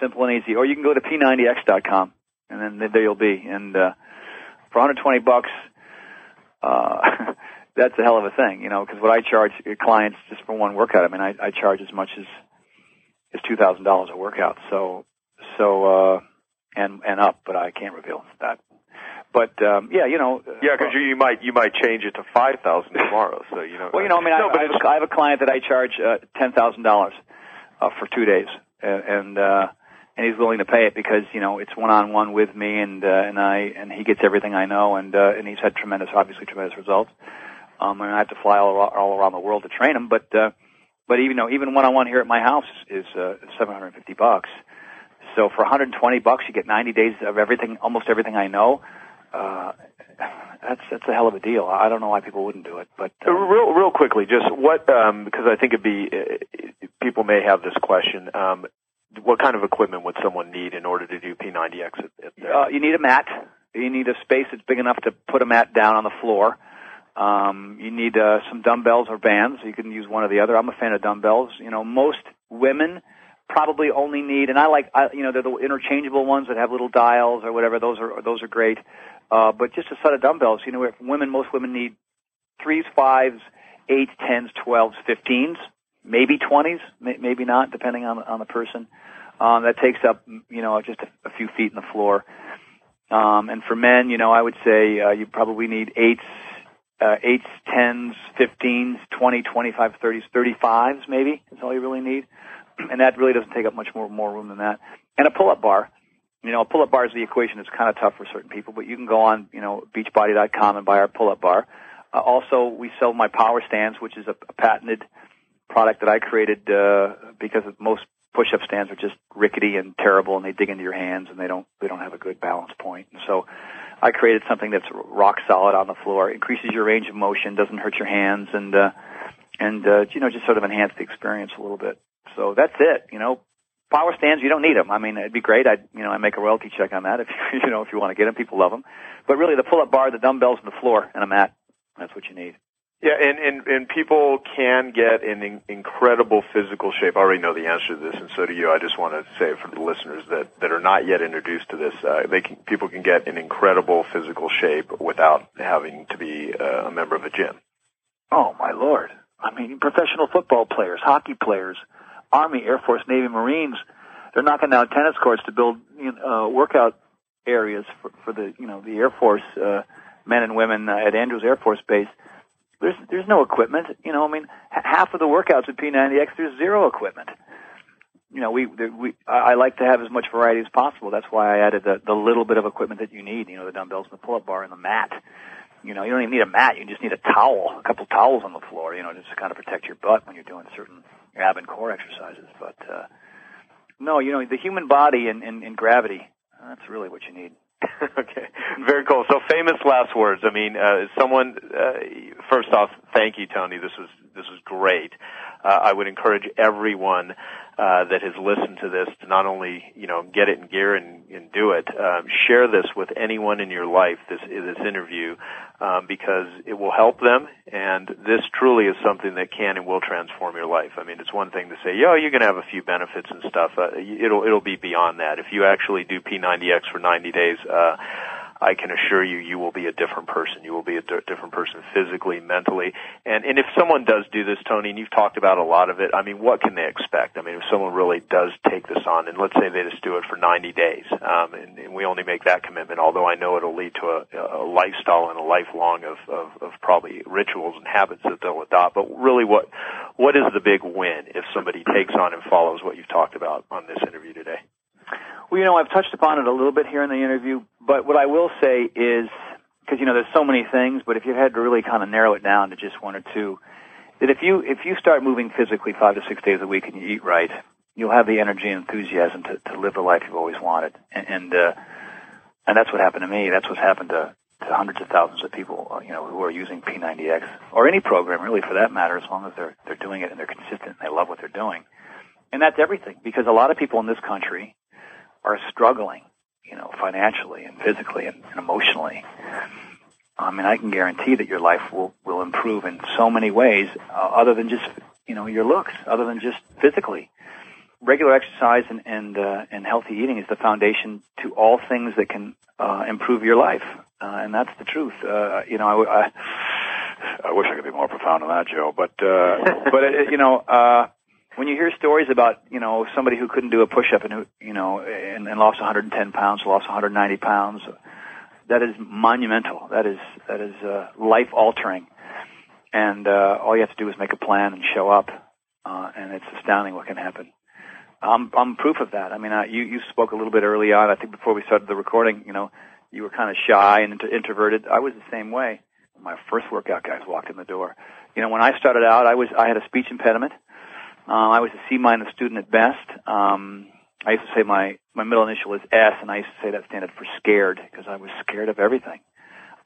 Simple and easy. Or you can go to P90X.com, and then there you'll be. And uh, for 120 bucks, uh, that's a hell of a thing, you know. Because what I charge clients just for one workout, I mean, I, I charge as much as as two thousand dollars a workout. So, so uh, and and up, but I can't reveal that. But um, yeah, you know. Yeah, because you, you might you might change it to five thousand tomorrow. So you know. well, you know, I mean, no, I, I, have a, I have a client that I charge uh, ten thousand dollars uh, for two days, and and, uh, and he's willing to pay it because you know it's one on one with me, and uh, and I and he gets everything I know, and uh, and he's had tremendous, obviously tremendous results. Um, and I have to fly all, all around the world to train him, but uh, but even though even one on one here at my house is uh, seven hundred and fifty bucks. So for 120 bucks, you get 90 days of everything, almost everything I know uh, that's that's a hell of a deal. I don't know why people wouldn't do it, but uh, real real quickly, just what um, because I think it'd be uh, people may have this question. Um, what kind of equipment would someone need in order to do P90X? At, at uh, you need a mat. You need a space that's big enough to put a mat down on the floor. Um, you need uh, some dumbbells or bands. You can use one or the other. I'm a fan of dumbbells. You know, most women probably only need, and I like, I, you know, they're the interchangeable ones that have little dials or whatever. Those are those are great. Uh, but just a set of dumbbells. You know, women, most women need threes, fives, eights, tens, twelves, fifteens, maybe twenties, maybe not, depending on on the person. Um, that takes up, you know, just a, a few feet in the floor. Um, and for men, you know, I would say uh, you probably need eights, uh, 8s, 10s, 15s, 20, 25, 30s, 35s maybe is all you really need. And that really doesn't take up much more, more room than that. And a pull-up bar. You know, a pull-up bar is the equation that's kind of tough for certain people, but you can go on, you know, beachbody.com and buy our pull-up bar. Uh, also, we sell my power stands, which is a, a patented product that I created uh, because most push-up stands are just rickety and terrible, and they dig into your hands, and they don't they don't have a good balance point. And so, I created something that's rock solid on the floor, increases your range of motion, doesn't hurt your hands, and uh, and uh, you know just sort of enhance the experience a little bit. So that's it. You know, power stands you don't need them. I mean, it'd be great. I you know I make a royalty check on that if you know if you want to get them. People love them, but really the pull-up bar, the dumbbells, and the floor, and a mat. That's what you need. Yeah, and, and, and people can get in, in incredible physical shape. I already know the answer to this, and so do you. I just want to say for the listeners that, that are not yet introduced to this, uh, they can, people can get in incredible physical shape without having to be uh, a member of a gym. Oh my lord! I mean, professional football players, hockey players, Army, Air Force, Navy, Marines, they're knocking down tennis courts to build you know, uh, workout areas for, for the you know the Air Force uh, men and women uh, at Andrews Air Force Base there's there's no equipment. You know, I mean, half of the workouts with P90X there's zero equipment. You know, we we I like to have as much variety as possible. That's why I added the the little bit of equipment that you need. You know, the dumbbells and the pull-up bar and the mat. You know, you don't even need a mat. You just need a towel, a couple towels on the floor. You know, just to kind of protect your butt when you're doing certain ab and core exercises. But uh, no, you know, the human body and, and, and gravity. That's really what you need. okay, very cool. So famous last words. I mean, uh, someone. Uh, first off, thank you, Tony. This was this was great. Uh, I would encourage everyone uh, that has listened to this to not only you know get it in gear and, and do it, um, share this with anyone in your life. This this interview um, because it will help them, and this truly is something that can and will transform your life. I mean, it's one thing to say, "Yo, you're going to have a few benefits and stuff." Uh, it'll it'll be beyond that. If you actually do P90X for 90 days. Uh, I can assure you, you will be a different person. You will be a d- different person physically, mentally. And, and if someone does do this, Tony, and you've talked about a lot of it, I mean, what can they expect? I mean, if someone really does take this on, and let's say they just do it for 90 days, um, and, and we only make that commitment, although I know it'll lead to a, a lifestyle and a lifelong of, of, of probably rituals and habits that they'll adopt. But really, what, what is the big win if somebody takes on and follows what you've talked about on this interview today? Well, you know, I've touched upon it a little bit here in the interview, but what I will say is, because you know, there's so many things, but if you had to really kind of narrow it down to just one or two, that if you if you start moving physically five to six days a week and you eat right, you'll have the energy and enthusiasm to, to live the life you've always wanted, and and, uh, and that's what happened to me. That's what's happened to, to hundreds of thousands of people, uh, you know, who are using P90X or any program really for that matter, as long as they're they're doing it and they're consistent and they love what they're doing, and that's everything. Because a lot of people in this country are struggling, you know, financially and physically and, and emotionally, I mean, I can guarantee that your life will will improve in so many ways, uh, other than just you know your looks, other than just physically. Regular exercise and and uh, and healthy eating is the foundation to all things that can uh, improve your life, uh, and that's the truth. Uh, you know, I, I I wish I could be more profound on that, Joe, but uh, but uh, you know. Uh, when you hear stories about you know somebody who couldn't do a push up and who you know and, and lost 110 pounds, lost 190 pounds, that is monumental. That is that is uh, life altering, and uh, all you have to do is make a plan and show up, uh, and it's astounding what can happen. I'm I'm proof of that. I mean, I, you you spoke a little bit early on. I think before we started the recording, you know, you were kind of shy and inter- introverted. I was the same way. My first workout guys walked in the door. You know, when I started out, I was I had a speech impediment. Uh, I was a C minus student at best. Um, I used to say my my middle initial is S, and I used to say that standard for scared because I was scared of everything.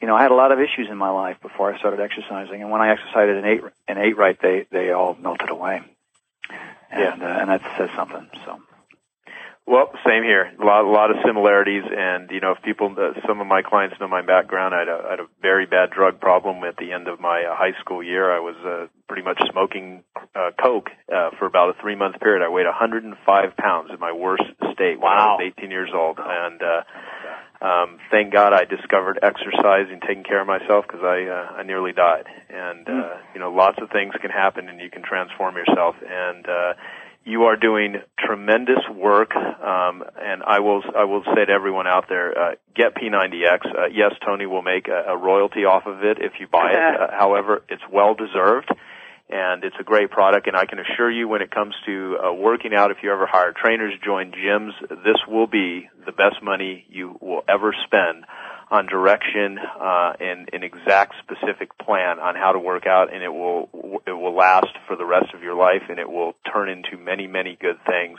You know, I had a lot of issues in my life before I started exercising, and when I exercised and ate and ate right, they they all melted away. And yeah. uh, and that says something. So. Well, same here. A lot, a lot of similarities, and you know, if people, uh, some of my clients know my background. I had, a, I had a very bad drug problem at the end of my uh, high school year. I was uh, pretty much smoking uh, coke uh, for about a three month period. I weighed 105 pounds in my worst state when wow. I was 18 years old, and uh, um, thank God I discovered exercise and taking care of myself because I uh, I nearly died. And uh, you know, lots of things can happen, and you can transform yourself. And uh, you are doing tremendous work, um, and I will I will say to everyone out there, uh, get P90X. Uh, yes, Tony will make a, a, royalty off of it if you buy it. Uh, however, it's well deserved, and it's a great product. And I can assure you, when it comes to uh, working out, if you ever hire trainers, join gyms, this will be the best money you will ever spend on direction uh, and an exact specific plan on how to work out, and it will it will last for the rest of your life, and it will turn into many many good things.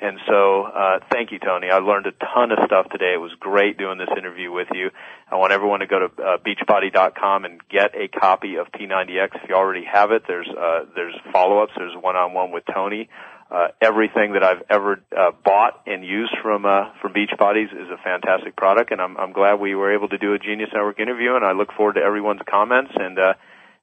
And so, uh, thank you, Tony. I learned a ton of stuff today. It was great doing this interview with you. I want everyone to go to uh, Beachbody.com and get a copy of P90X if you already have it. There's uh, there's follow-ups. There's one-on-one with Tony uh, everything that I've ever uh, bought and used from uh, from Beachbodies is a fantastic product, and I'm I'm glad we were able to do a Genius Network interview, and I look forward to everyone's comments and uh,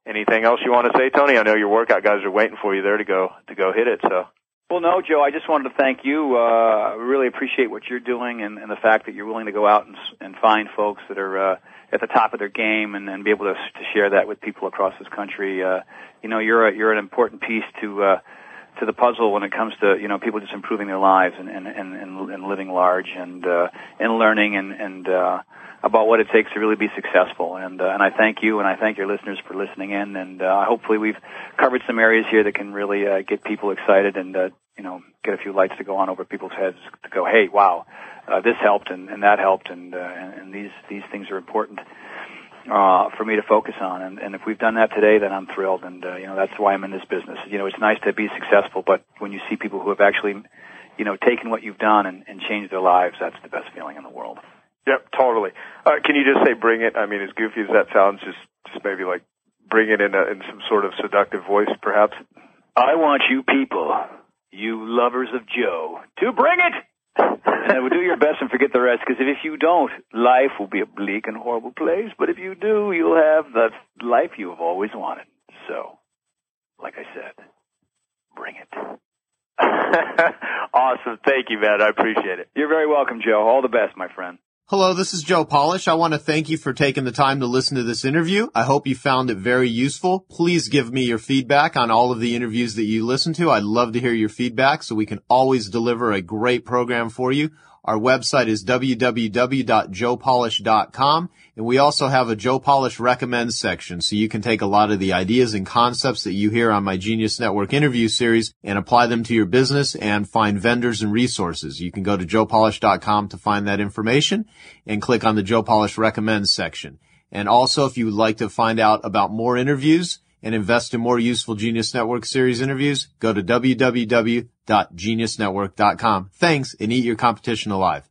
anything else you want to say, Tony. I know your workout guys are waiting for you there to go to go hit it. So. Well, no, Joe. I just wanted to thank you. Uh, I really appreciate what you're doing and, and the fact that you're willing to go out and, and find folks that are uh, at the top of their game and, and be able to, to share that with people across this country. Uh, you know, you're a, you're an important piece to. Uh, to the puzzle when it comes to you know people just improving their lives and and and, and living large and uh, and learning and and uh, about what it takes to really be successful. And uh, and I thank you and I thank your listeners for listening in. And uh, hopefully we've covered some areas here that can really uh, get people excited and uh, you know get a few lights to go on over people's heads to go, hey, wow, uh, this helped and, and that helped and, uh, and and these these things are important uh, for me to focus on. And, and if we've done that today, then I'm thrilled. And uh, you know that's why I'm in this business. You know, it's nice to be successful, but when you see people who have actually, you know, taken what you've done and, and changed their lives, that's the best feeling in the world. Yep, totally. Uh, can you just say "bring it"? I mean, as goofy as that sounds, just just maybe like bring it in a, in some sort of seductive voice, perhaps. I want you people, you lovers of Joe, to bring it and do your best and forget the rest, because if you don't, life will be a bleak and horrible place. But if you do, you'll have the life you have always wanted. So, like I said, bring it. awesome. Thank you, man. I appreciate it. You're very welcome, Joe. All the best, my friend. Hello, this is Joe Polish. I want to thank you for taking the time to listen to this interview. I hope you found it very useful. Please give me your feedback on all of the interviews that you listen to. I'd love to hear your feedback so we can always deliver a great program for you. Our website is www.joepolish.com and we also have a Joe Polish recommends section so you can take a lot of the ideas and concepts that you hear on my Genius Network interview series and apply them to your business and find vendors and resources. You can go to joepolish.com to find that information and click on the Joe Polish recommends section. And also if you would like to find out about more interviews, and invest in more useful Genius Network series interviews, go to www.geniusnetwork.com. Thanks and eat your competition alive.